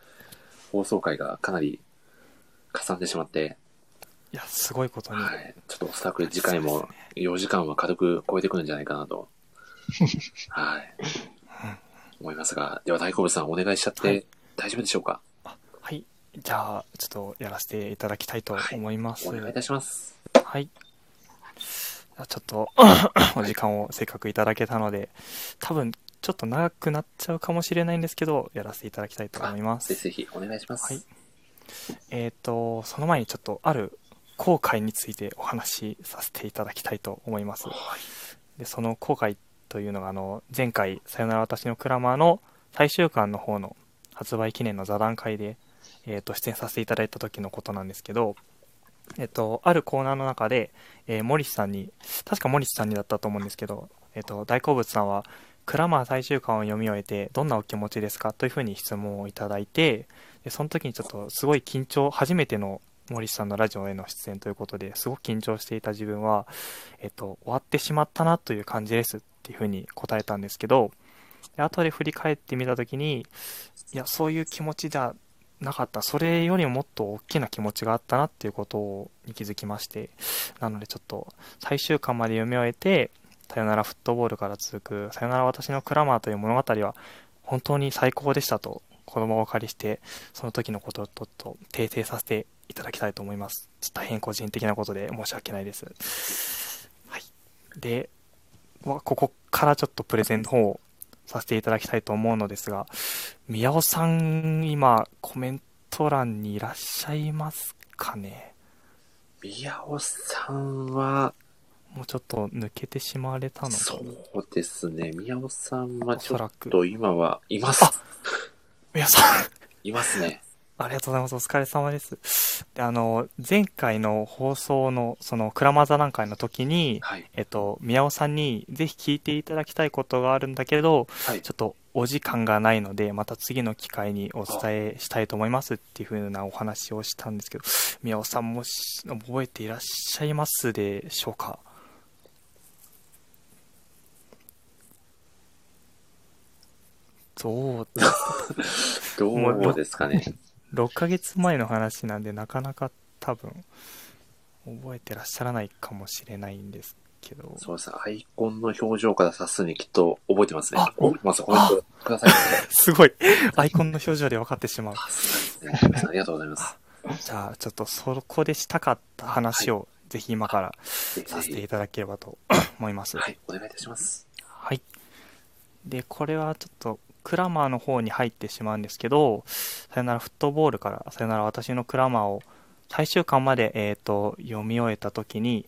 放送回がかなり、かさんでしまって、いやすごいことに、はい。ちょっとおそらく次回も4時間は軽く超えてくるんじゃないかなと。はい。思いますが、では大好物さんお願いしちゃって、はい大丈夫でしょうか？はいじゃあちょっとやらせていただきたいと思います、お願いいたします。はい。ちょっと お時間をせっかくいただけたので、多分ちょっと長くなっちゃうかもしれないんですけど、やらせていただきたいと思います。ぜひお願いします。はいえっ、と、その前にちょっとある後悔についてお話しさせていただきたいと思います。で、その後悔というのが、あの、前回、さよなら私のクラマーの最終巻の方の発売記念の座談会で、えっ、と、出演させていただいた時のことなんですけど、えっと、あるコーナーの中で、えー、森氏さんに、確か森氏さんにだったと思うんですけど、えっと、大好物さんは、クラマー最終巻を読み終えて、どんなお気持ちですかというふうに質問をいただいて、でその時にちょっとすごい緊張、初めての森さんのラジオへの出演ということですごく緊張していた自分は、えっと、終わってしまったなという感じですっていうふうに答えたんですけど、で後で振り返ってみた時に、いや、そういう気持ちじゃなかった。それよりももっと大きな気持ちがあったなっていうことに気づきまして、なのでちょっと最終巻まで読み終えて、さよならフットボールから続く、さよなら私のクラマーという物語は本当に最高でしたと、子供をお借りして、その時のことをちょっと訂正させていただきたいと思います。大変個人的なことで申し訳ないです。はい。で、ここからちょっとプレゼンの方をさせていただきたいと思うのですが、宮尾さん、今、コメント欄にいらっしゃいますかね？宮尾さんは、もうちょっと抜けてしまわれたのかそうですね。宮尾さんはおちょっ。と今はいます。宮尾さん、いますね。ありがとうございます。お疲れ様です。で、あの、前回の放送の、その、クラマ座談会の時に、はい。えっと、宮尾さんにぜひ聞いていただきたいことがあるんだけれど、はいちょっとお時間がないので、また次の機会にお伝えしたいと思いますっていう風なお話をしたんですけど、宮尾さんもし覚えていらっしゃいますでしょうか？ど うどうですかね。6ヶ月前の話なんでなかなか多分覚えてらっしゃらないかもしれないんですけどそうですね。アイコンの表情から察するにきっと覚えてますね。あ覚えてます。コメントください。すごいアイコンの表情で分かってしまうありがとうございます。じゃあちょっとそこでしたかった話をぜひ今から。させていただければと思いますはい。お願いいたします。はい。で、これはちょっと、クラマーの方に入ってしまうんですけど、さよならフットボールから、さよなら私のクラマーを最終巻まで、えー、と読み終えた時に、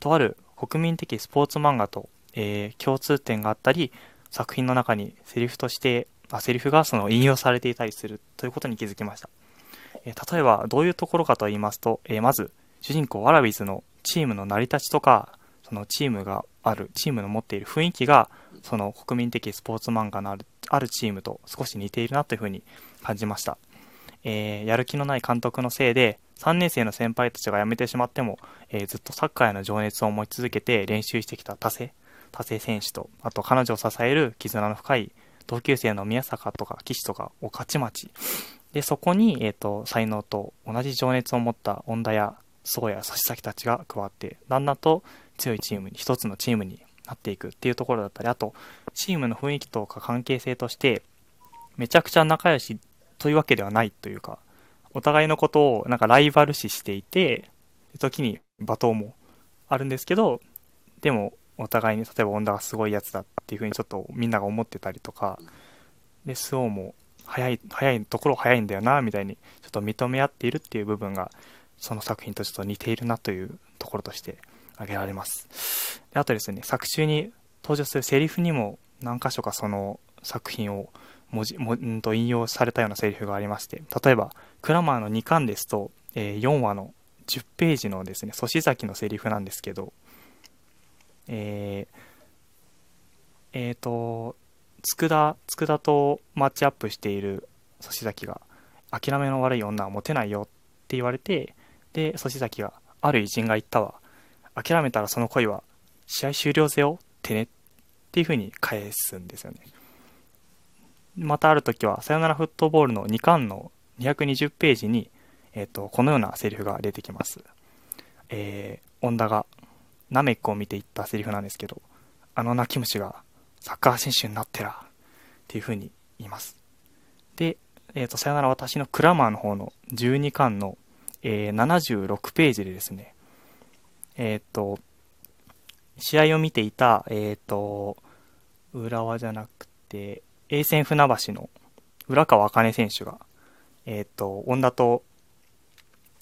とある国民的スポーツ漫画と、えー共通点があったり、作品の中にセリフとして、あセリフがその引用されていたりするということに気づきました。えー例えば、どういうところかと言いますと、えーまず、主人公ワラビズのチームの成り立ちとか、そのチームがある、チームの持っている雰囲気が、その国民的スポーツ漫画のあるあるチームと少し似ているなというふうに感じました。えーやる気のない監督のせいで、3年生の先輩たちが辞めてしまっても、えーずっとサッカーへの情熱を持ち続けて練習してきた田瀬、田瀬選手と、あと彼女を支える絆の深い同級生の宮坂とか岸とか御徒町。で、そこに、えっ、と、才能と同じ情熱を持った恩田や宗や差崎たちが加わって、だんだんと強いチームに、一つのチームになっていくっていうところだったり、あと、チームの雰囲気とか関係性として、めちゃくちゃ仲良しというわけではないというか、お互いのことをなんかライバル視していて、時に罵倒もあるんですけど、でもお互いに例えば恩田がすごいやつだっていうふうにちょっとみんなが思ってたりとか、で、スオも早い、早いところ早いんだよな、みたいにちょっと認め合っているっていう部分が、その作品とちょっと似ているなというところとして挙げられます。であとですね、作中に登場するセリフにも何箇所かその作品を文字もんと引用されたようなセリフがありまして、例えば、クラマーの2巻ですと、えー4話の10ページのですね、粗志崎のセリフなんですけど、えー、えーと、佃、佃とマッチアップしている粗志崎が、諦めの悪い女はモテないよって言われて、で、粗崎が、ある偉人が言ったわ。諦めたらその恋は、試合終了ぜよってね。っていう風に返すんですよね。またある時は、さよならフットボールの2巻の220ページに、えっ、と、このようなセリフが出てきます。えー、恩田が、ナメックを見て言ったセリフなんですけど、あの泣き虫がサッカー選手になってら、っていう風に言います。で、えっ、ー、と、さよなら私のクラマーの方の12巻の、えー、76ページでですね、えっ、と、試合を見ていた、えっ、と、浦和じゃなくて、栄戦船橋の浦川茜選手が、えっ、と、恩田と、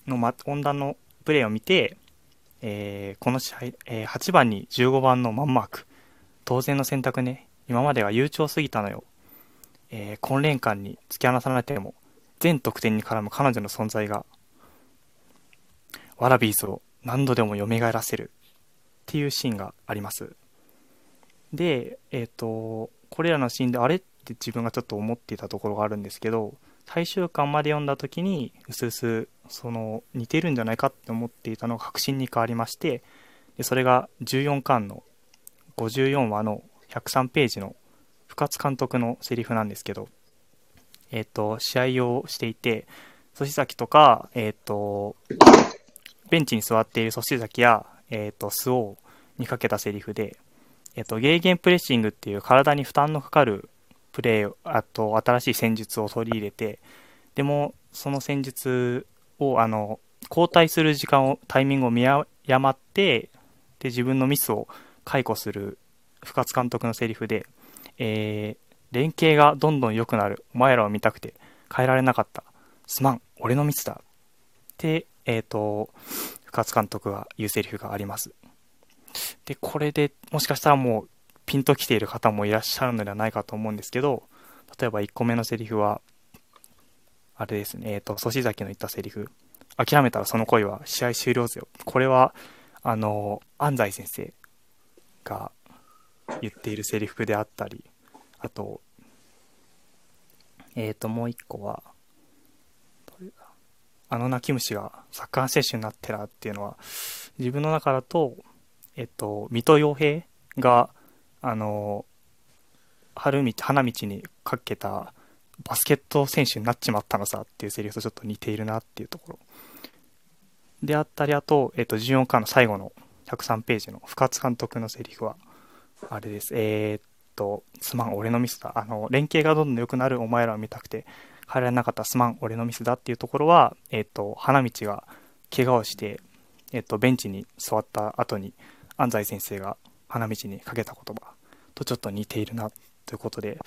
の、ま、恩田のプレーを見て、えー、この試合、えー、8番に15番のマンマーク。当然の選択ね。今までは悠長すぎたのよ。えー、混連感に突き放されても、全得点に絡む彼女の存在が、ワラビーズを何度でも蘇らせるっていうシーンがあります。で、えっ、ー、と、これらのシーンであれって自分がちょっと思っていたところがあるんですけど、最終巻まで読んだ時に、うすうす、その、似てるんじゃないかって思っていたのが確信に変わりまして、でそれが14巻の54話の103ページの深津監督のセリフなんですけど、えっ、ー、と、試合をしていて、粗崎とか、えっ、ー、と、ベンチに座っている粗崎や、えっ、ー、と、スオーにかけたセリフで、えっ、と、ゲーゲンプレッシングっていう体に負担のかかるプレー、あと、新しい戦術を取り入れて、でも、その戦術を、あの、交代する時間を、タイミングを見誤って、で、自分のミスを解雇する深津監督のセリフで、えー、連携がどんどん良くなる。お前らを見たくて変えられなかった。すまん、俺のミスだ。って、えっ、ー、と、深津監督が言うセリフがあります。で、これでもしかしたらもうピンときている方もいらっしゃるのではないかと思うんですけど、例えば1個目のセリフは、あれですね、えっ、ー、と、粗志崎の言ったセリフ。諦めたらその恋は試合終了ぜよ。これは、あの、安西先生が言っているセリフであったり、あと、えっ、ー、と、もう一個は、あの泣き虫がサッカー選手になってらっていうのは、自分の中だと、えっと、水戸洋平が、あの、春道、花道にかけたバスケット選手になっちまったのさっていうセリフとちょっと似ているなっていうところ。であったり、あと、えっと、14巻の最後の103ページの深津監督のセリフは、あれです。えー、っと、すまん、俺のミスだ。あの、連携がどんどん良くなるお前らを見たくて、入られなかったすまん、俺のミスだっていうところは、えー、と、花道が怪我をして、えー、と、ベンチに座った後に、安西先生が花道にかけた言葉とちょっと似ているなということで、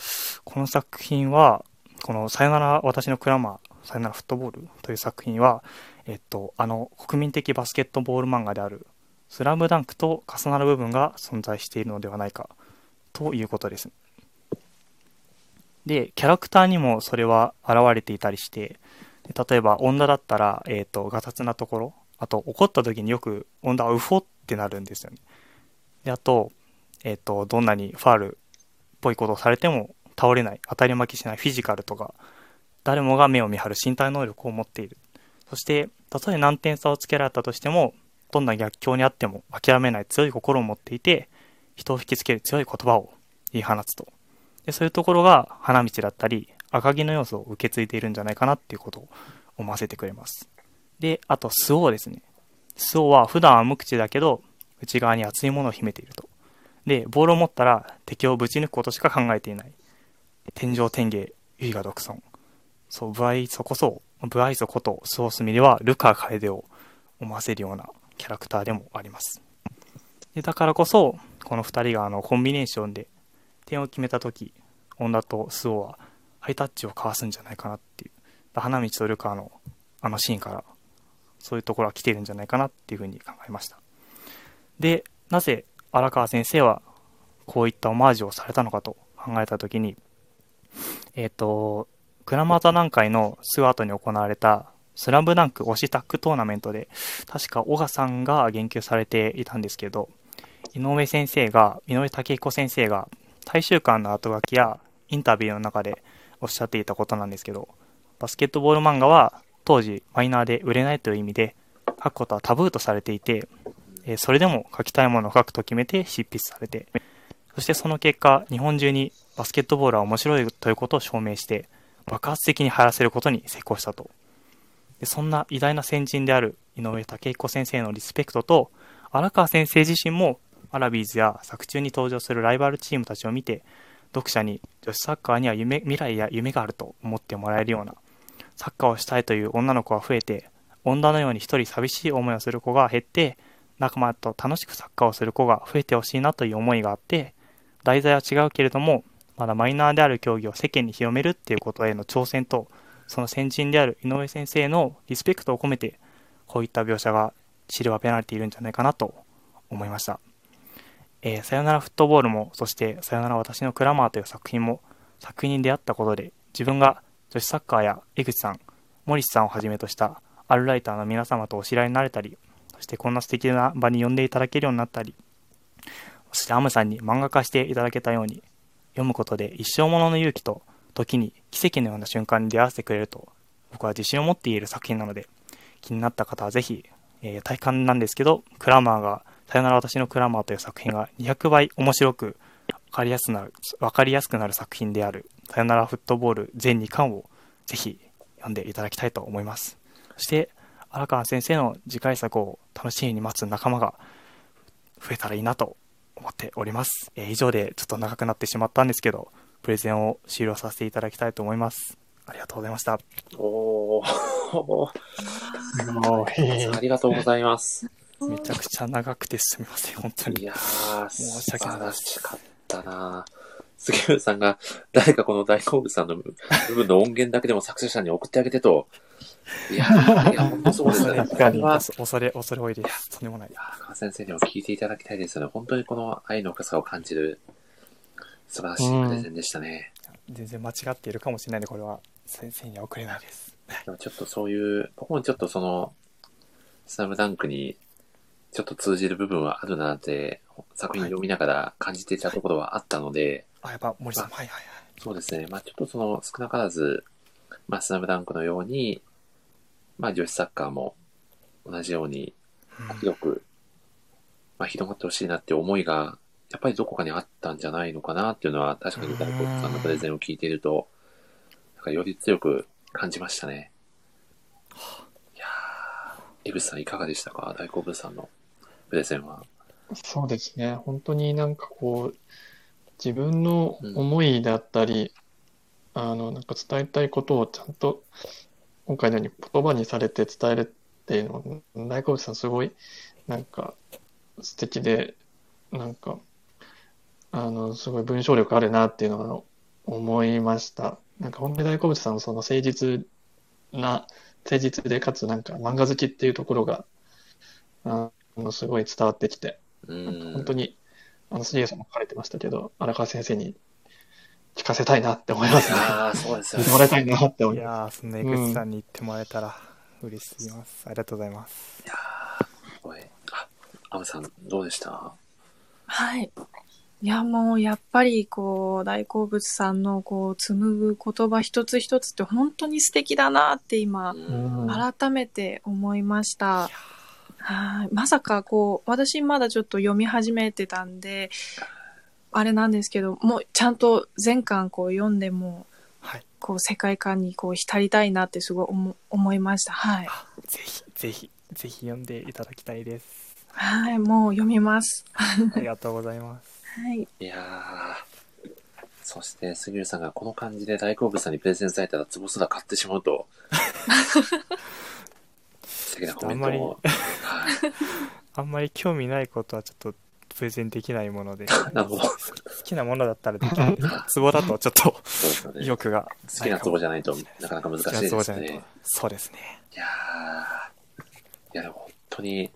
この作品は、このさよなら私のクラマー、さよならフットボールという作品は、えっと、あの国民的バスケットボール漫画であるスラムダンクと重なる部分が存在しているのではないかということです。で、キャラクターにもそれは現れていたりして、例えば、女だったら、えっ、ー、と、ガタツなところ、あと、怒った時によく、女はウフォってなるんですよね。で、あと、えっ、ー、と、どんなにファールっぽいことをされても倒れない、当たり負けしないフィジカルとか、誰もが目を見張る身体能力を持っている。そして、たとえ何点差をつけられたとしても、どんな逆境にあっても諦めない強い心を持っていて、人を引きつける強い言葉を言い放つと。でそういうところが花道だったり、赤木の要素を受け継いでいるんじゃないかなっていうことを思わせてくれます。で、あと、スオーですね。スオーは普段は無口だけど、内側に熱いものを秘めていると。で、ボールを持ったら敵をぶち抜くことしか考えていない。天上天芸、唯我独尊。そう、不愛想こそ、不愛想こと、スオースミではルカ楓を思わせるようなキャラクターでもあります。でだからこそ、この2人があのコンビネーションで点を決めた時、女とスオはハイタッチを交わすんじゃないかなっていう。花道とルカのあのシーンから、そういうところは来てるんじゃないかなっていうふうに考えました。で、なぜ荒川先生はこういったオマージュをされたのかと考えた時に、えっ、ー、と、クラマ座談会のすぐ後に行われたスラムダンク推しタックトーナメントで、確か小賀さんが言及されていたんですけど、井上先生が、井上武彦先生が、大衆館の後書きやインタビューの中でおっしゃっていたことなんですけど、バスケットボール漫画は当時マイナーで売れないという意味で書くことはタブーとされていて、えそれでも書きたいものを書くと決めて執筆されてそしてその結果日本中にバスケットボールは面白いということを証明して爆発的に流行らせることに成功したと。でそんな偉大な先人である井上武彦先生のリスペクトと荒川先生自身もアラビーズや作中に登場するライバルチームたちを見て読者に女子サッカーには夢未来や夢があると思ってもらえるようなサッカーをしたいという女の子が増えて女のように一人寂しい思いをする子が減って仲間と楽しくサッカーをする子が増えてほしいなという思いがあって題材は違うけれどもまだマイナーである競技を世間に広めるっていうことへの挑戦とその先人である井上先生のリスペクトを込めてこういった描写が散りばめられているんじゃないかなと思いました、えーさよならフットボールもそしてさよなら私のクラマーという作品も作品に出会ったことで自分が女子サッカーや江口さん森氏さんをはじめとしたアルライターの皆様とお知り合いになれたりそしてこんな素敵な場に呼んでいただけるようになったりそしてアムさんに漫画化していただけたように読むことで一生ものの勇気と時に奇跡のような瞬間に出会わせてくれると僕は自信を持っている作品なので気になった方はぜひ、えー体感なんですけどクラマーが「さよなら私のクラマー」という作品が200倍面白く分かりやすくなる分かりやすくなる作品である「さよならフットボール」全2巻をぜひ読んでいただきたいと思いますそして荒川先生の次回作を楽しみに待つ仲間が増えたらいいなと思っております、えー以上でちょっと長くなってしまったんですけどプレゼンを終了させていただきたいと思いますありがとうございましたおー。もうへえありがとうございます。めちゃくちゃ長くてすみません本当にいやー、申素し訳ない晴らしかったな杉浦さんが、誰かこの大好物さんの部分の音源だけでも作者さんに送ってあげてと。いやー、いや、本当そうですよね。確か恐れ恐れ多いですとんでもない荒川先生にも聞いていただきたいですよね。本当にこの愛の深さを感じる、素晴らしいプレゼンでしたね。全然間違っているかもしれないんでこれは先生には送れないですでもちょっとそういう、僕もちょっとその、スラムダンクにちょっと通じる部分はあるなって、作品読みながら感じていたところはあったので、あやっぱ森さん。はいはいはい。そうですね。まあちょっとその少なからず、まあスラムダンクのように、まあ女子サッカーも同じように広く、まあ広まってほしいなっていう思いが、やっぱりどこかにあったんじゃないのかなっていうのは、確かに大コさんのプレゼンを聞いていると、なんかより強く感じましたね。いやー、エブスさんいかがでしたか？大好物さんのプレゼンは。そうですね。本当になんかこう、自分の思いだったり、あの、なんか伝えたいことをちゃんと、今回のように言葉にされて伝えるっていうの、大好物さんすごい、なんか素敵で、なんか、あの、すごい文章力あるなっていうのは思いました。なんか本当に大好物さんのその誠実な、誠実でかつなんか漫画好きっていうところが、あの、すごい伝わってきて、うーん。本当に、あの、杉江さんも書かれてましたけど、荒川先生に聞かせたいなって思いますね。ああ、そうですよねて。もらいたいなって思いいまやーそんな江口さんに言ってもらえたら嬉しすぎます、ありがとうございますいやー、すごい。あ、アムさん、どうでした？はい。いや、もう、やっぱり、こう、大好物さんの、こう、紡ぐ言葉一つ一つって本当に素敵だなって今。改めて思いました。はい。まさか、こう、私まだちょっと読み始めてたんで、あれなんですけど、もうちゃんと全巻こう読んでも、はいこう世界観にこう浸りたいなってすごい思思いました。はい。あぜひぜひぜひ読んでいただきたいですはい。もう読みます。ありがとうございますはい。いやー。そして、杉浦さんがこの感じで大好物さんにプレゼンされたら、ツボすら買ってしまうと。素敵なコメントを。はい。あんまり興味ないことはちょっとプレゼンできないものでなるほど。好きなものだったらできるんですけどツボだとちょっとそうですよね。意欲が好きなツボじゃないとなかなか難しい好きなツですボじゃないとね。そうですねいやー。いや、でも本当に、い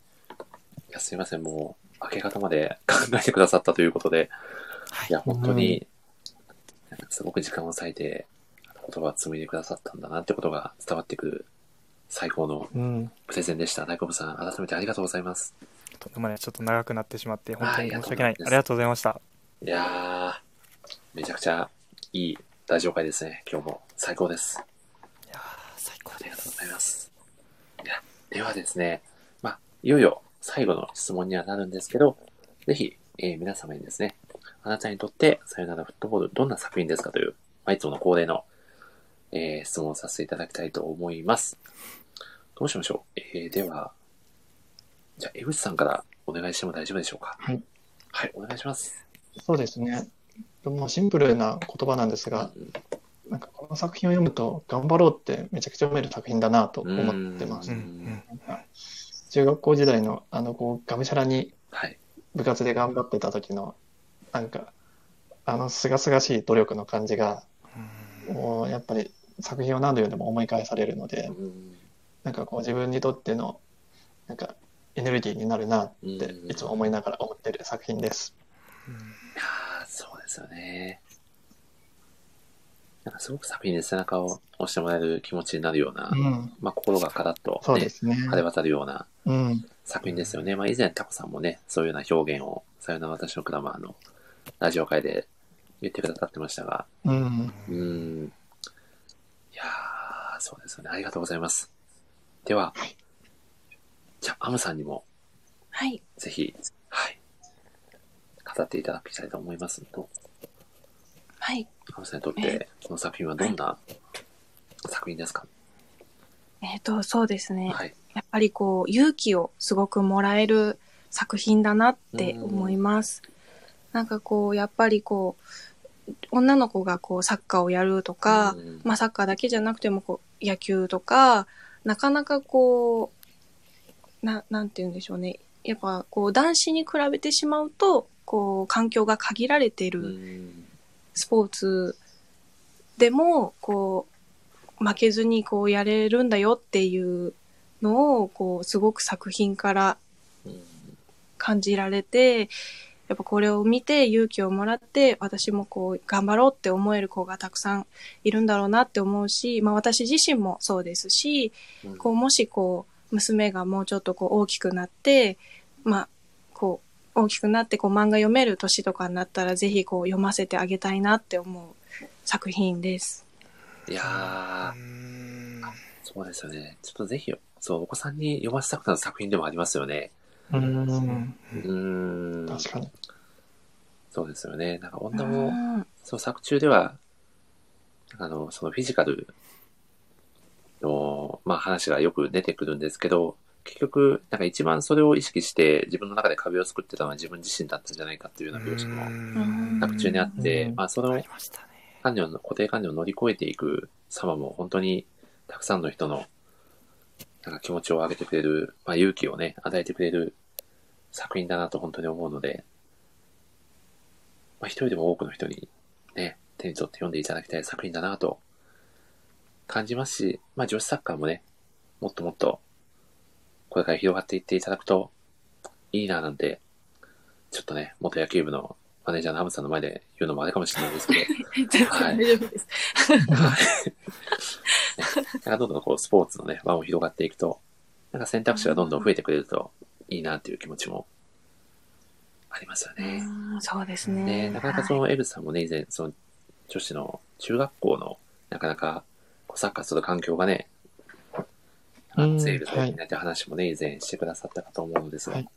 や、すいません、もう、明け方まで考えてくださったということで、はいいや、本当に、すごく時間を割いて、言葉を紡いでくださったんだなってことが伝わってくる最高のうん。プレゼンでした。大好物さん、改めてありがとうございます。とんでもないちょっと長くなってしまって本当に申し訳ないはいありがとうございましたいやー、めちゃくちゃいい大丈会ですね。今日も最高です。いやー最高ありがとうごですざいます。ではですね、まあ、いよいよ最後の質問にはなるんですけど、ぜひ、えー皆様にですね、あなたにとってさよならフットボールどんな作品ですかという、まあ、いつもの恒例の、えー質問をさせていただきたいと思います。どうしましょう？えーでは、じゃあ、江口さんからお願いしても大丈夫でしょうか？はい。はい、お願いします。そうですね。もうシンプルな言葉なんですが、なんかこの作品を読むと頑張ろうってめちゃくちゃ読める作品だなと思ってます。うんうん中学校時代のあのこうがむしゃらにはい。部活で頑張ってた時のなんかあの清々しい努力の感じがもうやっぱり作品を何度読んでも思い返されるのでうんなんかこう自分にとってのなんかエネルギーになるなってうんいつも思いながら思ってる作品です。いやーそうですよね。なんかすごく作品で背中を押してもらえる気持ちになるような、うん、まあ心がカラッと、ねそうで、すね。晴れ渡るようなうん、作品ですよね。まあ以前タコさんもね、そういうような表現を、さよなら私のクラマーのラジオ会で言ってくださってましたが、うん、うーん。いやー、そうですよね。ありがとうございます。では、はいじゃあ、アムさんにもはい。ぜひ、はい、語っていただきたいと思いますと、はい。アムさんにとって、この作品はどんな作品ですか？えっ、と、そうですね。はい。やっぱりこう、勇気をすごくもらえる作品だなって思います。なんかこう、やっぱりこう、女の子がこう、サッカーをやるとか、うんまあサッカーだけじゃなくてもこう、野球とか、なかなかこう、な、なんて言うんでしょうね。やっぱこう、男子に比べてしまうと、こう、環境が限られてるんスポーツでも、こう、負けずにこうやれるんだよっていうのを、こう、すごく作品からうん感じられて、やっぱこれを見て勇気をもらって、私もこう、頑張ろうって思える子がたくさんいるんだろうなって思うし、まあ私自身もそうですし、うんこう、もしこう、娘がもうちょっとこう大きくなって、まあ、こう、大きくなってこう漫画読める年とかになったら、ぜひこう読ませてあげたいなって思う作品です。いやー、そうですよね。ちょっとぜひ、そう、お子さんに読ませたくなる作品でもありますよね。うん、うーん。確かに。そうですよね。なんか女うも、んそう、作中では、あの、そのフィジカルの、まあ話がよく出てくるんですけど、結局、なんか一番それを意識して自分の中で壁を作ってたのは自分自身だったんじゃないかっていうような描写もん作中にあって、うんまあそのありましたね。管理の、固定管理を乗り越えていく様も本当にたくさんの人のなんか気持ちを上げてくれる、まあ勇気をね、与えてくれる作品だなと本当に思うので、まあ一人でも多くの人にね、手に取って読んでいただきたい作品だなと感じますし、まあ女子サッカーもね、もっともっとこれから広がっていっていただくといいななんて、ちょっとね、元野球部のマネージャーのハムさんの前で言うのもあれかもしれないですけど、全然はい大丈夫です。なんかどんどんこうスポーツのね、輪も広がっていくと、なんか選択肢がどんどん増えてくれるといいなっていう気持ちもありますよね。うんそうですね。ねなかなかそのエブスさんもね、以前、その女子の中学校のなかなかこうサッカーする環境がね、うんセールとみんなって話もね、以前してくださったかと思うのですが、はい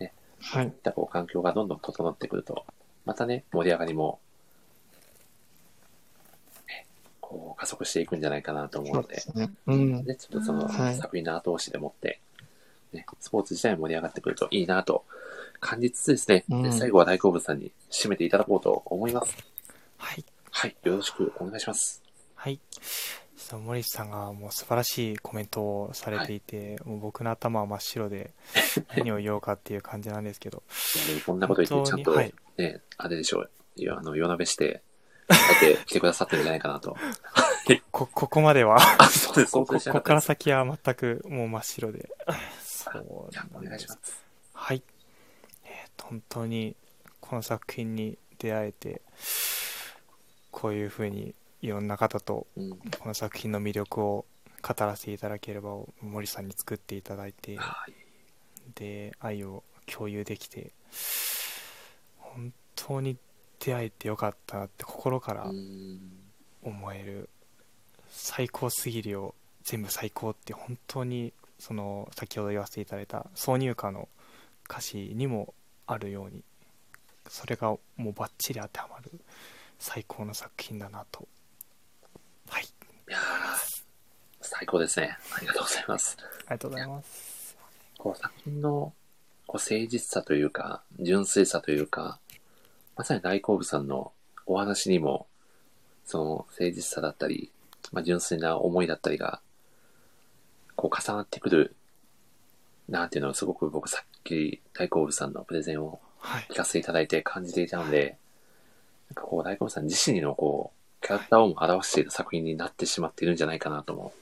ね、はいいっ。たこう環境がどんどん整ってくると、またね、盛り上がりも、ねこう加速していくんじゃないかなと思うので、ですね。うん。で、ちょっとそのはい作品の後押しでもって、ね、スポーツ自体も盛り上がってくるといいなと感じつつですね、うんで最後は大好物さんに締めていただこうと思います。はい。はい、よろしくお願いします。はい。森さんがもう素晴らしいコメントをされていて、もう僕の頭は真っ白で 何を言おうかっていう感じなんですけど、いやでもこんなこと言って、ちゃんとね、はいあれでしょう、いやあの、夜鍋して、あえて来てくださってるんじゃないかなと。こ、ここまでは、あ、そうです、ここここから。先は全くもう真っ白で。そうじゃあ、お願いします。はい。えー本当にこの作品に出会えて、こういうふうにいろんな方とうん。この作品の魅力を語らせていただければを森さんに作っていただいて、はい。で、愛を共有できて、本当に出会えてよかったなって心からうん。思える、最高すぎるよ、全部最高って本当にその先ほど言わせていただいた挿入歌の歌詞にもあるようにそれがもうバッチリ当てはまる最高の作品だなとはいいやー最高ですね。ありがとうございます。ありがとうございますこう作品のこう誠実さというか、純粋さというか、まさに大好物さんのお話にも、その誠実さだったり、まあ、純粋な思いだったりが、こう重なってくるなっていうのをすごく僕さっき大好物さんのプレゼンをはい聞かせていただいて感じていたので、なんかこう大好物さん自身のこう、キャラクターをも表している作品になってしまっているんじゃないかなとも。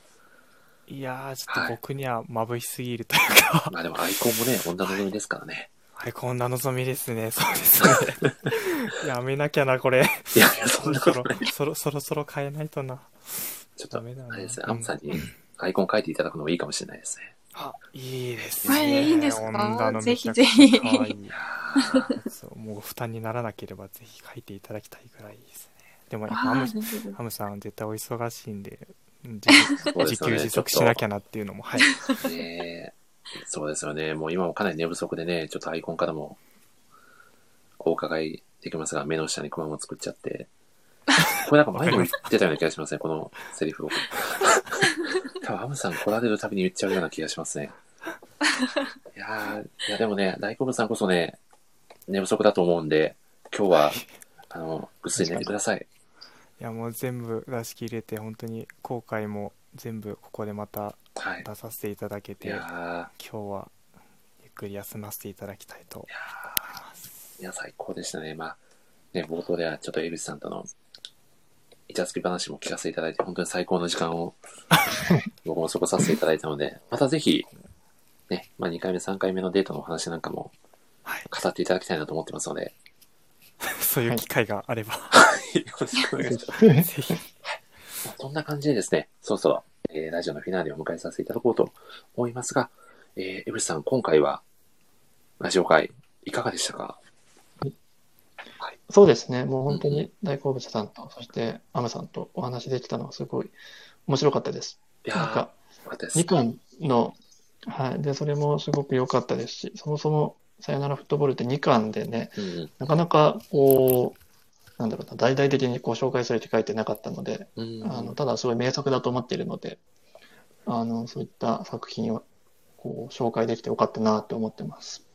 いやーちょっと僕には眩しすぎるというか、まあでもアイコンもね、女のみですからね。はい、こんな望みですね。そうですね。やめなきゃな、これ。いやいや、そんなそろそろことない。、そろそろそろ変えないとな。ちょっとダメだなあれですね、うんアムさんにアイコン書いていただくのもいいかもしれないですね。あ、いいですえね。いいんですか？女のぜひめちゃくちゃぜひ可愛いそう、もう負担にならなければぜひ書いていただきたいぐらいですね。でも、あハムムさん絶対お忙しいんで、うんそうですよね自給自足しなきゃなっていうのも、はい。ねえ そうですよね。もう今もかなり寝不足でね、ちょっとアイコンからもお伺いできますが、目の下にクマも作っちゃって。これなんか前にも言ってたような気がしますね、このセリフ僕。多分アムさん来られるたびに言っちゃうような気がしますね。いやーいやでもね、大好物さんこそね、寝不足だと思うんで、今日は、あの、ぐっすり寝てください。いや、もう全部出し切れて、本当に後悔も全部ここでまたはい。出させていただけいて、今や日はゆっくり休ませていただきたいと思います。ーいや、最高でしたね。まあ、ね、冒頭ではちょっと江口さんとのイチャつき話も聞かせていただいて、本当に最高の時間を 僕も過ごさせていただいたので、またぜひ、ね、まあ2回目、3回目のデートのお話なんかもはい。語っていただきたいなと思ってますので、そういう機会があれば、よろしくお願いします。ぜひ。まあそんな感じでですね、そろそろ、えーラジオのフィナーレを迎えさせていただこうと思いますが、えー、江口さん、今回は、ラジオ会、いかがでしたか？そうですね。もう本当に大好物さんと、そしてアムさんとお話できたのはすごい面白かったです。いやー、なんか、よかったです。2巻の、はい。で、それもすごく良かったですし、そもそもさよならフットボールって2巻でね、うんうんなかなかこう、なんだろうな、大々的にこう紹介されて書いてなかったので、うんあの、ただすごい名作だと思っているので、あの、そういった作品をこう紹介できてよかったなと思ってます。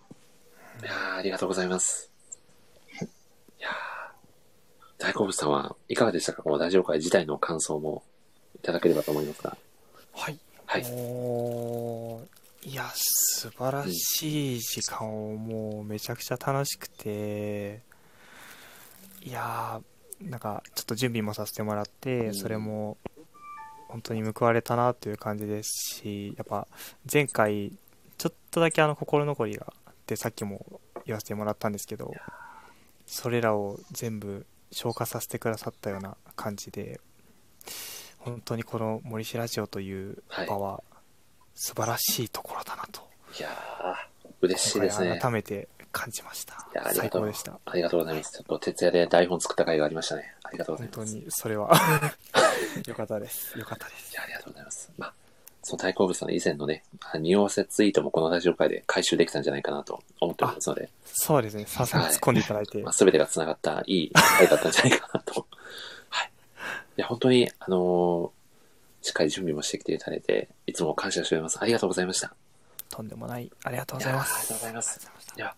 いやーありがとうございます。いやー大好物さんはいかがでしたか？このラジオ会自体の感想もいただければと思いますが。はい。はい。いや、素晴らしい時間をもうめちゃくちゃ楽しくて、いやー、なんかちょっと準備もさせてもらって、うん。それも本当に報われたなという感じですし、やっぱ前回ちょっとだけあの心残りがあって、さっきも言わせてもらったんですけど、それらを全部消化させてくださったような感じで、本当にこの森氏ラジオという場は素晴らしいところだなと、いやー嬉しいですね。改めて感じましたいやありがとう最高でしたありがとうございます。ちょっと徹夜で台本作った回がありましたね。ありがとうございます。い本当にそれは よかったですよかったですや、ありがとうございます。まあ、その大好物の以前のね、あ匂わせツイートもこのラジオ会で回収できたんじゃないかなと思っておりますので、そうですねさすがに突っ込んでいただいて、まあ、全てが繋がったいい回だったんじゃないかなと。はい。いや、本当に、あのーしっかり準備もしてきていただいて、いつも感謝しております。ありがとうございました。とんでもないありがとうございますありがとうございますいや、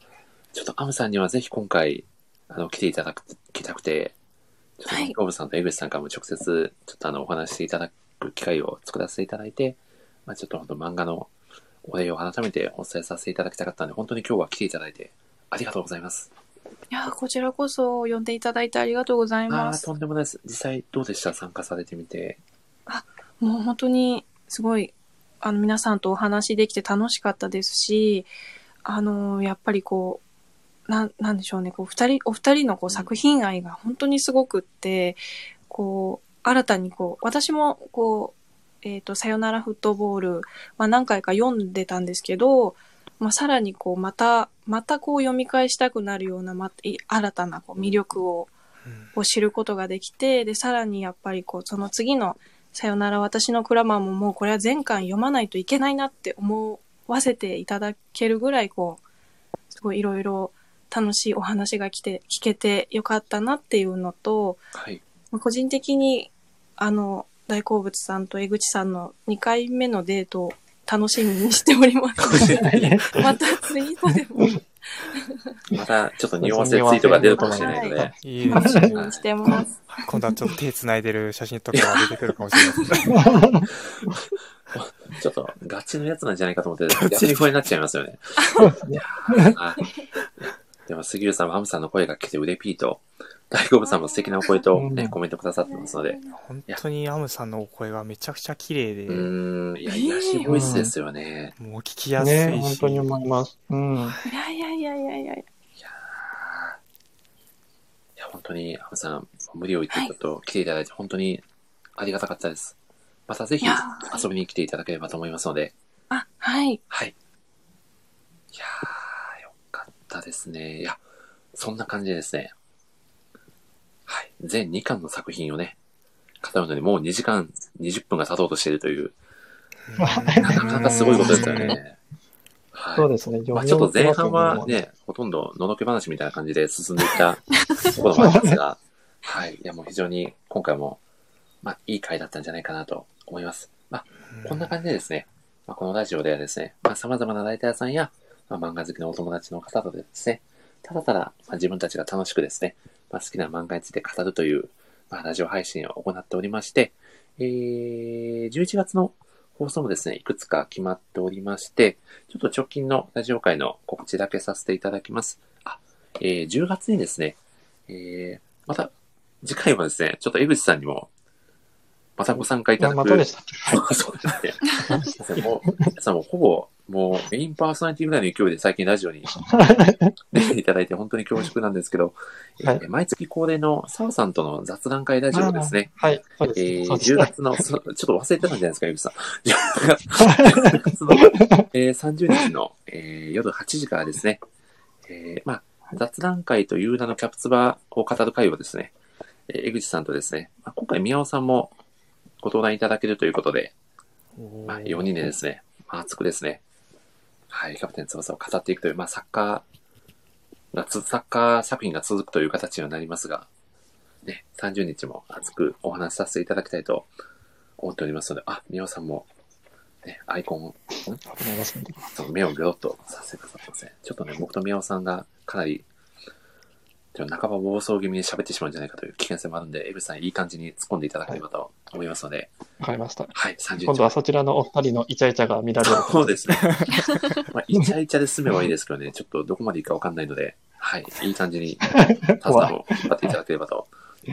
ちょっとアムさんにはぜひ今回、あの、来ていただく、来たくて、ちょっと、はいゴブさんと江口さんからも直接、ちょっとあの、お話ししていただく機会を作らせていただいて、まあちょっと本当漫画のお礼を改めてお伝えさせていただきたかったので、本当に今日は来ていただいて、ありがとうございます。いやー、こちらこそ呼んでいただいてありがとうございます。とんでもないです。実際どうでした？参加されてみて。もう本当にすごい、あの、皆さんとお話できて楽しかったですし、あの、やっぱりこう、なん、なんでしょうね、こう、二人、お二人のこう作品愛が本当にすごくって、こう、新たにこう、私もこう、えっ、と、さよならフットボール、まあ何回か読んでたんですけど、まあさらにこう、また、またこう読み返したくなるような、ま、い新たなこう魅力を、うん。を知ることができて、で、さらにやっぱりこう、その次のさよなら私のクラマンももうこれは全巻読まないといけないなって思わせていただけるぐらい、こう、すごいいろいろ楽しいお話が来て、聞けてよかったなっていうのと、はい。まあ個人的に、あの、大好物さんと江口さんの2回目のデートを楽しみにしております。またツイートでもまた、ちょっと匂わせツイートが出るかもしれないので、いいで楽すね。しみにしてます。今度はちょっと手繋いでる写真とかが出てくるかもしれないですね。ちょっとガチのやつなんじゃないかと思って、逆に不安になっちゃいますよね。は い。でも、杉浦さんはアムさんの声が聞けてうれピーと、大好物さんも素敵なお声とね、うんコメントくださってますので、本当にアムさんのお声がめちゃくちゃ綺麗で、うーん、いや、癒しボイスですよね。もう聞きやすいし、ね、本当に思います。うん。いやいやいやいやいやいやーいや、本当に、アムさん、無理を言ってちょっと来ていただいて、本当にありがたかったです。またぜひいや遊びに来ていただければと思いますので、あ、はい。はい。いやったですね。いや、そんな感じでですね。はい。全2巻の作品をね、語るのにもう2時間20分が経とうとしているという、なかなかすごいことですよね。はい。そうですね。まあちょっと前半はね、ほとんどのどけ話みたいな感じで進んでいった ところもありますが、はい。いや、もう非常に今回も、まあいい回だったんじゃないかなと思います。まあこんな感じでですね、まあ、このラジオではですね、まあ、様々なライターさんや、まあ、漫画好きのお友達の方とですね、ただただ、まあ、自分たちが楽しくですね、まあ、好きな漫画について語るという、まあ、ラジオ配信を行っておりまして、えー、11月の放送もですね、いくつか決まっておりまして、ちょっと直近のラジオ会の告知だけさせていただきます。あ、えー、10月にですね、えー、また、次回はですね、ちょっと江口さんにも、またご参加いただく。またでしたっけそうですね。もう、皆さんもほぼ、もうメインパーソナリティぐらいの勢いで最近ラジオに出 ていただいて本当に恐縮なんですけど、はいえー毎月恒例の澤さんとの雑談会ラジオですね。はい、そうです。えー、10そうです月の、そちょっと忘れてたんじゃないですか、ゆきさん。10月 の、えー、30日の、えー夜8時からですね、えー、まあ、雑談会という名のキャプツバを語る会をですね、えー江口さんとですね、まあ、今回宮尾さんもご登壇いただけるということで、まあ、4人でですね、まあ、熱くですね、はい、キャプテン翼を語っていくという、まあ、サッカーサッカー作品が続くという形にはなりますが、ね、30日も熱くお話しさせていただきたいと思っておりますので、あ、宮尾さんも、ね、アイコン、ん？その目をギョロッとさせてくださってますね。ちょっとね、僕と宮尾さんがかなり、半ば暴走気味に喋ってしまうんじゃないかという危険性もあるんで、エブさんいい感じに突っ込んでいただければと思いますので、わかりました。はい、30日今度はそちらのお二人のイチャイチャが見られる。そうですね。まあ、イチャイチャで済めばいいですけどね、ちょっとどこまでいいかわかんないので、はい、いい感じに、タズナを引っ張っていただければと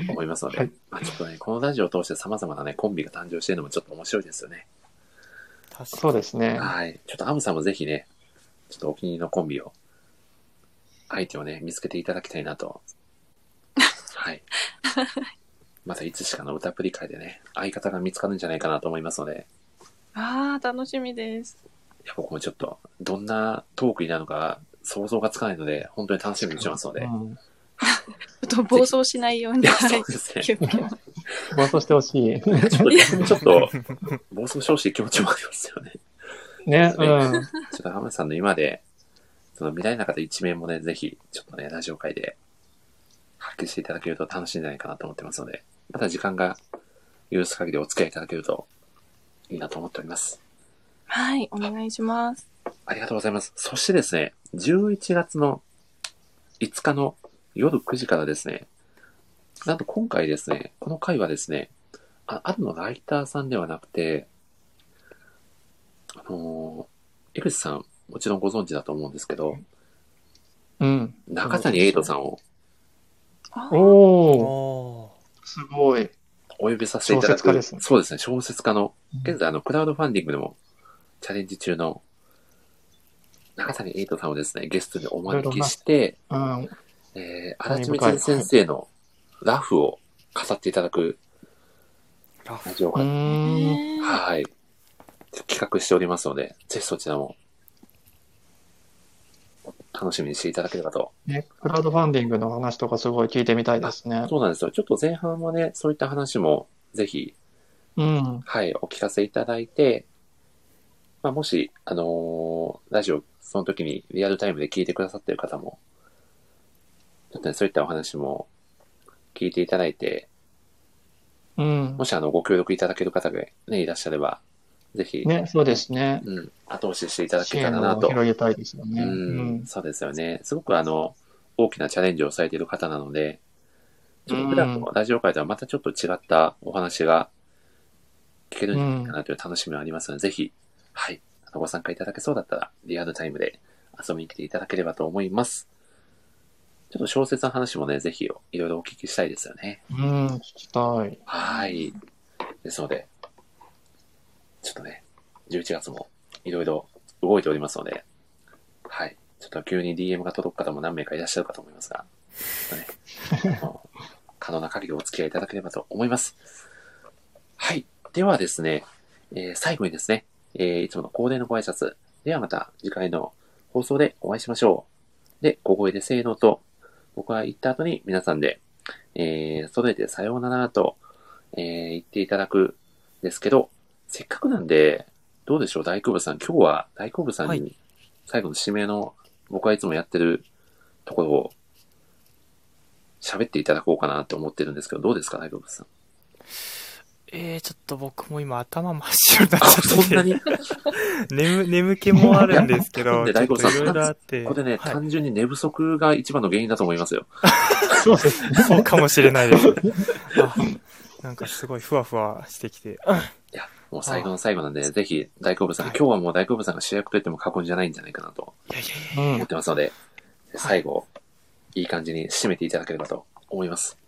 思いますので、はいまあ、ちょっとね、このラジオを通して様々なね、コンビが誕生しているのもちょっと面白いですよね。確かそうですね。はい。ちょっとアムさんもぜひね、ちょっとお気に入りのコンビを、相手をね、見つけていただきたいなと。はい。またいつしかの歌プリ会でね、相方が見つかるんじゃないかなと思いますので、ああ、楽しみです。いや僕もちょっと、どんなトークになるのか想像がつかないので、本当に楽しみにしてますので。うんちょっと暴走しないように。そう。ですね。気をつけます 暴走してほしい。ちょっと逆にちょっと、暴走してほしい気持ちもありますよね。ね、うん。ちょっと浜田さんの今で、その見られなかった一面もね、ぜひ、ちょっとね、ラジオ会で発揮していただけると楽しいんじゃないかなと思ってますので、また時間が許す限りお付き合いいただけるといいなと思っております。はい、お願いします。ありがとうございます。そしてですね、11月の5日の夜9時からですね、なんと今回ですね、この回はですね、ああるのライターさんではなくて、あのー、江口さん、もちろんご存知だと思うんですけど、うん。中谷エイトさんをあおー、おすごい。お呼びさせていただく。小説家ですねそうですね、小説家の、現在あの、クラウドファンディングでもチャレンジ中の中谷エイトさんをですね、ゲストにお招きして、うん。えー、荒地光先生のラフを語っていただくラジオが。はい、企画しておりますので、ぜひそちらも楽しみにしていただければと。ね、クラウドファンディングの話とかすごい聞いてみたいですね。そうなんですよ。ちょっと前半はね、そういった話もぜひうん。はい、お聞かせいただいて、まあ、もし、あのーラジオ、その時にリアルタイムで聞いてくださってる方も、ちょっとね、そういったお話も聞いていただいて、うんも。しあの、ご協力いただける方がね、いらっしゃれば、ぜひ、ね、そうですね。うん、後押ししていただけたらなと。を広げたいですよね。ううんん、そうですよね。すごくあの、大きなチャレンジをされている方なので、ちょっと普段のラジオ界とはまたちょっと違ったお話が聞けるんじゃないかなという楽しみがありますので、ぜひ、はい、あのご参加いただけそうだったら、リアルタイムで遊びに来ていただければと思います。ちょっと小説の話もね、ぜひいろいろお聞きしたいですよね。うん、聞きたい。はい。ですので、ちょっとね、11月もいろいろ動いておりますので、はい。ちょっと急に DM が届く方も何名かいらっしゃるかと思いますが、ね、可能な限りお付き合いいただければと思います。はい。ではですね、えー最後にですね、えーいつもの恒例のご挨拶。ではまた次回の放送でお会いしましょう。で、小声でせーのと、僕が言った後に皆さんで、えー、揃えてさようならと、えー言っていただくんですけど、せっかくなんで、どうでしょう、大久保さん。今日は大久保さんはいに、最後の指名の、僕はいつもやってるところを、喋っていただこうかなって思ってるんですけど、どうですか、大久保さん。えー、ちょっと僕も今頭真っ白になっあ、ちゃってそんなに？眠、眠気もあるんですけど、で？ちょっ大久保さんといろいろあって。これね、はい単純に寝不足が一番の原因だと思いますよ。そうですね。そうかもしれないです。あなんかすごいふわふわしてきて。いや、もう最後の最後なんで、ぜひ、大久保さん、はい今日はもう大久保さんが主役と言っても過言じゃないんじゃないかなと思っ。てますので、最後、いい感じに締めていただければと思います。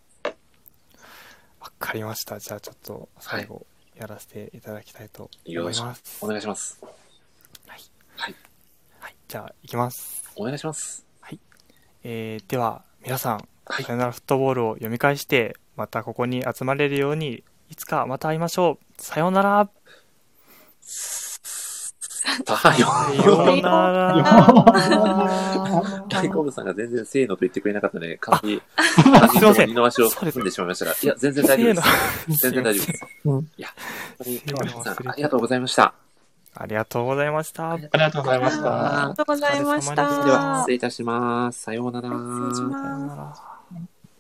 わかりました。じゃあちょっと最後やらせていただきたいと思います。お願いします。はい。はい。はい。じゃあ行きます。お願いします。えー、では皆さん、はいさよならフットボールを読み返して、またここに集まれるように、いつかまた会いましょう。さようなら。さよなら。大久保さんが全然せーのと言ってくれなかったので、完璧に、すいません二の足をそうです踏んでしまいましたが、いや、全然大丈夫です。全然大丈夫です。うんいや、本当にさん、ありがとうございました。ありがとうございました。ありがとうございました。ありがとうございました。では、失礼いたします。さようなら。失礼しますさようなら。